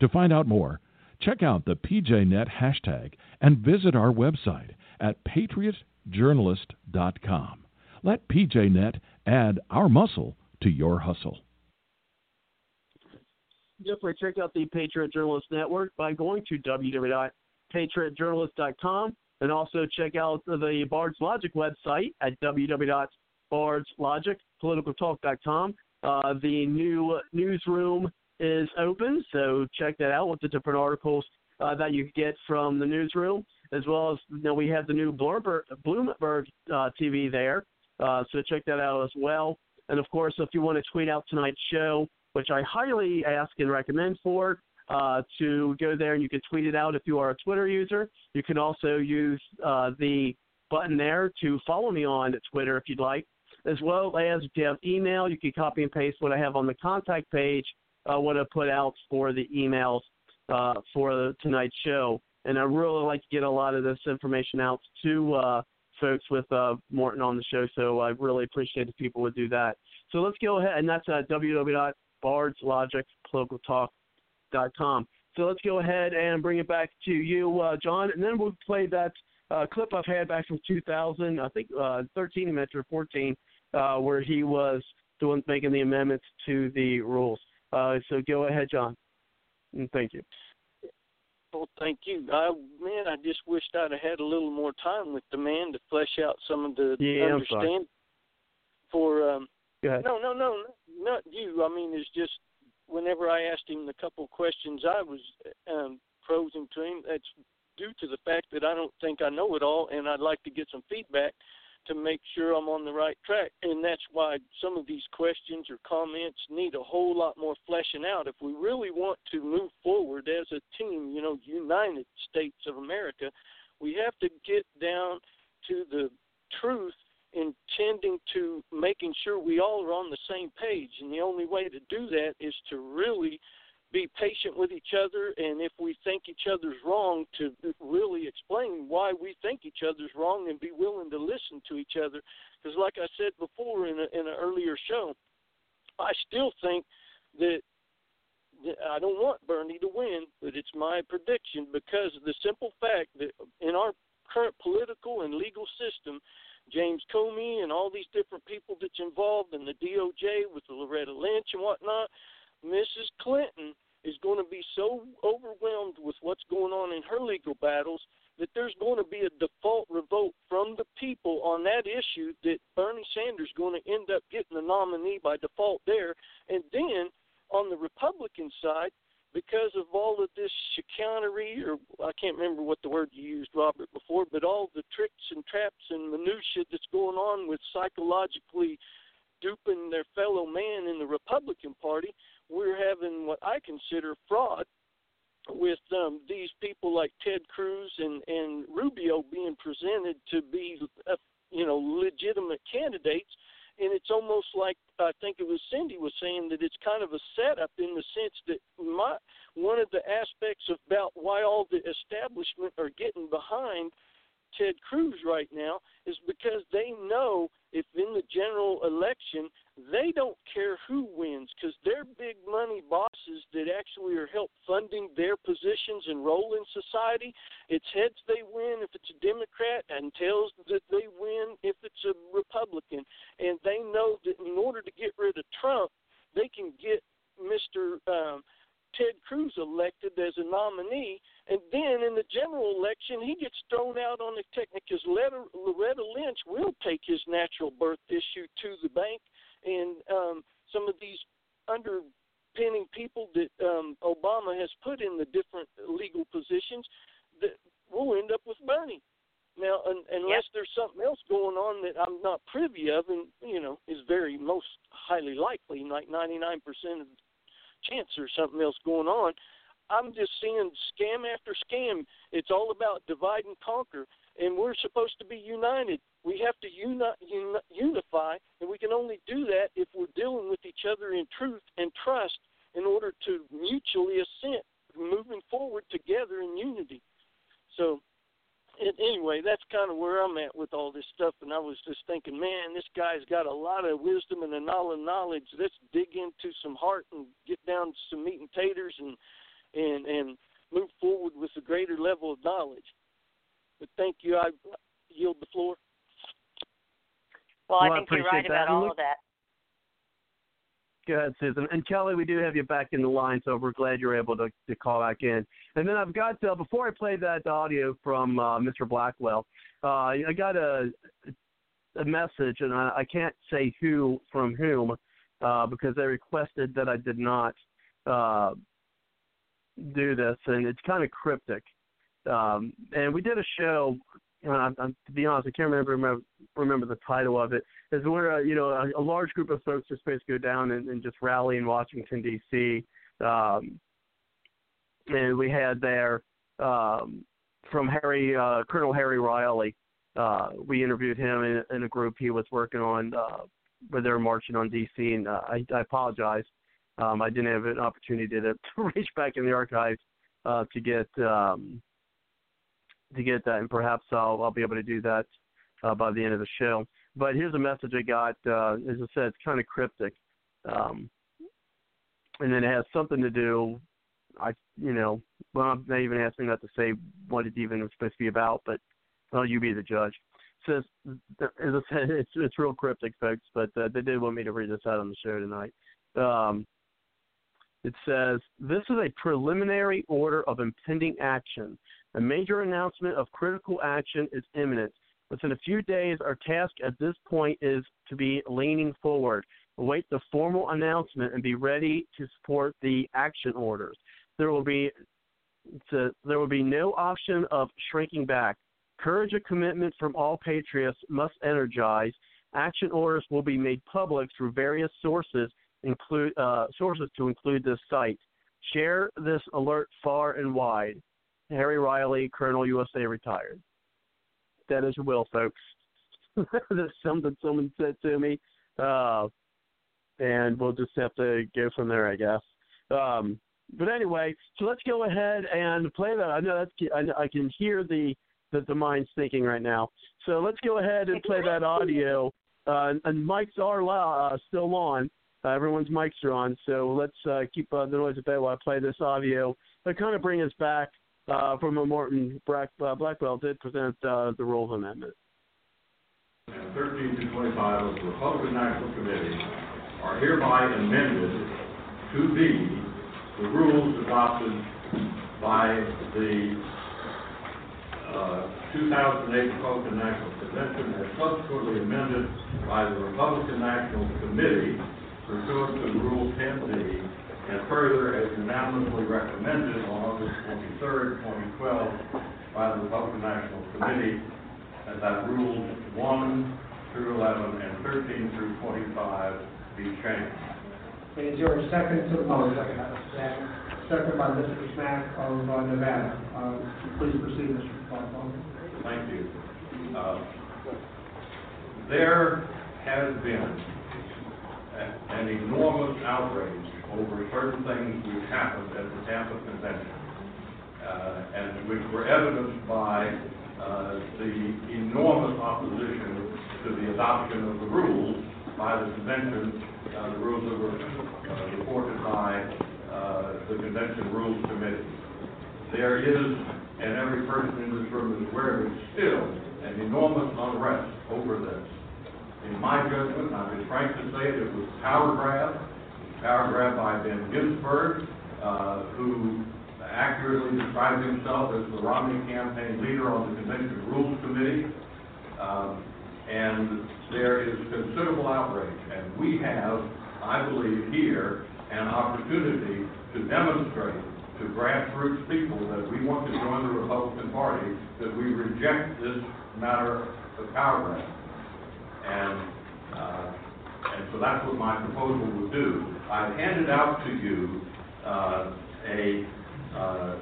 To find out more, check out the PJNet hashtag and visit our website at patriotjournalist.com. Let PJNet add our muscle to your hustle. Definitely check out the Patriot Journalist Network by going to www.patriotjournalist.com and also check out the Bard's Logic website at www.bardslogicpoliticaltalk.com. Uh, the new newsroom is open, so check that out with the different articles uh, that you get from the newsroom, as well as you know, we have the new Bloomberg, Bloomberg uh, TV there, uh, so check that out as well. And of course, if you want to tweet out tonight's show, which I highly ask and recommend for, uh, to go there and you can tweet it out if you are a Twitter user. You can also use uh, the button there to follow me on Twitter if you'd like, as well as if you have email, you can copy and paste what I have on the contact page, uh, what I put out for the emails uh, for tonight's show. And I really like to get a lot of this information out to uh, folks with uh, Morton on the show, so I really appreciate if people would do that. So let's go ahead, and that's at www.bardslogicpoliticaltalk.com com. So let's go ahead and bring it back to you, uh, John, and then we'll play that uh, clip I've had back from 2000, I think uh, 13 he mentioned or 14, uh, where he was doing making the amendments to the rules. Uh, so go ahead, John. And thank you. Well, thank you. I man, I just wished I'd have had a little more time with the man to flesh out some of the yeah, understand for um Go ahead. no, no, no, not you. I mean, it's just whenever I asked him the couple questions I was um, prosing to him, that's due to the fact that I don't think I know it all, and I'd like to get some feedback to make sure I'm on the right track. And that's why some of these questions or comments need a whole lot more fleshing out. If we really want to move forward as a team, you know, United States of America, we have to get down to the truth intending to making sure we all are on the same page. And the only way to do that is to really be patient with each other and if we think each other's wrong to really explain why we think each other's wrong and be willing to listen to each other because like i said before in, a, in an earlier show i still think that I don't want Bernie to win, but it's my prediction because of the simple fact that in our current political and legal system, James Comey and all these different people that's involved in the DOJ with Loretta Lynch and whatnot, Mrs. Clinton is going to be so overwhelmed with what's going on in her legal battles that there's going to be a default revolt from the people on that issue that Bernie Sanders is going to end up getting the nominee by default there. And then on the Republican side, because of all of this chicanery, or I can't remember what the word you used, Robert, before, but all the tricks and traps and minutia that's going on with psychologically duping their fellow man in the Republican Party, we're having what I consider fraud with um, these people like Ted Cruz and and Rubio being presented to be, uh, you know, legitimate candidates and it's almost like I think it was Cindy was saying that it's kind of a setup in the sense that my one of the aspects about why all the establishment are getting behind Ted Cruz right now is because they know if in the general election they don't care who wins because they're big money bosses that actually are help funding their positions and role in society. It's heads they win if it's a Democrat and tails that they win if it's a Republican. And they know that in order to get rid of Trump, they can get Mr. Um, Ted Cruz elected as a nominee, and then in the general election, he gets thrown out on the because Loretta Lynch will take his natural birth issue to the bank, and um, some of these underpinning people that um, Obama has put in the different legal positions, that we'll end up with Bernie. Now, un- unless Yep. there's something else going on that I'm not privy of, and you know, is very most highly likely, like 99% of chance there's something else going on. I'm just seeing scam after scam. It's all about divide and conquer, and we're supposed to be united. We have to uni- uni- unify, and we can only do that if we're dealing with each other in truth and trust in order to mutually assent, moving forward together in unity. So, anyway, that's kind of where I'm at with all this stuff. And I was just thinking, man, this guy's got a lot of wisdom and a lot of knowledge. Let's dig into some heart and get down to some meat and taters and and and move forward with a greater level of knowledge. But thank you. I yield the floor. Well, Well, I I think you're appreciate right that. about all of that. Go ahead, Susan. And Kelly, we do have you back in the line, so we're glad you're able to, to call back in. And then I've got, uh, before I play that audio from uh, Mr. Blackwell, uh, I got a, a message, and I, I can't say who from whom uh, because they requested that I did not uh, do this, and it's kind of cryptic. Um, and we did a show. And I, I, to be honest, I can't remember remember, the title of it. Is where uh, you know a, a large group of folks supposed to go down and, and just rally in Washington D.C. Um, and we had there um, from Harry uh, Colonel Harry Riley. Uh, we interviewed him in, in a group he was working on uh, where they were marching on D.C. And uh, I, I apologize, um, I didn't have an opportunity to, (laughs) to reach back in the archives uh, to get um, to get that, and perhaps I'll I'll be able to do that uh, by the end of the show. But here's a message I got. Uh, as I said, it's kind of cryptic, um, and then it has something to do. I you know, well, they even asked me not to say what it even was supposed to be about, but well, you be the judge. Says, as I said, (laughs) it's it's real cryptic, folks, but uh, they did want me to read this out on the show tonight. Um, it says, This is a preliminary order of impending action. A major announcement of critical action is imminent. Within a few days, our task at this point is to be leaning forward. Await the formal announcement and be ready to support the action orders. There will be to, there will be no option of shrinking back. Courage and commitment from all patriots must energize. Action orders will be made public through various sources, include uh, sources to include this site. Share this alert far and wide. Harry Riley, Colonel USA, retired. That is your will, folks. (laughs) That's something someone said to me, uh, and we'll just have to go from there, I guess. Um, but anyway, so let's go ahead and play that. I know that's I, I can hear the, the the mind's thinking right now. So let's go ahead and play that audio. Uh, and, and mics are uh, still on. Uh, everyone's mics are on. So let's uh, keep uh, the noise at bay while I play this audio. But kind of bring us back uh, from a Morton Black, uh, Blackwell did present uh, the rules amendment. 13 to 25 of the Republican National Committee are hereby amended to be the rules adopted by the uh, 2008 Republican National Convention as subsequently amended by the Republican National Committee pursuant to Rule 10D and further as unanimously recommended on August 23, 2012 by the Republican National Committee and that Rules 1 through 11 and 13 through 25 be changed. Is a second to the motion? Second. Second by Mr. Smack of uh, Nevada. Uh, Please proceed, Mr. Blackwell. Thank you. Uh, There has been an enormous outrage over certain things which happened at the Tampa Convention, uh, and which were evidenced by uh, the enormous opposition to the adoption of the rules by the convention, uh, the rules that were uh, reported by uh, the Convention Rules Committee. There is, and every person in this room is aware of it, still an enormous unrest over this. In my judgment, I'll be frank to say it, it was power grab, power grab by Ben Ginsberg, uh, who accurately described himself as the Romney campaign leader on the Convention Rules Committee. Um, and there is considerable outrage, and we have, I believe, here, an opportunity to demonstrate to grassroots people that we want to join the Republican Party, that we reject this matter of power grab. And, uh, and so that's what my proposal would do. I've handed out to you, uh, a, uh,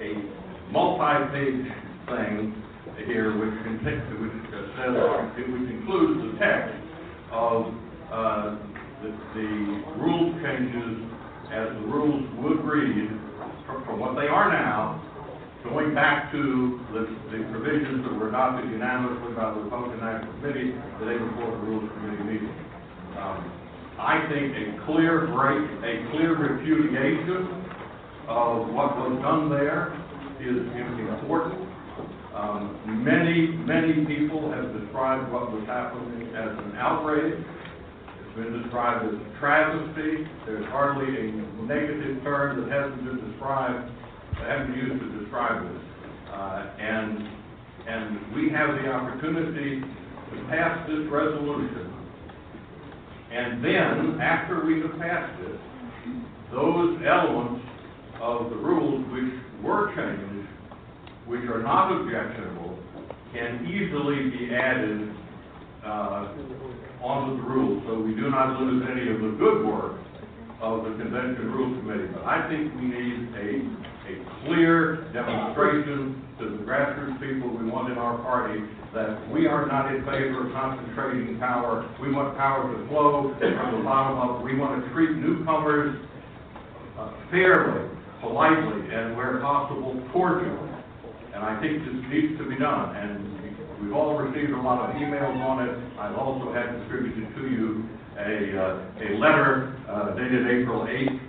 a multi-page thing here which contains, which says, which includes the text of, uh, the, the rule changes as the rules would read from, from what they are now, going back to the, the provisions that were adopted unanimously by the Republican National Committee the day before the Rules Committee meeting. Um, I think a clear break, a clear repudiation of what was done there is important. Um, many, many people have described what was happening as an outrage. It's been described as a travesty. There's hardly a negative term that hasn't been described, been used to describe this. Uh, and, and we have the opportunity to pass this resolution. And then, after we have passed it, those elements of the rules which were changed, which are not objectionable, can easily be added uh, onto the rules, so we do not lose any of the good work of the Convention Rules Committee. But I think we need a, a clear demonstration to the grassroots people we want in our party that we are not in favor of concentrating power. We want power to flow from the bottom up. We want to treat newcomers uh, fairly, politely, and where possible, cordially. And I think this needs to be done. And we've all received a lot of emails on it. I've also had distributed to you a, uh, a letter uh, dated April 8th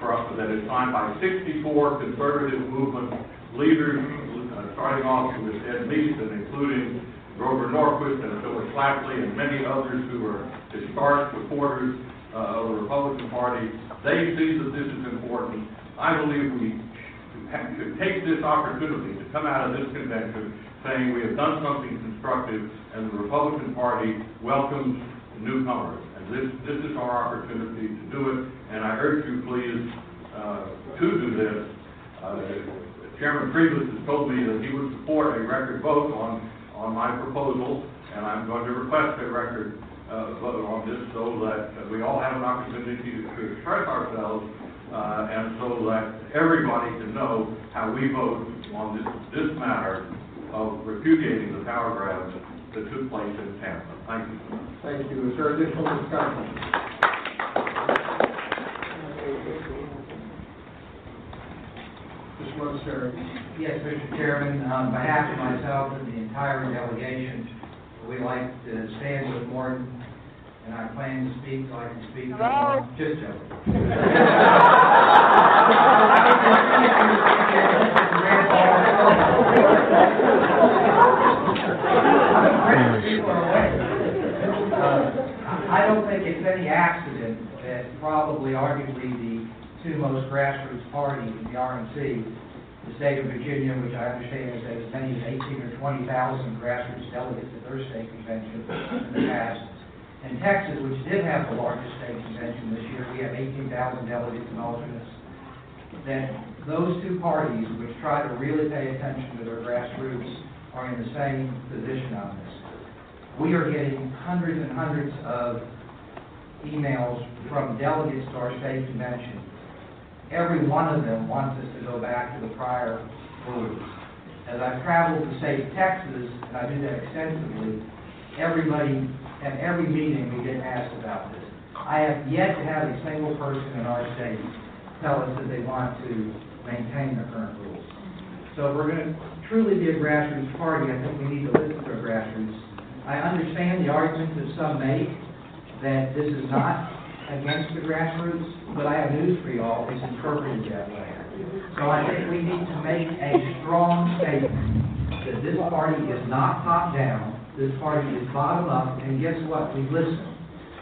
for that is signed by 64 conservative movement leaders, uh, starting off with Ed Meese and including Grover Norquist and Phyllis Schlafly and many others who are historic supporters uh, of the Republican Party. They see that this is important. I believe we should take this opportunity to come out of this convention saying we have done something constructive and the Republican Party welcomes newcomers. This, this is our opportunity to do it, and I urge you please uh, to do this. Uh, Chairman Priebus has told me that he would support a record vote on, on my proposal, and I'm going to request a record uh, vote on this so that we all have an opportunity to, to express ourselves uh, and so that everybody can know how we vote on this, this matter of repudiating the power grabs that took place in Tampa. Thank you. Thank you. Is there additional discussion? Mr. Munisteri. Yes, Mr. Chairman, on behalf of myself and the entire delegation, we'd like to stand with Morton, and I plan to speak so I can speak. Hello? Just joking. (laughs) (laughs) (laughs) People are awake. Uh, I don't think it's any accident that probably arguably the two most grassroots parties the RNC, the state of Virginia, which I understand has as many as eighteen or twenty thousand grassroots delegates at their state convention in the past, and Texas, which did have the largest state convention this year, we have eighteen thousand delegates and alternates, that those two parties, which try to really pay attention to their grassroots, are in the same position on this. We are getting hundreds and hundreds of emails from delegates to our state convention. Every one of them wants us to go back to the prior rules. As I've traveled to state Texas, and I do that extensively, everybody, at every meeting, we get asked about this. I have yet to have a single person in our state tell us that they want to maintain the current rules. So if we're going to truly be a grassroots party, I think we need to listen to our grassroots. I understand the argument that some make that this is not against the grassroots, but I have news for y'all, it's interpreted that way. So I think we need to make a strong statement that this party is not top-down, this party is bottom-up, and guess what? We listened.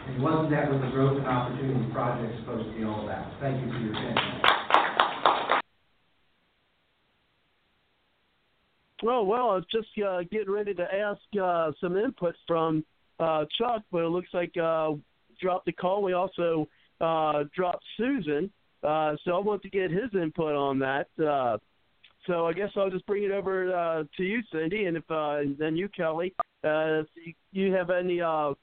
And wasn't that what the Growth and Opportunity Project is supposed to be all about? Thank you for your attention. Oh well, I was just uh, getting ready to ask uh, some input from uh, Chuck, but it looks like uh, dropped the call. We also uh, dropped Susan, uh, so I want to get his input on that. Uh, so I guess I'll just bring it over uh, to you, Cindy, and if uh, and then you, Kelly, uh, if you, have any uh,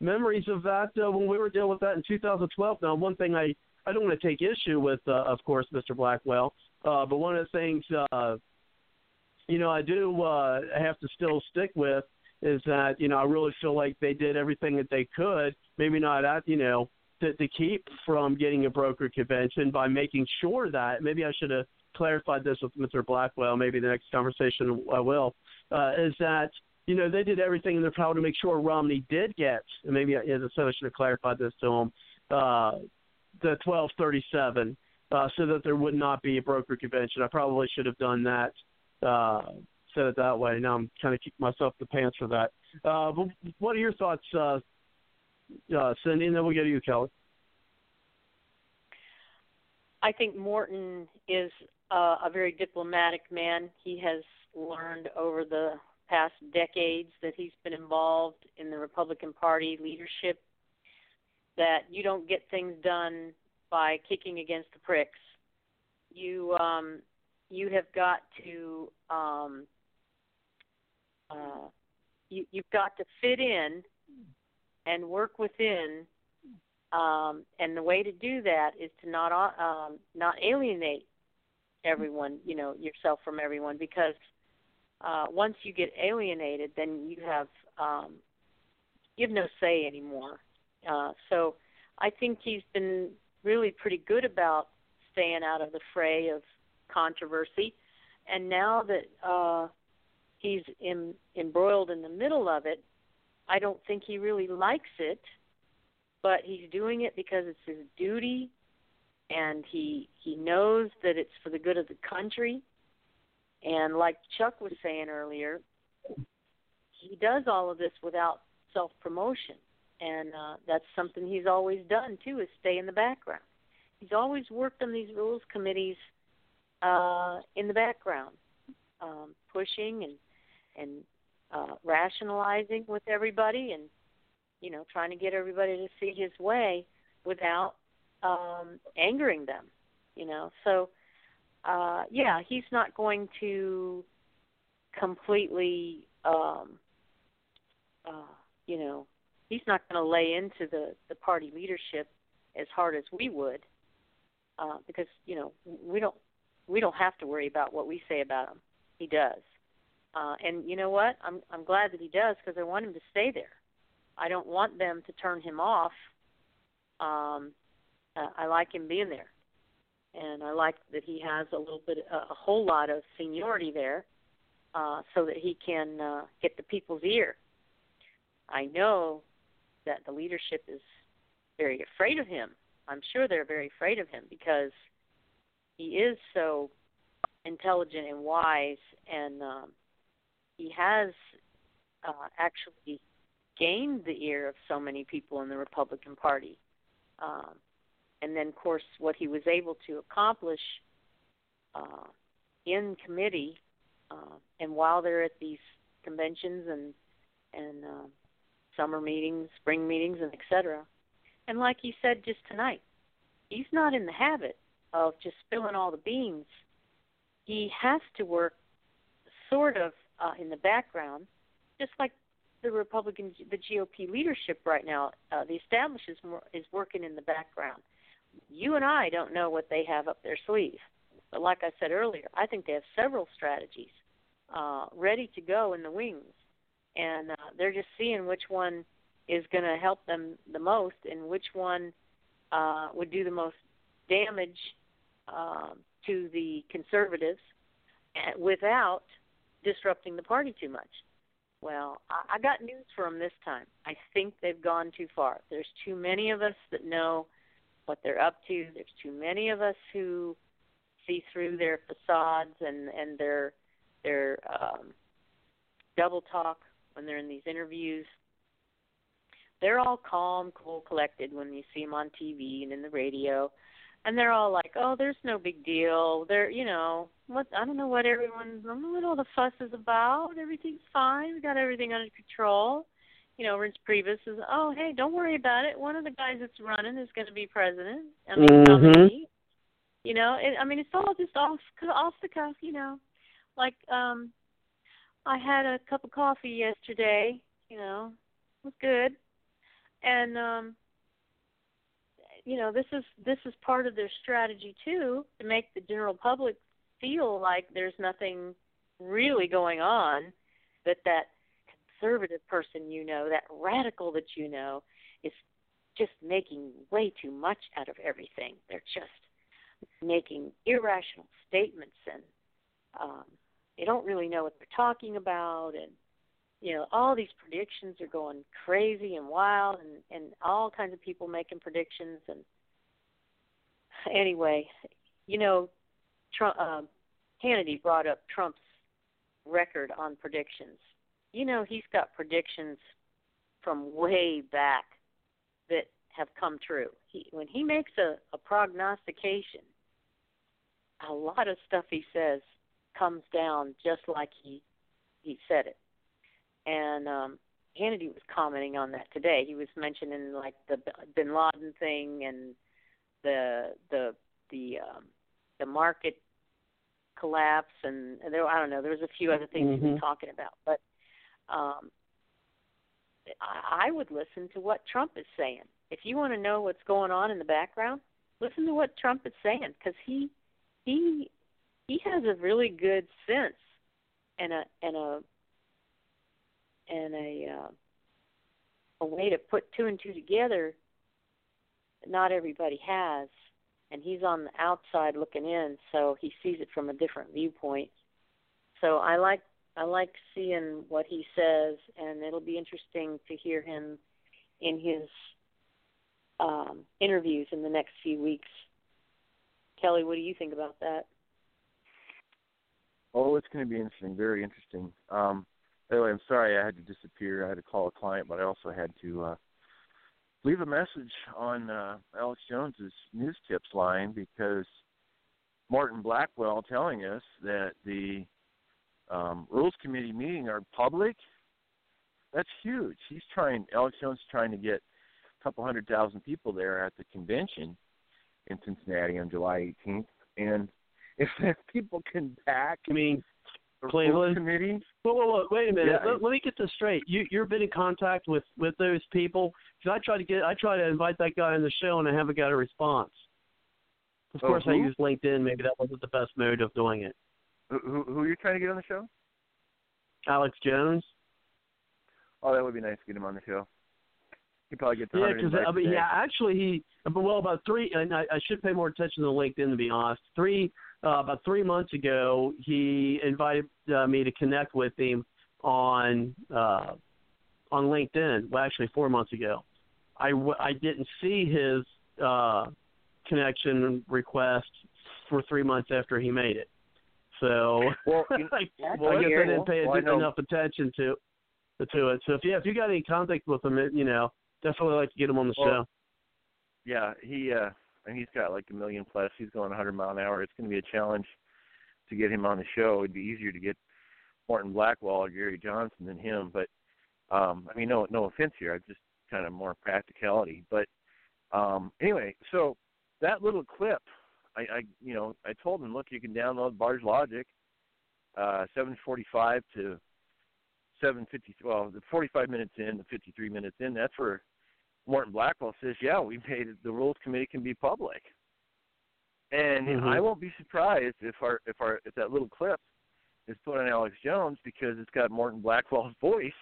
memories of that uh, when we were dealing with that in 2012. Now, one thing I I don't want to take issue with, uh, of course, Mr. Blackwell, uh, but one of the things uh, you know I do uh, have to still stick with is that you know I really feel like they did everything that they could, maybe not at you know to, to keep from getting a broker convention by making sure that maybe I should have clarified this with Mr. Blackwell. Maybe the next conversation I will. Uh, is that you know they did everything in their power to make sure Romney did get. And maybe as I said, I should have clarified this to him. Uh, the 1237, uh, so that there would not be a broker convention. I probably should have done that. Uh, said it that way. Now I'm kind of keeping myself the pants for that. Uh, but what are your thoughts, uh, uh, Cindy? And then we'll get to you, Kelly. I think Morton is uh, a very diplomatic man. He has learned over the past decades that he's been involved in the Republican Party leadership that you don't get things done by kicking against the pricks. You um, you have got to um, uh, you, you've got to fit in and work within um, and the way to do that is to not uh, um, not alienate everyone, you know, yourself from everyone, because uh, once you get alienated, then you have um, you have no say anymore. Uh, so I think he's been really pretty good about staying out of the fray of controversy, and now that uh, he's in, embroiled in the middle of it, I don't think he really likes it but he's doing it because it's his duty and he he knows that it's for the good of the country. And like Chuck was saying earlier he does all of this without self promotion and uh that's something he's always done too is stay in the background. He's always worked on these rules committees uh in the background um pushing and and uh rationalizing with everybody and you know, trying to get everybody to see his way without um angering them, you know. So uh yeah, he's not going to completely um uh you know, he's not going to lay into the the party leadership as hard as we would uh because, you know, we don't we don't have to worry about what we say about him. He does. Uh and you know what? I'm I'm glad that he does because I want him to stay there. I don't want them to turn him off. Um, uh, I like him being there, and I like that he has a little bit, a, a whole lot of seniority there, uh, so that he can uh, get the people's ear. I know that the leadership is very afraid of him. I'm sure they're very afraid of him because he is so intelligent and wise, and um, he has uh, actually gained the ear of so many people in the Republican Party. Um, and then, of course, what he was able to accomplish uh, in committee, uh, and while they're at these conventions and and uh, summer meetings, spring meetings, and etc. And like he said just tonight, he's not in the habit of just spilling all the beans. He has to work sort of uh, in the background, just like the Republican, the GOP leadership right now, uh, the establishment is, working in the background. You and I don't know what they have up their sleeve, but like I said earlier, I think they have several strategies uh, ready to go in the wings, and uh, they're just seeing which one is going to help them the most and which one uh, would do the most damage uh, to the conservatives uh, without disrupting the party too much. Well, I, I got news for them this time. I think they've gone too far. There's too many of us that know what they're up to. There's too many of us who see through their facades and and their their um, double talk when they're in these interviews. They're all calm, cool, collected when you see them on TV and in the radio. And they're all like, "Oh, there's no big deal. They're, you know, what I don't know what everyone, I don't know what all the fuss is about. Everything's fine. We got everything under control." You know, Reince Priebus is, "Oh, hey, don't worry about it. One of the guys that's running is going to be president. I mean, Mhm. nominee." You know, it, I mean, it's all just off off the cuff. You know, like um, I had a cup of coffee yesterday. You know, it was good, and um you know this is this is part of their strategy too to make the general public feel like there's nothing really going on that that conservative person you know that radical that you know is just making way too much out of everything. They're just making irrational statements and um they don't really know what they're talking about and you know all these predictions are going crazy and wild and and all kinds of people making predictions. And anyway you know Trump uh, Hannity brought up Trump's record on predictions. You know he's got predictions from way back that have come true. He when he makes a, a prognostication a lot of stuff he says comes down just like he he said it and um Hannity was commenting on that today. He was mentioning like the Bin Laden thing and the the the um the market collapse and, and there I don't know, there was a few other things he was Mhm. talking about. But um I, I would listen to what Trump is saying. If you want to know what's going on in the background, listen to what Trump is saying because he he he has a really good sense and a and a and a uh, a way to put two and two together that not everybody has and he's on the outside looking in so he sees it from a different viewpoint so i like i like seeing what he says and it'll be interesting to hear him in his um interviews in the next few weeks kelly what do you think about that Oh, it's going to be interesting. Very interesting. Um, by the way, I'm sorry I had to disappear. I had to call a client, but I also had to uh, leave a message on uh, Alex Jones's news tips line because Martin Blackwell telling us that the um, rules committee meeting are public. That's huge. He's trying. Alex Jones is trying to get a couple hundred thousand people there at the convention in Cincinnati on July 18th, and (laughs) if people can pack, I mean, the Cleveland committee. Whoa, whoa, whoa! Wait a minute. Yeah. Let, let me get this straight. You you've been in contact with with those people? Because I try to get I try to invite that guy on the show and I haven't got a response. Of Oh, course, I use LinkedIn. Maybe that wasn't the best mode of doing it. Who, who, are you trying to get on the show? Alex Jones. Oh, that would be nice to get him on the show. He probably gets Yeah, because I mean, yeah, actually, he well about three, and I, I should pay more attention to LinkedIn to be honest. Three uh, about three months ago, he invited uh, me to connect with him on uh, on LinkedIn. Well, actually, four months ago, I w- I didn't see his uh, connection request for three months after he made it. So well, (laughs) I, well, I guess I didn't pay well, enough attention to to it. So if yeah, if you got any contact with him, it, you know, definitely like to get him on the Well, show. Yeah, he uh and he's got like a million plus. He's going 100 mile an hour. It's going to be a challenge to get him on the show. It'd be easier to get Martin Blackwell or Gary Johnson than him. But um, I mean, no, no offense here. I just kind of more practicality. But um, anyway, so that little clip, I, I, you know, I told him, look, you can download Bards Logic, uh, 7:45 to 7:50. Well, the 45 minutes in, the 53 minutes in. That's where Morton Blackwell says, "Yeah, we made it. The rules committee can be public." And Mhm. I won't be surprised if our if our if that little clip is put on Alex Jones because it's got Morton Blackwell's voice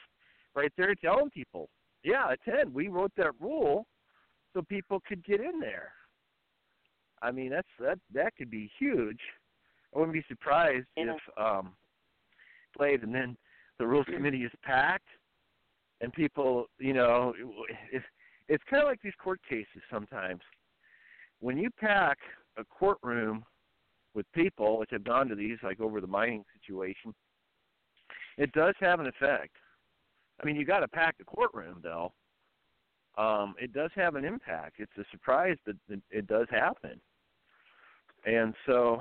right there telling people, "Yeah, attend. We wrote that rule so people could get in there." I mean, that's that that could be huge. I wouldn't be surprised Yeah. if um played and then the rules committee is packed and people, you know, if it's kind of like these court cases sometimes. When you pack a courtroom with people, which have gone to these, like over the mining situation, it does have an effect. I mean, you got to pack the courtroom, though. Um, it does have an impact. It's a surprise that it, does happen. And so,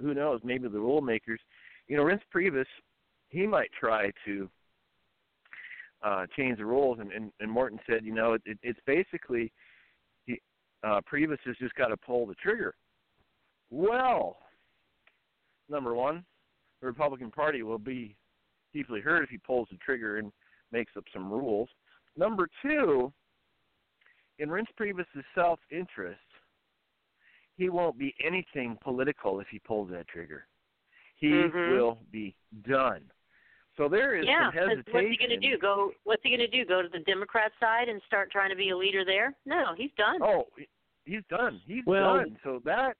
who knows? Maybe the rule makers, you know, Reince Priebus, he might try to uh, change the rules. And, and, and Morton said, you know, it, it, it's basically he, uh, Priebus has just got to pull the trigger. Well, number one, the Republican Party will be deeply hurt if he pulls the trigger and makes up some rules. Number two, in Reince Priebus's self-interest, he won't be anything political if he pulls that trigger. He Mhm. will be done. So there is yeah, some 'cause hesitation. what's he going to do? Go? What's he going to do? Go to the Democrat side and start trying to be a leader there? No, he's done. Oh, he's done. He's Well- done. So that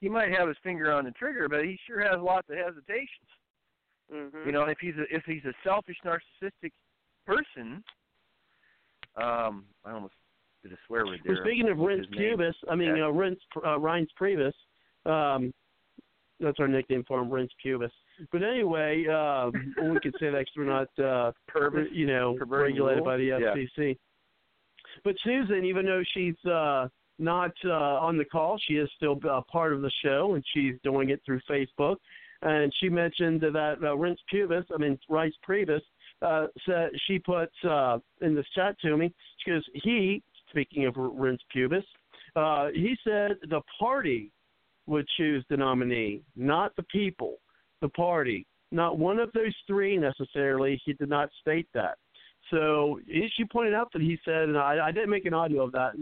he might have his finger on the trigger, but he sure has lots of hesitations. Mm-hmm. You know, if he's a, if he's a selfish, narcissistic person, um, I almost did a swear word there. Well, speaking of What's Reince? Pubis, I mean Yeah. uh, Reince uh, Reince Priebus, um, that's our nickname for him, Reince Pubis. But anyway, uh, we could say that we're not, uh, you know, regulated by the Yeah. FCC. But Susan, even though she's uh, not uh, on the call, she is still a part of the show, and she's doing it through Facebook. And she mentioned that uh, Reince Pubis, I mean Reince Priebus, uh, said she put uh, in this chat to me. She goes, he, speaking of Reince Pubis, uh, he said the party would choose the nominee, not the people, the party. Not one of those three necessarily. He did not state that. So he she pointed out that he said, and I, I didn't make an audio of that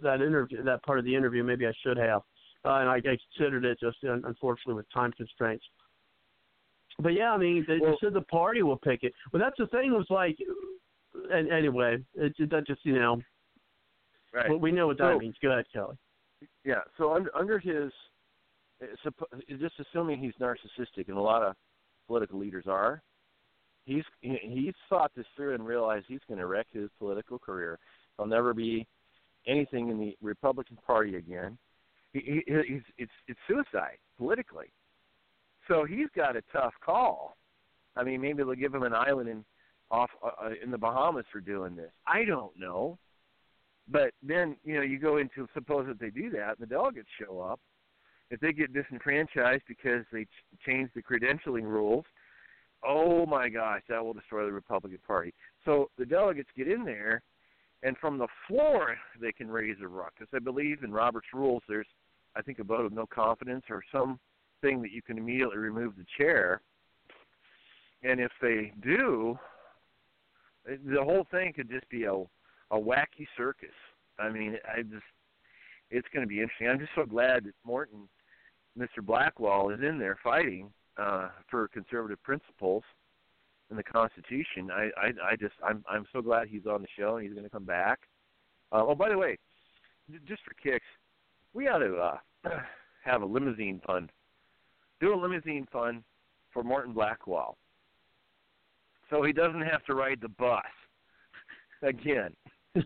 that interview, that part of the interview. Maybe I should have, uh, and I, I considered it just un- unfortunately with time constraints. But yeah, I mean, they Well- said the party will pick it. Well, that's the thing. Was like, and anyway, it, that just you know, Right. well, we know what that So- means. Go ahead, Kelly. Yeah. So under under his, just assuming he's narcissistic, and a lot of political leaders are, he's he's thought this through and realized he's going to wreck his political career. He'll never be anything in the Republican Party again. He, he, he's it's it's suicide politically. So he's got a tough call. I mean, maybe they'll give him an island in off uh, uh, in the Bahamas for doing this. I don't know. But then, you know, you go into suppose that they do that and the delegates show up. If they get disenfranchised because they ch- change the credentialing rules, oh my gosh, that will destroy the Republican Party. So the delegates get in there, and from the floor they can raise a ruckus. I believe in Robert's rules, there's, I think, a vote of no confidence or some thing that you can immediately remove the chair. And if they do, the whole thing could just be a a wacky circus. I mean, I just it's going to be interesting. I'm just so glad that Morton, Mr. Blackwell, is in there fighting uh, for conservative principles in the Constitution. I, I, I just, I'm, I'm so glad he's on the show and he's going to come back. Uh, oh, by the way, just for kicks, we ought to uh, (clears throat) have a limousine fund. Do a limousine fund for Morton Blackwell, so he doesn't have to ride the bus (laughs) again. (laughs)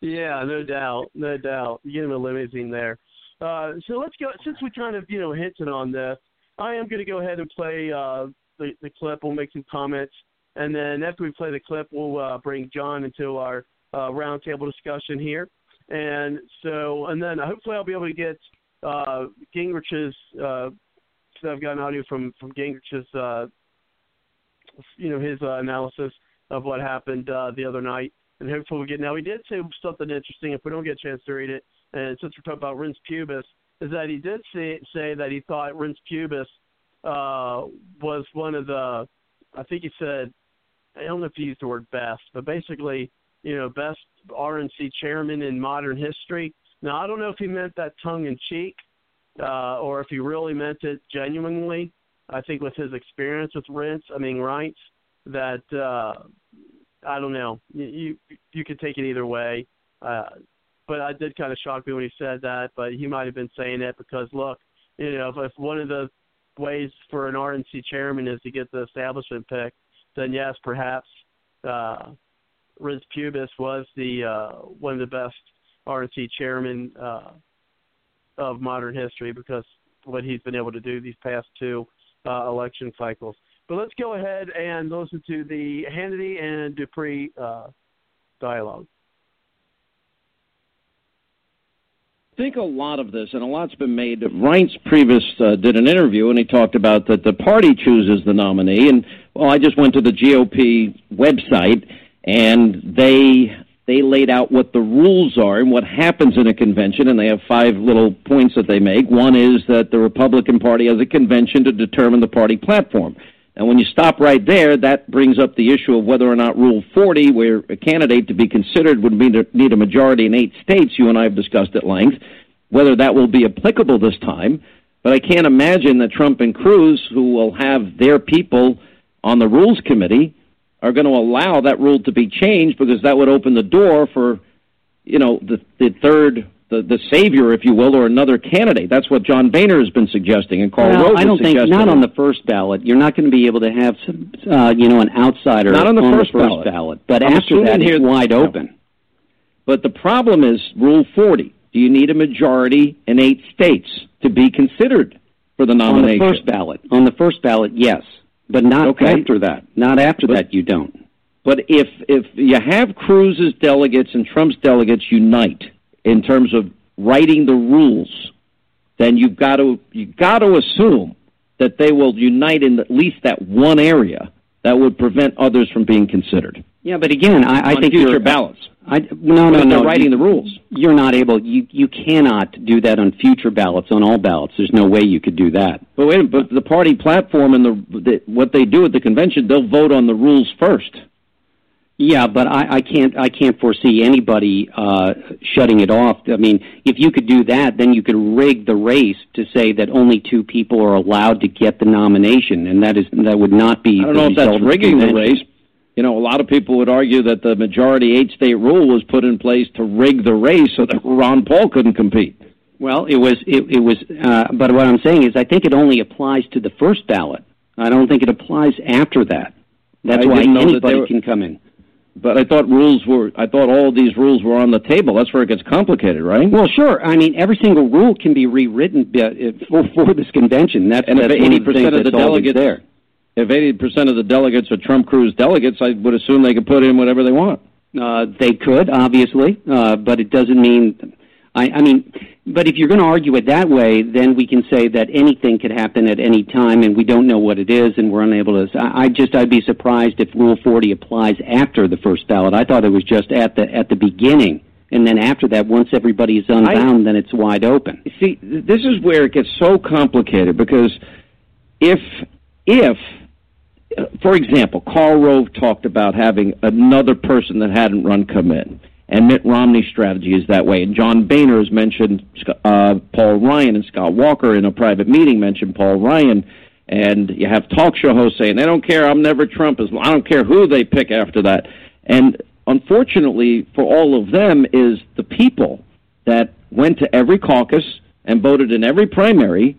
yeah, no doubt, no doubt. You get him a limousine there. Uh, so let's go. Since we kind of you know hinted on this, I am going to go ahead and play uh, the the clip. We'll make some comments, and then after we play the clip, we'll uh, bring John into our uh, roundtable discussion here. And so, and then hopefully I'll be able to get uh, Gingrich's. Uh, I've got an audio from from Gingrich's. Uh, you know his uh, analysis of what happened uh, the other night, and hopefully we get. Now he did say something interesting. If we don't get a chance to read it, and since we're talking about Reince Pubis, is that he did say say that he thought Reince Pubis uh, was one of the. I think he said, I don't know if he used the word best, but basically, you know, best RNC chairman in modern history. Now I don't know if he meant that tongue in cheek, uh, or if he really meant it genuinely. I think with his experience with Reince, I mean Reince, that uh, I don't know. You, you you could take it either way. Uh, but I did kind of shock me when he said that. But he might have been saying it because look, you know, if, if one of the ways for an RNC chairman is to get the establishment pick, then yes, perhaps uh, Reince Pubis was the uh, one of the best RNC chairman uh, of modern history because what he's been able to do these past two uh, election cycles. But let's go ahead and listen to the Hannity and Dupree uh, dialogue. Think a lot of this, and a lot's been made. Reince Priebus uh, did an interview, and he talked about that the party chooses the nominee. And well, I just went to the GOP website, and they they laid out what the rules are and what happens in a convention, and they have five little points that they make. One is that the Republican Party has a convention to determine the party platform. And when you stop right there, that brings up the issue of whether or not Rule 40, where a candidate to be considered would need a majority in eight states, you and I have discussed at length, whether that will be applicable this time. But I can't imagine that Trump and Cruz, who will have their people on the Rules Committee, are going to allow that rule to be changed because that would open the door for, you know, the, the third the, the savior, if you will, or another candidate. That's what John Boehner has been suggesting, and Karl well, Rove I don't think not on the first ballot. You're not going to be able to have some, uh, you know, an outsider Not on the first ballot. ballot. But I'm after that, it's wide no. open. But the problem is Rule 40. Do you need a majority in eight states to be considered for the nomination? On the first ballot, on the first ballot, yes, but not Okay. after that. Not after But- that, you don't. But if if you have Cruz's delegates and Trump's delegates unite in terms of writing the rules, then you've got to you've got to assume that they will unite in at least that one area that would prevent others from being considered. Yeah, but again, I, I On think future ballots. I, no, no, no. writing the rules. You're not able. You you cannot do that on future ballots. On all ballots, there's no way you could do that. But wait, but the party platform and the, the what they do at the convention, they'll vote on the rules first. Yeah, but I, I can't. I can't foresee anybody uh, shutting it off. I mean, if you could do that, then you could rig the race to say that only two people are allowed to get the nomination, and that is that would not be. I don't know if that's rigging the race. You know, a lot of people would argue that the majority eight state rule was put in place to rig the race so that Ron Paul couldn't compete. Well, it was it, it was, uh, but what I'm saying is, I think it only applies to the first ballot. I don't think it applies after that. That's I why anybody were- can come in. But I thought rules were. I thought all these rules were on the table. That's where it gets complicated, right? Well, sure. I mean, every single rule can be rewritten uh, for, for this convention. That's And if that's one eighty of the percent of the delegates, there. if eighty percent of the delegates are Trump Cruz delegates, I would assume they could put in whatever they want. Uh, they could, obviously, uh, but it doesn't mean. I, I mean, but if you're going to argue it that way, then we can say that anything could happen at any time, and we don't know what it is, and we're unable to. I, I just, I'd be surprised if Rule 40 applies after the first ballot. I thought it was just at the at the beginning, and then after that, once everybody is unbound, then it's wide open. See, this is where it gets so complicated because if if uh, for example, Karl Rove talked about having another person that hadn't run come in, and Mitt Romney's strategy is that way. And John Boehner has mentioned uh, Paul Ryan, and Scott Walker in a private meeting mentioned Paul Ryan. And you have talk show hosts saying they don't care. I'm never Trump. I don't care who they pick after that. And unfortunately for all of them is the people that went to every caucus and voted in every primary,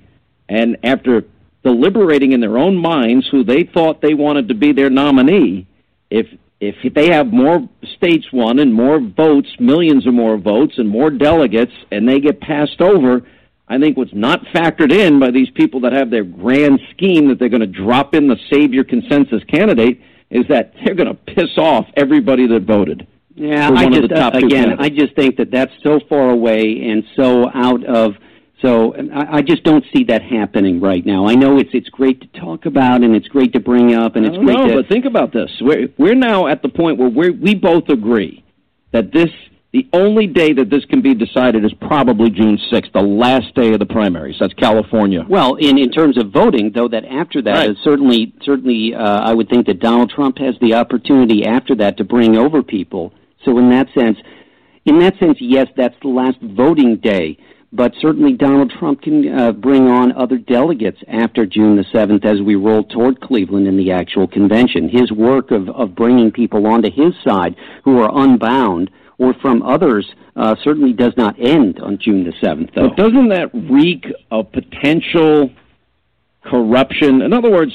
and after deliberating in their own minds who they thought they wanted to be their nominee, if if they have more states won and more votes, millions or more votes and more delegates, and they get passed over, I think what's not factored in by these people that have their grand scheme that they're going to drop in the savior consensus candidate is that they're going to piss off everybody that voted. Yeah, I just uh, again. I just think that that's so far away and so out of. So I, I just don't see that happening right now. I know it's it's great to talk about and it's great to bring up and it's great know, to. but think about this. We're we're now at the point where we we both agree that this the only day that this can be decided is probably June sixth, the last day of the primaries. That's California. Well, in in terms of voting, though, that after that Right. certainly certainly, uh, I would think that Donald Trump has the opportunity after that to bring over people. So in that sense, in that sense, yes, that's the last voting day. But certainly, Donald Trump can uh, bring on other delegates after June the seventh as we roll toward Cleveland in the actual convention. His work of of bringing people onto his side who are unbound or from others uh, certainly does not end on June the seventh. Though. But doesn't that reek of potential corruption? In other words,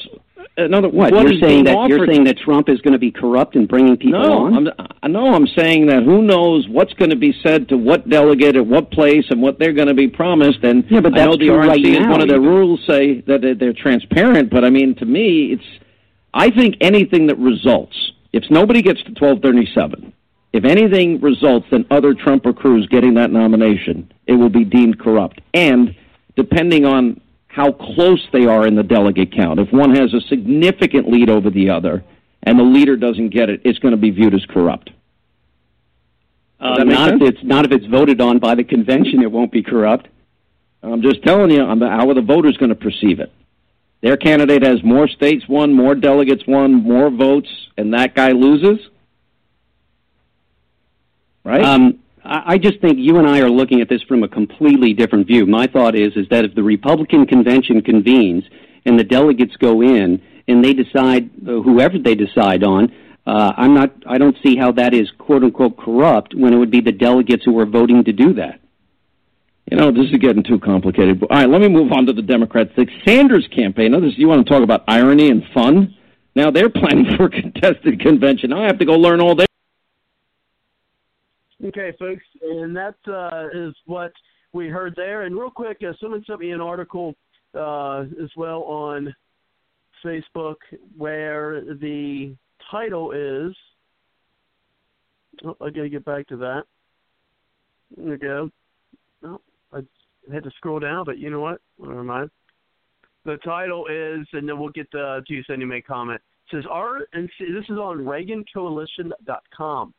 another What, what you're saying that you're saying that Trump is going to be corrupt and bringing people no, on? I'm, I know I'm saying that who knows what's going to be said to what delegate at what place and what they're going to be promised. And Yeah, but I know the RNC right is now, one of their rules say that they're, they're transparent. But I mean, to me, it's I think anything that results if nobody gets to 1237, if anything results in other Trump or Cruz getting that nomination, it will be deemed corrupt. And depending on how close they are in the delegate count, if one has a significant lead over the other and the leader doesn't get it, it's going to be viewed as corrupt. Uh, not sense? if it's not if it's voted on by the convention, it won't be corrupt. I'm just telling you how are the voters going to perceive it. Their candidate has more states won, more delegates won, more votes, and that guy loses. Right? Um, I, just think you and I are looking at this from a completely different view. My thought is is that if the Republican convention convenes and the delegates go in and they decide uh, whoever they decide on, uh, I'm not. I don't see how that is quote unquote corrupt when it would be the delegates who are voting to do that. You know, this is getting too complicated. All right, let me move on to the Democrats. The Sanders campaign. Now, this you want to talk about irony and fun? Now they're (laughs) planning for a contested convention. I have to go learn all day. Okay, folks, and that uh, is what we heard there. And real quick, uh, someone sent me an article uh, as well on Facebook where the title is. Oh, I got to get back to that. There we go. Oh, I had to scroll down, but you know what? Never mind. The title is, and then we'll get the, to you sending me a comment. It says RNC. This is on ReaganCoalition.com.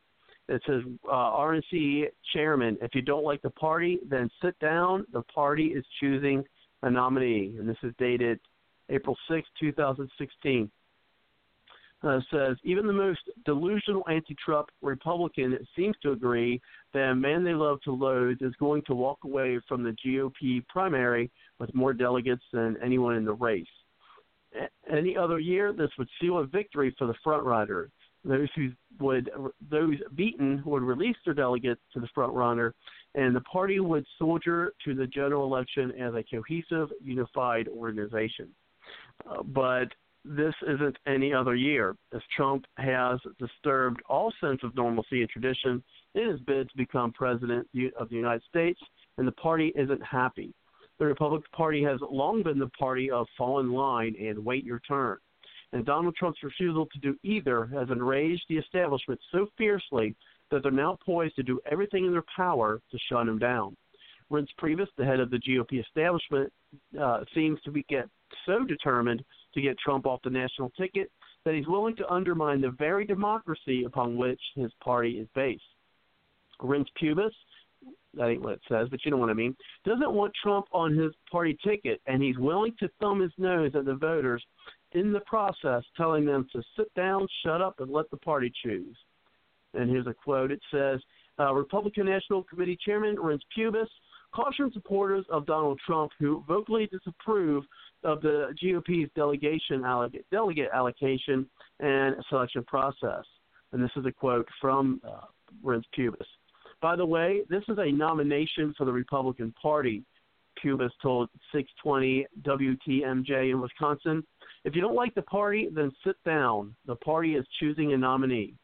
It says uh, RNC chairman. If you don't like the party, then sit down. The party is choosing a nominee, and this is dated April 6, 2016. Uh, says even the most delusional anti-Trump Republican seems to agree that a man they love to loathe is going to walk away from the GOP primary with more delegates than anyone in the race. Any other year, this would seal a victory for the frontrunner. Those who would, those beaten would release their delegates to the frontrunner, and the party would soldier to the general election as a cohesive, unified organization. Uh, but this isn't any other year, as Trump has disturbed all sense of normalcy and tradition in his bid to become president of the United States, and the party isn't happy. The Republican Party has long been the party of fall in line and wait your turn. And Donald Trump's refusal to do either has enraged the establishment so fiercely that they're now poised to do everything in their power to shut him down. Reince Priebus, the head of the GOP establishment, uh, seems to be get so determined to get Trump off the national ticket that he's willing to undermine the very democracy upon which his party is based. Reince Pubis, that ain't what it says, but you know what I mean, doesn't want Trump on his party ticket, and he's willing to thumb his nose at the voters in the process, telling them to sit down, shut up, and let the party choose. And here's a quote. It says, uh, Republican National Committee Chairman Reince Pubis cautioned supporters of Donald Trump who vocally disapprove of the GOP's delegation delegate allocation and selection process. And this is a quote from uh, Reince Pubis. By the way, this is a nomination for the Republican Party. Pubis told 620 WTMJ in Wisconsin. If you don't like the party, then sit down. The party is choosing a nominee.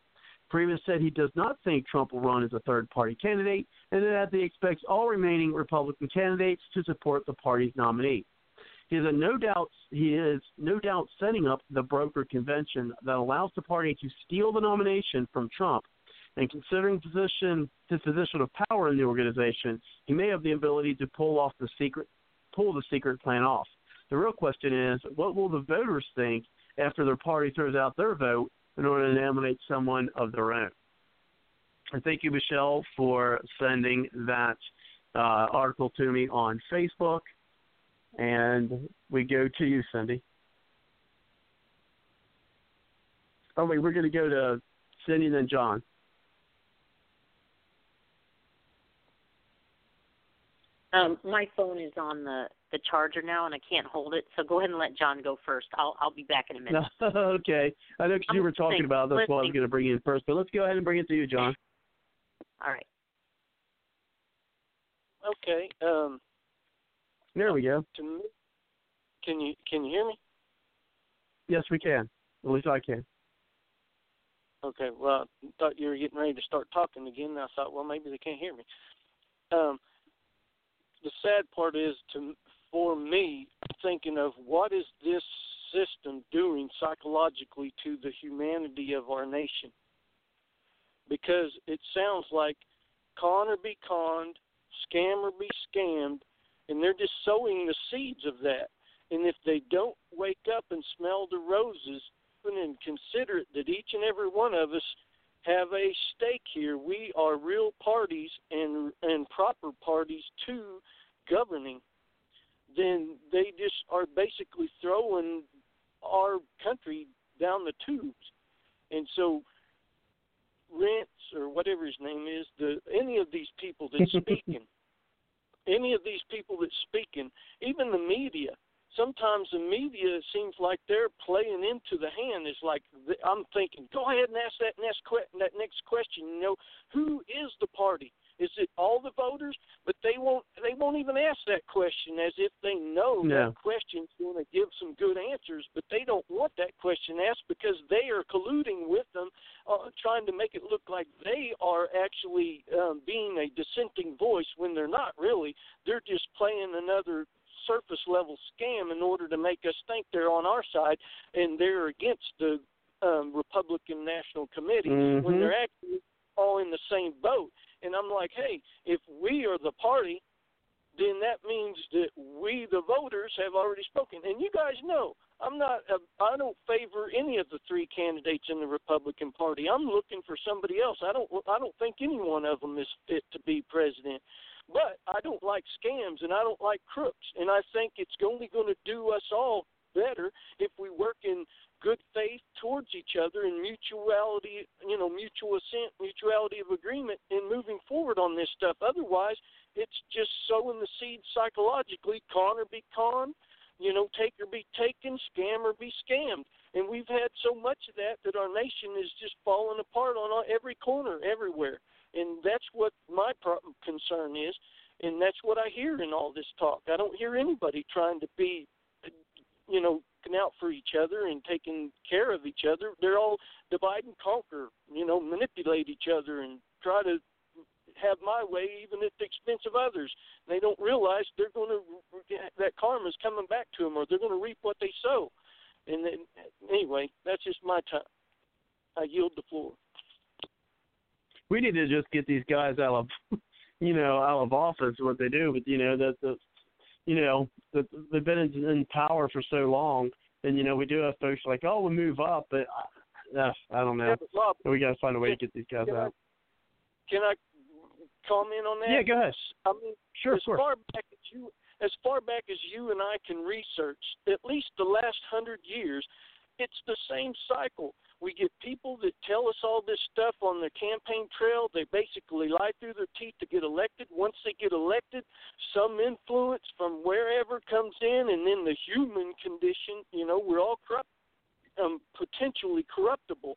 Priebus said he does not think Trump will run as a third party candidate and that he expects all remaining Republican candidates to support the party's nominee. He is no doubt he is no doubt setting up the broker convention that allows the party to steal the nomination from Trump. And considering position his position of power in the organization, he may have the ability to pull off the secret pull the secret plan off. The real question is, what will the voters think after their party throws out their vote in order to nominate someone of their own? And thank you, Michelle, for sending that uh, article to me on Facebook. And we go to you, Cindy. Oh, wait, we're going to go to Cindy and then John. Um, my phone is on the the charger now, and I can't hold it. So go ahead and let John go first. I'll I'll be back in a minute. (laughs) okay. I know you were talking listening, about that's what I was going to bring in first, but let's go ahead and bring it to you, John. All right. Okay. Um, There we go. to me, can you can you hear me? Yes, we can. At least I can. Okay. Well, I thought you were getting ready to start talking again. And I thought, well, maybe they can't hear me. Um, the sad part is to for me thinking of what is this system doing psychologically to the humanity of our nation. because it sounds like con or be conned, scam or be scammed, and they're just sowing the seeds of that. And if they don't wake up and smell the roses and consider it that each and every one of us have a stake here, we are real parties and and proper parties to governing, then they just are basically throwing our country down the tubes. And so Rents or whatever his name is, the any of these people that's (laughs) speaking, any of these people that's speaking, even the media. Sometimes the media seems like they're playing into the hand. It's like I'm thinking, go ahead and ask that next que- that next question. You know, who is the party? Is it all the voters? But they won't. They won't even ask that question as if they know No. that question's going to give some good answers. But they don't want that question asked because they are colluding with them, uh, trying to make it look like they are actually um, being a dissenting voice when they're not really. They're just playing another surface level scam in order to make us think they're on our side and they're against the um, Republican National Committee when Mhm. they're actually all in the same boat. And I'm like, hey, if we are the party, then that means that we, the voters, have already spoken. And you guys know, I'm not, a, I don't favor any of the three candidates in the Republican Party. I'm looking for somebody else. I don't, I don't think any one of them is fit to be president. But I don't like scams and I don't like crooks. And I think it's only going to do us all better if we work in good faith towards each other and mutuality, you know, mutual assent, mutuality of agreement in moving forward on this stuff. Otherwise, it's just sowing the seed psychologically, con or be con, you know, take or be taken, scam or be scammed. And we've had so much of that that our nation is just falling apart on every corner, everywhere. And that's what my pro- concern is, and that's what I hear in all this talk. I don't hear anybody trying to be, you know, out for each other and taking care of each other. They're all divide and conquer, you know, manipulate each other and try to have my way even at the expense of others. They don't realize they're going to that karma's coming back to them, or they're going to reap what they sow. And then, anyway, that's just my time. I yield the floor. We need to just get these guys out of (laughs) you know out of office what they do but you know that the you know that they've been in, in power for so long and you know we do have folks like oh we move up but uh, I don't know Yeah, we got to find a way to get these guys can I, out can I comment on that? yeah go ahead I mean, Sure, as far back as you, as far back as you and I can research, at least the last hundred years, it's the same cycle. We get people that tell us all this stuff on the campaign trail. They basically lie through their teeth to get elected. Once they get elected, some influence from wherever comes in, and then the human condition. You know, we're all corrupt, um, potentially corruptible.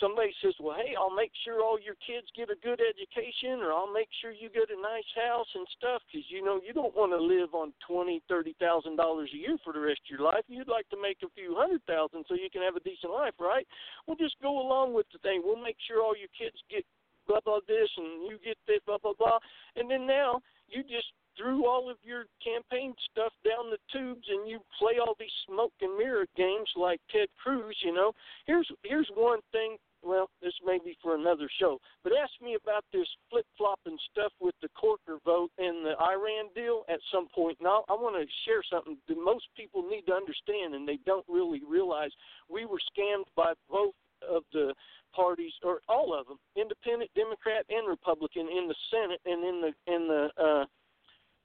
Somebody says, "Well, hey, I'll make sure all your kids get a good education, or I'll make sure you get a nice house and stuff, because you know you don't want to live on twenty, thirty thousand dollars a year for the rest of your life. You'd like to make a few hundred thousand so you can have a decent life, right? Well, just go along with the thing. We'll make sure all your kids get blah blah this, and you get this blah blah blah, and then now you just threw all of your campaign stuff down the tubes and you play all these smoke and mirror games like Ted Cruz, you know. Here's here's one thing well, this may be for another show, but ask me about this flip flopping stuff with the Corker vote and the Iran deal at some point. Now, I want to share something that most people need to understand, and they don't really realize. We were scammed by both of the parties, or all of them, Independent, Democrat, and Republican, in the Senate and in the in the uh,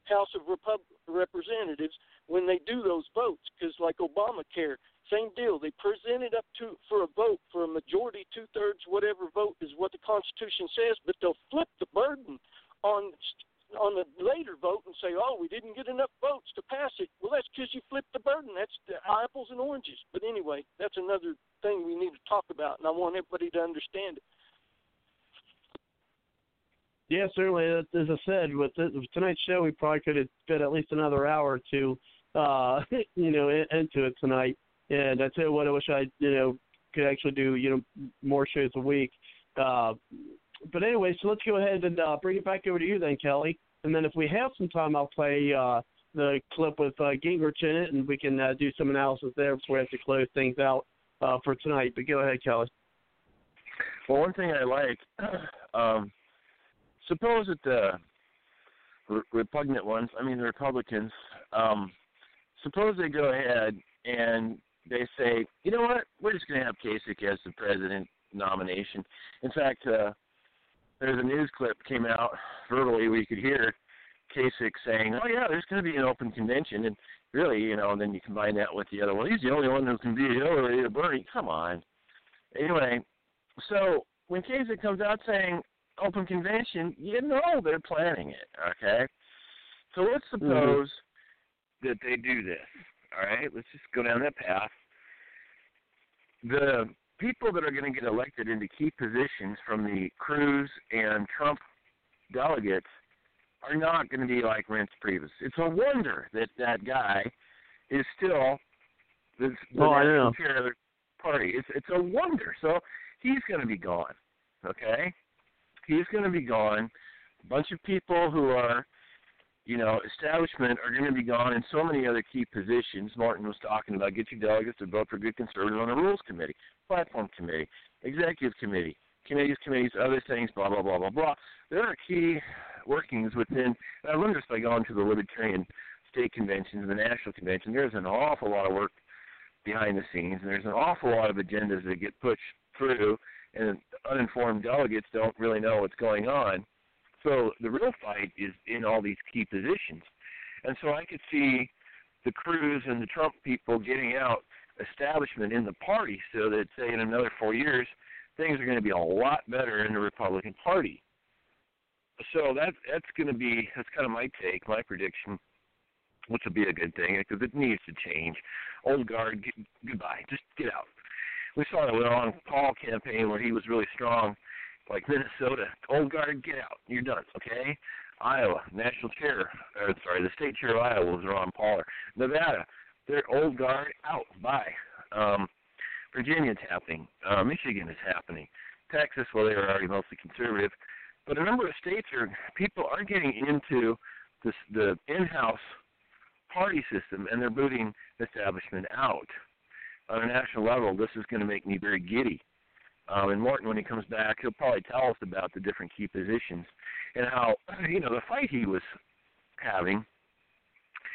House of Repub- Representatives when they do those votes. Because like Obamacare, same deal. They present it up to for a vote for a majority, two thirds, whatever vote is what the Constitution says, but they'll flip the burden on on the later vote and say, "Oh, we didn't get enough votes to pass it." Well, that's because you flipped the burden. That's the apples and oranges. But anyway, that's another thing we need to talk about, and I want everybody to understand it. Yeah, certainly. As I said, with, this, with tonight's show, we probably could have fit at least another hour or two, uh, (laughs) you know, in, into it tonight. And I tell you what, I wish I, you know, could actually do, you know, more shows a week. Uh, but anyway, so let's go ahead and uh, bring it back over to you then, Kelly. And then if we have some time, I'll play uh, the clip with uh, Gingrich in it, and we can uh, do some analysis there before we have to close things out uh, for tonight. But go ahead, Kelly. Well, one thing I like, (clears throat) um, suppose that the re- repugnant ones, I mean the Republicans, um, suppose they go ahead and they say, you know what, we're just going to have Kasich as the president nomination. In fact, uh, there's a news clip came out verbally where you could hear Kasich saying, "Oh yeah, there's going to be an open convention," and really, you know, and then you combine that with the other one. He's the only one who can beat Hillary or Bernie. Come on. Anyway, so when Kasich comes out saying open convention, you know they're planning it. Okay, so let's mm-hmm. suppose that they do this. All right, let's just go down that path. The people that are going to get elected into key positions from the Cruz and Trump delegates are not going to be like Reince Priebus. It's a wonder that that guy is still the, the Oh, national chair of the party. It's it's a wonder. So he's going to be gone. Okay, he's going to be gone. A bunch of people who are, you know, establishment are going to be gone in so many other key positions. Martin was talking about get your delegates to vote for good conservative on the rules committee, platform committee, executive committee, committees, committees, other things, blah blah blah blah blah. There are key workings within. I learned this by going to the Libertarian state conventions and the national convention. There's an awful lot of work behind the scenes, and there's an awful lot of agendas that get pushed through, and uninformed delegates don't really know what's going on. So the real fight is in all these key positions, and so I could see the Cruz and the Trump people getting out establishment in the party, so that say in another four years things are going to be a lot better in the Republican Party. So that that's going to be that's kind of my take, my prediction, which will be a good thing because it needs to change. Old guard, get, goodbye, just get out. We saw it with Ron Paul campaign where he was really strong, like Minnesota. Old guard, get out. You're done. Okay. Iowa national chair, or sorry, the state chair of Iowa was Ron Paul. Nevada, their old guard out. Bye. Um, Virginia's happening. Uh, Michigan is happening. Texas, well, they were already mostly conservative, but a number of states are people are getting into this the in-house party system, and they're booting establishment out. On a national level, this is going to make me very giddy. Um, and Morton, when he comes back, he'll probably tell us about the different key positions and how you know the fight he was having.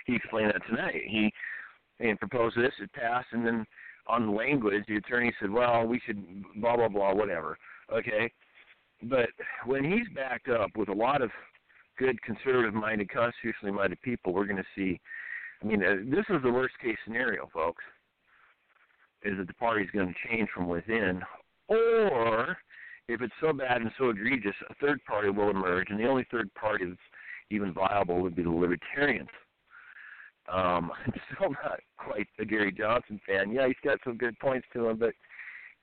He explained that tonight. He and proposed this, it passed, and then on language, the attorney said, "Well, we should blah blah blah, whatever." Okay, but when he's backed up with a lot of good conservative-minded, constitutionally-minded people, we're going to see. I mean, uh, this is the worst-case scenario, folks. Is that the party's going to change from within, or if it's so bad and so egregious, a third party will emerge, and the only third party that's even viable would be the Libertarians. Um, (laughs) I'm still not quite a Gary Johnson fan. Yeah, he's got some good points to him, but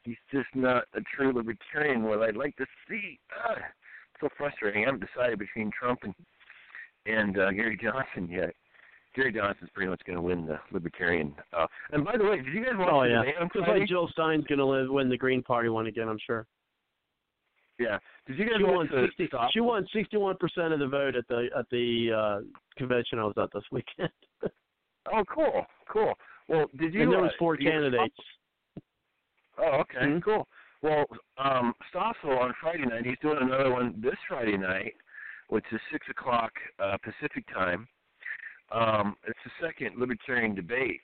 he's just not a true libertarian. What I'd like to see, uh, so frustrating. I haven't decided between Trump and and uh, Gary Johnson yet. Gary Johnson's pretty much going to win the libertarian. Uh, and by the way, did you guys watch Oh the yeah, on just like Jill Stein's going to win the Green Party one again. I'm sure. Yeah. Did you guys she won the? She won sixty-one percent of the vote at the at the uh convention I was at this weekend. (laughs) Oh, cool, cool. Well, did you? and there uh, was four ever candidates. Oh, okay, Mhm. cool. Well, um, Stossel on Friday night, he's doing another one this Friday night, which is six o'clock uh, Pacific time. Um, it's the second libertarian debate.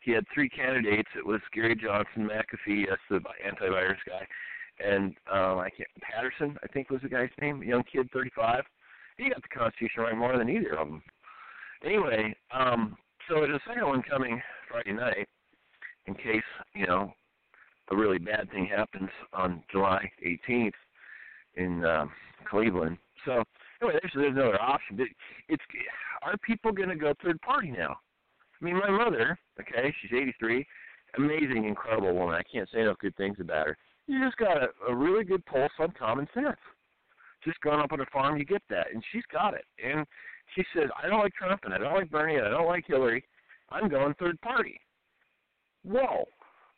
He had three candidates. It was Gary Johnson, McAfee, yes, the antivirus guy, and um, I can't Patterson, I think was the guy's name, young kid, 35. He got the Constitution right more than either of them. Anyway, um, so there's a second one coming Friday night, in case you know a really bad thing happens on July 18th in um, Cleveland. So anyway, there's, there's another option. But it's are people going to go third party now? I mean, my mother, okay, she's 83, amazing, incredible woman. I can't say enough good things about her. You just got a, a really good pulse on common sense. Just growing up on a farm, you get that, and she's got it. And she says, I don't like Trump, and I don't like Bernie, and I don't like Hillary. I'm going third party. Whoa,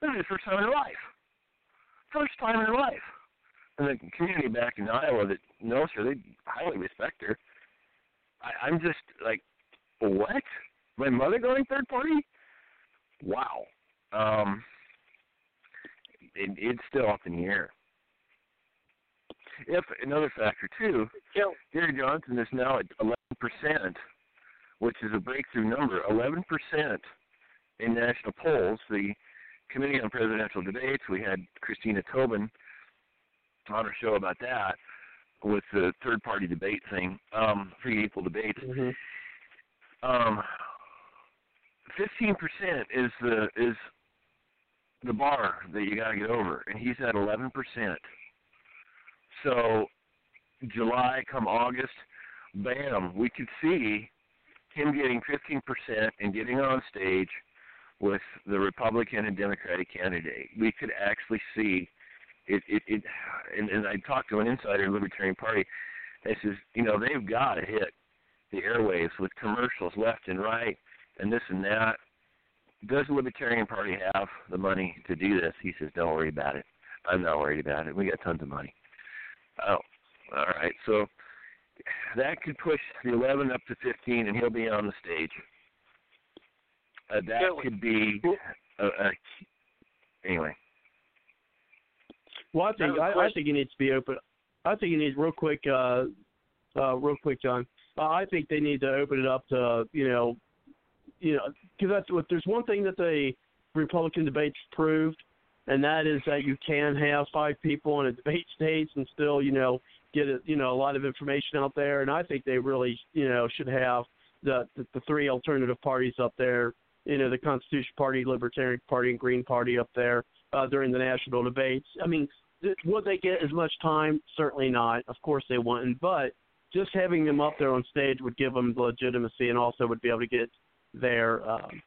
this is the first time in her life. First time in her life. And the community back in Iowa that knows her, they highly respect her. I, I'm just like, what? My mother going third party? Wow. Um, it, it's still up in the air. if another factor too, Gary Johnson is now at 11 percent, which is a breakthrough number. 11 percent in national polls. The Committee on Presidential Debates, we had Christina Tobin on our show about that with the third party debate thing, um, free equal debates. Um, fifteen percent is the is the bar that you got to get over, and he's at eleven percent. So July come August, bam, we could see him getting fifteen percent and getting on stage with the Republican and Democratic candidate. We could actually see it. It, it and, and I talked to an insider in the Libertarian Party. They says, you know, they've got to hit the airwaves with commercials left and right and this and that. Does the Libertarian Party have the money to do this? He says, don't worry about it. I'm not worried about it. We got tons of money. Oh, all right. So that could push the 11 up to 15, and he'll be on the stage. Uh, that could be a, a anyway. Well, I think I, I think it needs to be open. I think it needs real quick, uh, uh, real quick, John. Uh, I think they need to open it up to you know, you know, because that's what there's one thing that the Republican debates proved, and that is that you can have five people on a debate stage and still you know get a, you know a lot of information out there. And I think they really you know should have the the, the three alternative parties up there. You know, the Constitution Party, Libertarian Party, and Green Party up there uh, during the national debates. I mean, th- would they get as much time? Certainly not. Of course they wouldn't. But just having them up there on stage would give them legitimacy, and also would be able to get their, um,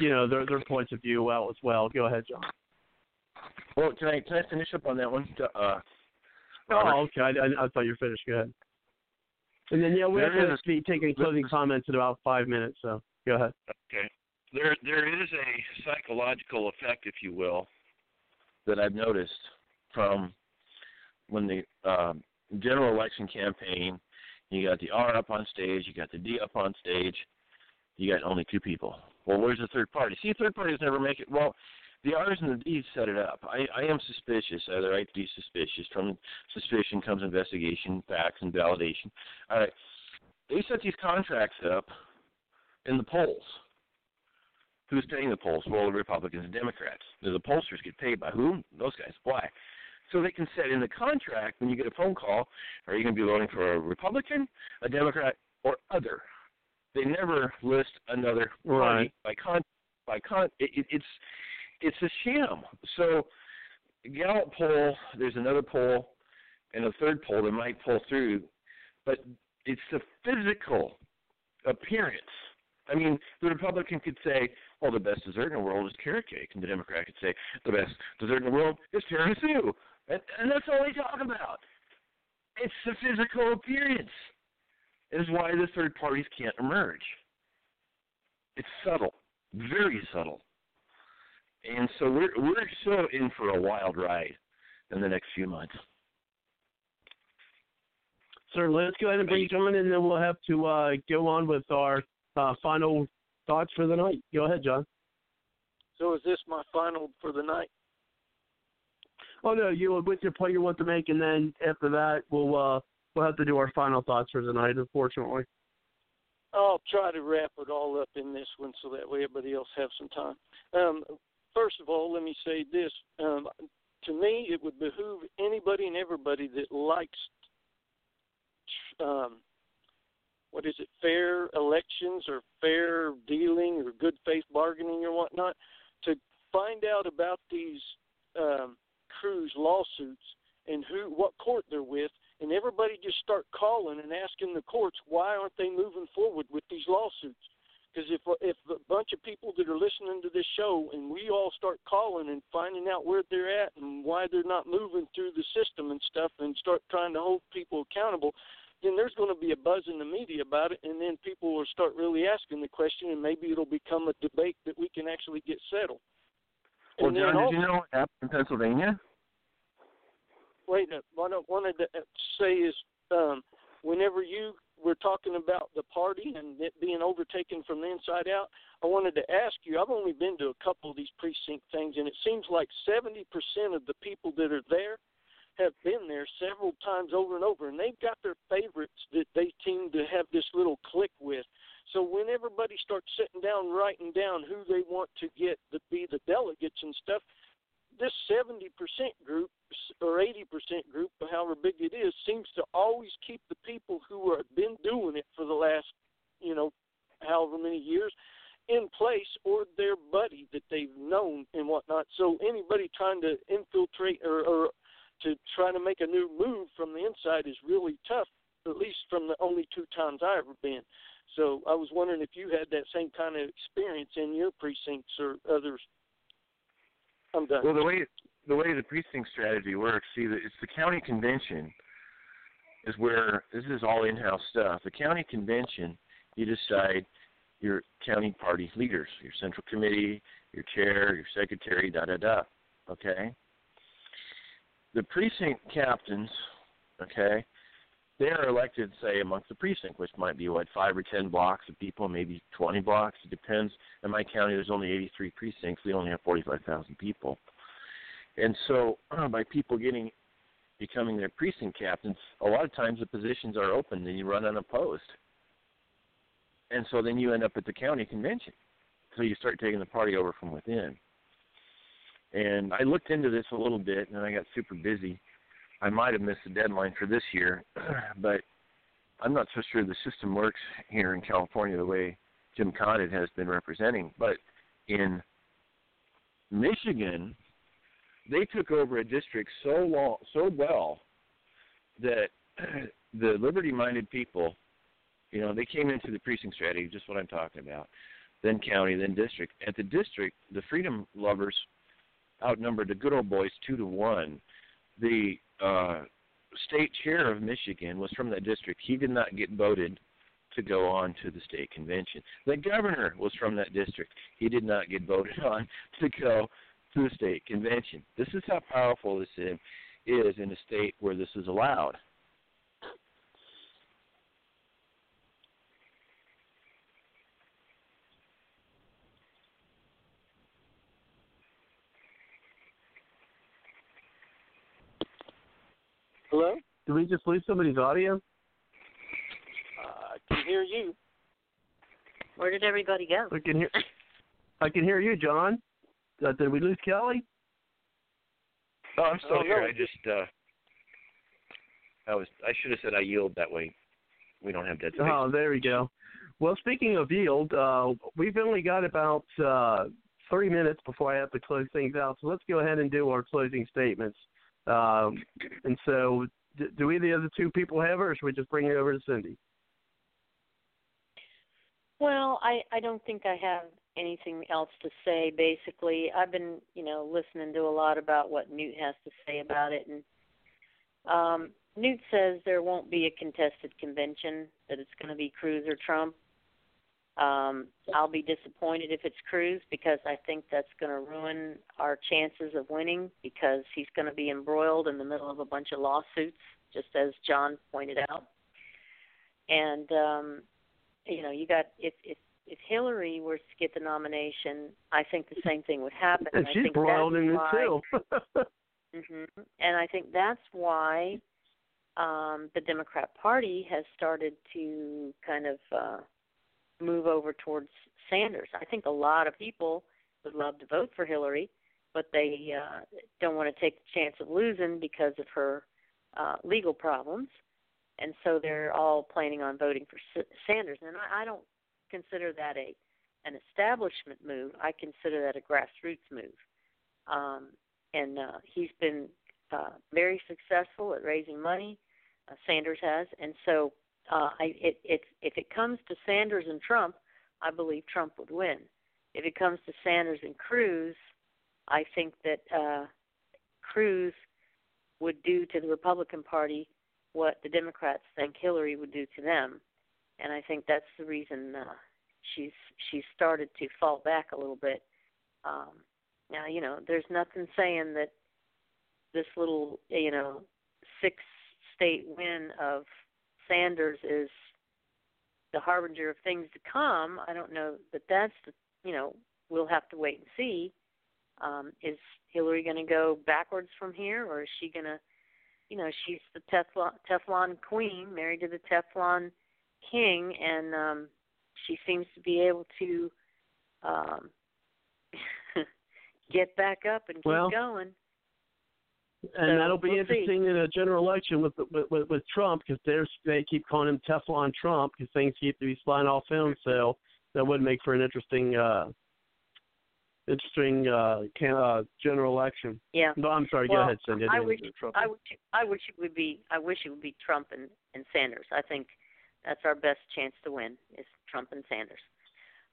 you know, their their points of view out as well. Go ahead, John. Well, can I can I finish up on that one? Uh, Oh, okay. I, I, I thought you were finished. Go ahead. And then yeah, we have to be taking closing comments in about five minutes. So go ahead. Okay. There there is a psychological effect, if you will, that I've noticed from when the um, general election campaign, you got the R up on stage, you got the D up on stage, you got only two people. Well, where's the third party? See, third parties never make it. Well, the R's and the D's set it up. I, I am suspicious. I have the right to be suspicious. From suspicion comes investigation, facts, and validation. All right. They set these contracts up in the polls. Who's paying the polls? Well, the Republicans and Democrats. The pollsters get paid by whom? Those guys. Why? So they can set in the contract when you get a phone call, are you going to be voting for a Republican, a Democrat, or other? They never list another party Right. by con by con. It, it, it's it's a sham. So Gallup poll, there's another poll, and a third poll that might pull through, but it's the physical appearance. I mean, the Republican could say, "Well, the best dessert in the world is carrot cake," and the Democrat could say, "The best dessert in the world is tiramisu," and, and that's all they talk about. It's the physical appearance. It is why the third parties can't emerge. It's subtle, very subtle, and so we're we're so in for a wild ride in the next few months. Certainly. Let's go ahead and bring John, and then we'll have to uh, go on with our uh, final thoughts for the night. Go ahead, John. So is this my final for the night? Oh no, you with your point you want to make, and then after that we'll uh, we'll have to do our final thoughts for the night. Unfortunately. I'll try to wrap it all up in this one so that way everybody else have some time. Um, first of all, let me say this. Um, to me, it would behoove anybody and everybody that likes, um, what is it, fair elections or fair dealing or good faith bargaining or whatnot, to find out about these um, Cruz lawsuits and who, what court they're with, and everybody just start calling and asking the courts why aren't they moving forward with these lawsuits? Because if if a bunch of people that are listening to this show and we all start calling and finding out where they're at and why they're not moving through the system and stuff and start trying to hold people accountable, then there's going to be a buzz in the media about it, and then people will start really asking the question, and maybe it'll become a debate that we can actually get settled. Well, And then John, did also- you know what happened in Pennsylvania? wait, uh, what I wanted to uh, say is, um, whenever you were talking about the party and it being overtaken from the inside out, I wanted to ask you. I've only been to a couple of these precinct things, and it seems like seventy percent of the people that are there have been there several times over and over, and they've got their favorites that they seem to have this little click with. So when everybody starts sitting down, writing down who they want to get to be the delegates and stuff, this 70% group or 80% group, however big it is, seems to always keep the people who have been doing it for the last, however many years in place or their buddy that they've known and whatnot. So anybody trying to infiltrate or, or to try to make a new move from the inside is really tough, at least from the only two times I ever been. So I was wondering if you had that same kind of experience in your precincts or others. I'm done. Well, the way the way the precinct strategy works, see, it's the county convention is where this is all in-house stuff. The county convention, you decide your county party leaders, your central committee, your chair, your secretary, da da da. Okay. The precinct captains, okay, they are elected, say, amongst the precinct, which might be what five or ten blocks of people, maybe twenty blocks. It depends. In my county, there's only 83 precincts. We only have 45,000 people, and so uh, (clears throat) by people getting becoming their precinct captains, a lot of times the positions are open and you run unopposed and so then you end up at the county convention. So you start taking the party over from within. And I looked into this a little bit, and I got super busy. I might have missed the deadline for this year, (clears throat) but I'm not so sure the system works here in California the way Jim Condit has been representing. But in Michigan, they took over a district so long, so well that (clears throat) the liberty-minded people you know, they came into the precinct strategy, just what I'm talking about. Then county, then district. At the district, the freedom lovers outnumbered the good old boys two to one. The uh, state chair of Michigan was from that district. He did not get voted to go on to the state convention. The governor was from that district. He did not get voted (laughs) on to go to the state convention. This is how powerful this is in a state where this is allowed. Hello? Did we just lose somebody's audio? Uh, I can hear you. Where did everybody go? I can hear. (laughs) I can hear you, John. Uh, did we lose Kelly? Oh, I'm still Oh, here. no. I just uh I was I should have said I yield that way. We don't have dead space. Oh, there we go. Well, speaking of yield, uh, we've only got about uh, three minutes before I have to close things out. So let's go ahead and do our closing statements. Um, and so, d- do either of the two people have or should we just bring it over to Cindy? Well, I I don't think I have anything else to say. Basically, I've been you know listening to a lot about what Newt has to say about it, and um, Newt says there won't be a contested convention; that it's going to be Cruz or Trump. Um, I'll be disappointed if it's Cruz because I think that's going to ruin our chances of winning because he's going to be embroiled in the middle of a bunch of lawsuits, just as John pointed out. And um, you know, you got if if if Hillary were to get the nomination, I think the same thing would happen. And I she's think broiled that's in it too. (laughs) hmm And I think that's why um, the Democrat Party has started to kind of uh, move over towards Sanders. I think a lot of people would love to vote for Hillary, but they uh, don't want to take the chance of losing because of her uh, legal problems, and so they're all planning on voting for Sanders. And I, I don't consider that a an establishment move. I consider that a grassroots move. Um, and uh, he's been uh, very successful at raising money. Uh, Sanders has, and so uh, I, it, it, if it comes to Sanders and Trump, I believe Trump would win. If it comes to Sanders and Cruz, I think that uh, Cruz would do to the Republican Party what the Democrats think Hillary would do to them, and I think that's the reason uh, she's she's started to fall back a little bit. Um, now, you know, there's nothing saying that this little, you know, six state win of Sanders is the harbinger of things to come. I don't know that that's the, you know, we'll have to wait and see. Um, is Hillary going to go backwards from here, or is she going to you know she's the Teflon Teflon queen, married to the Teflon king, and um, she seems to be able to um, (laughs) get back up and keep Well, going. And So, that'll be we'll interesting in a general election with with with, with Trump because there's they keep calling him Teflon Trump because things keep to be flying off him. So that would make for an interesting uh interesting uh, can, uh general election. Yeah. No, I'm sorry. well, go ahead, Cindy. I didn't wish I wish I wish it would be I wish it would be Trump and, and Sanders. I think that's our best chance to win is Trump and Sanders.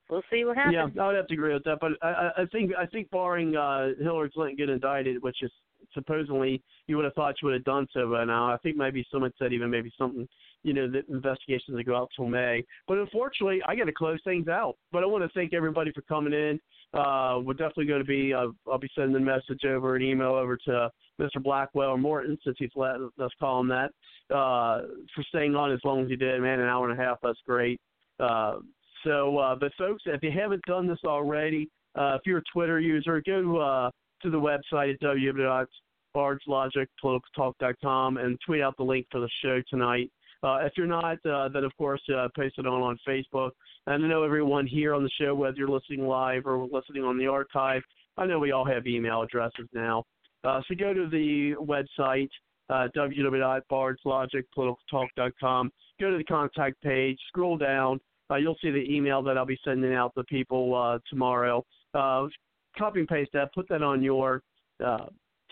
We'll see what happens. Yeah, I would have to agree with that. But I, I- I think I think barring uh, Hillary Clinton get indicted, which is supposedly you would have thought you would have done so by now. I think maybe someone said even maybe something, you know, that investigations will go out till May. But unfortunately, I got to close things out. But I want to thank everybody for coming in. Uh, we're definitely going to be. Uh, I'll be sending a message over, an email over to Mr. Blackwell or Morton, since he's let us call him that, uh, for staying on as long as he did. Man, an hour and a half. That's great. Uh, so, uh, but folks, if you haven't done this already, uh, if you're a Twitter user, go uh, to the website at www.bardslogic.politicaltalk.com and tweet out the link for the show tonight. Uh, if you're not, uh, then of course uh, post it on on Facebook. And I know everyone here on the show, whether you're listening live or listening on the archive, I know we all have email addresses now. Uh, so go to the website, uh, www.bardslogicpoliticaltalk.com. Go to the contact page, scroll down. Uh, you'll see the email that I'll be sending out to people uh, tomorrow. Copy and paste that, put that on your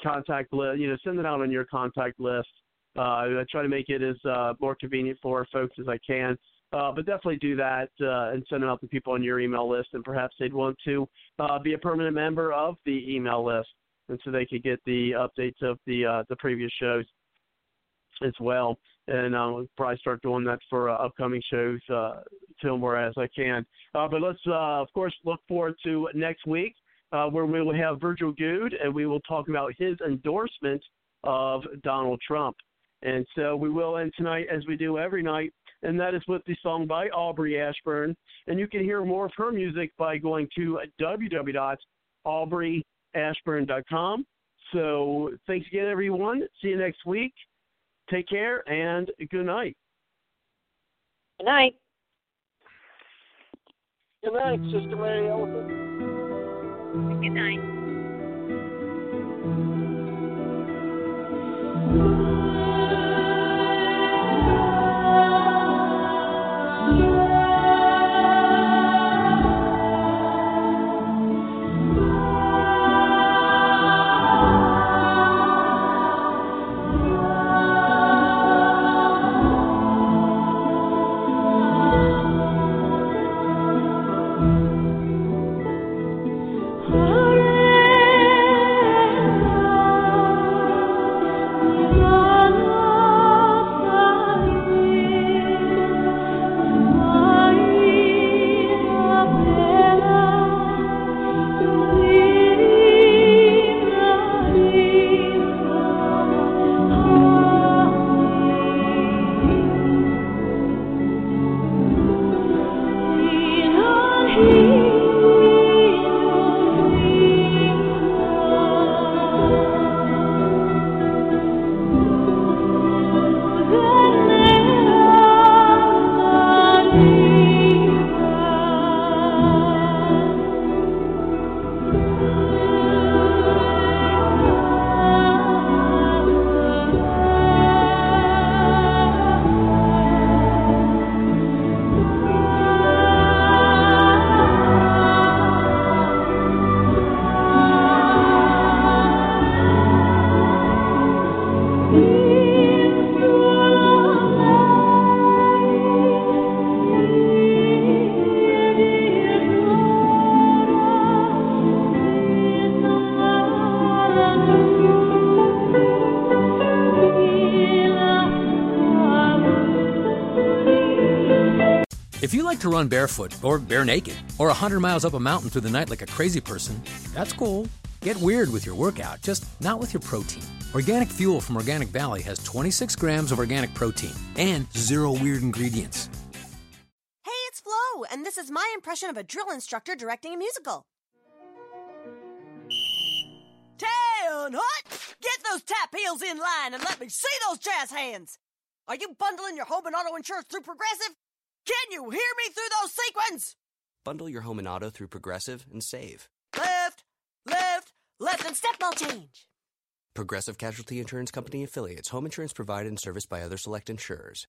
contact list. You know, send it out on your contact list. Uh, I try to make it as uh, more convenient for folks as I can. Uh, but definitely do that uh, and send it out to people on your email list, and perhaps they'd want to uh, be a permanent member of the email list, and so they could get the updates of the uh, the previous shows as well. And I'll probably start doing that for uh, upcoming shows uh, more as I can. Uh, but let's, uh, of course, look forward to next week uh, where we will have Virgil Goode and we will talk about his endorsement of Donald Trump. And so we will end tonight as we do every night, and that is with the song by Aubrey Ashburn. And you can hear more of her music by going to www.aubreyashburn.com. So thanks again, everyone. See you next week. Take care and good night. Good night. Good night, Sister Mary Elephant. Good night. Barefoot or bare naked or 100 miles up a mountain through the night like a crazy person, that's cool. Get weird with your workout, just not with your protein. Organic Fuel from Organic Valley has 26 grams of organic protein and zero weird ingredients. Hey, it's Flo, and this is my impression of a drill instructor directing a musical. Ten hot! Get those tap heels in line and let me see those jazz hands. Are you bundling your home and auto insurance through Progressive? Can you hear me through those sequins? Bundle your home and auto through Progressive and save. Left, left, left, and step ball change. Progressive Casualty Insurance Company affiliates. Home insurance provided and serviced by other select insurers.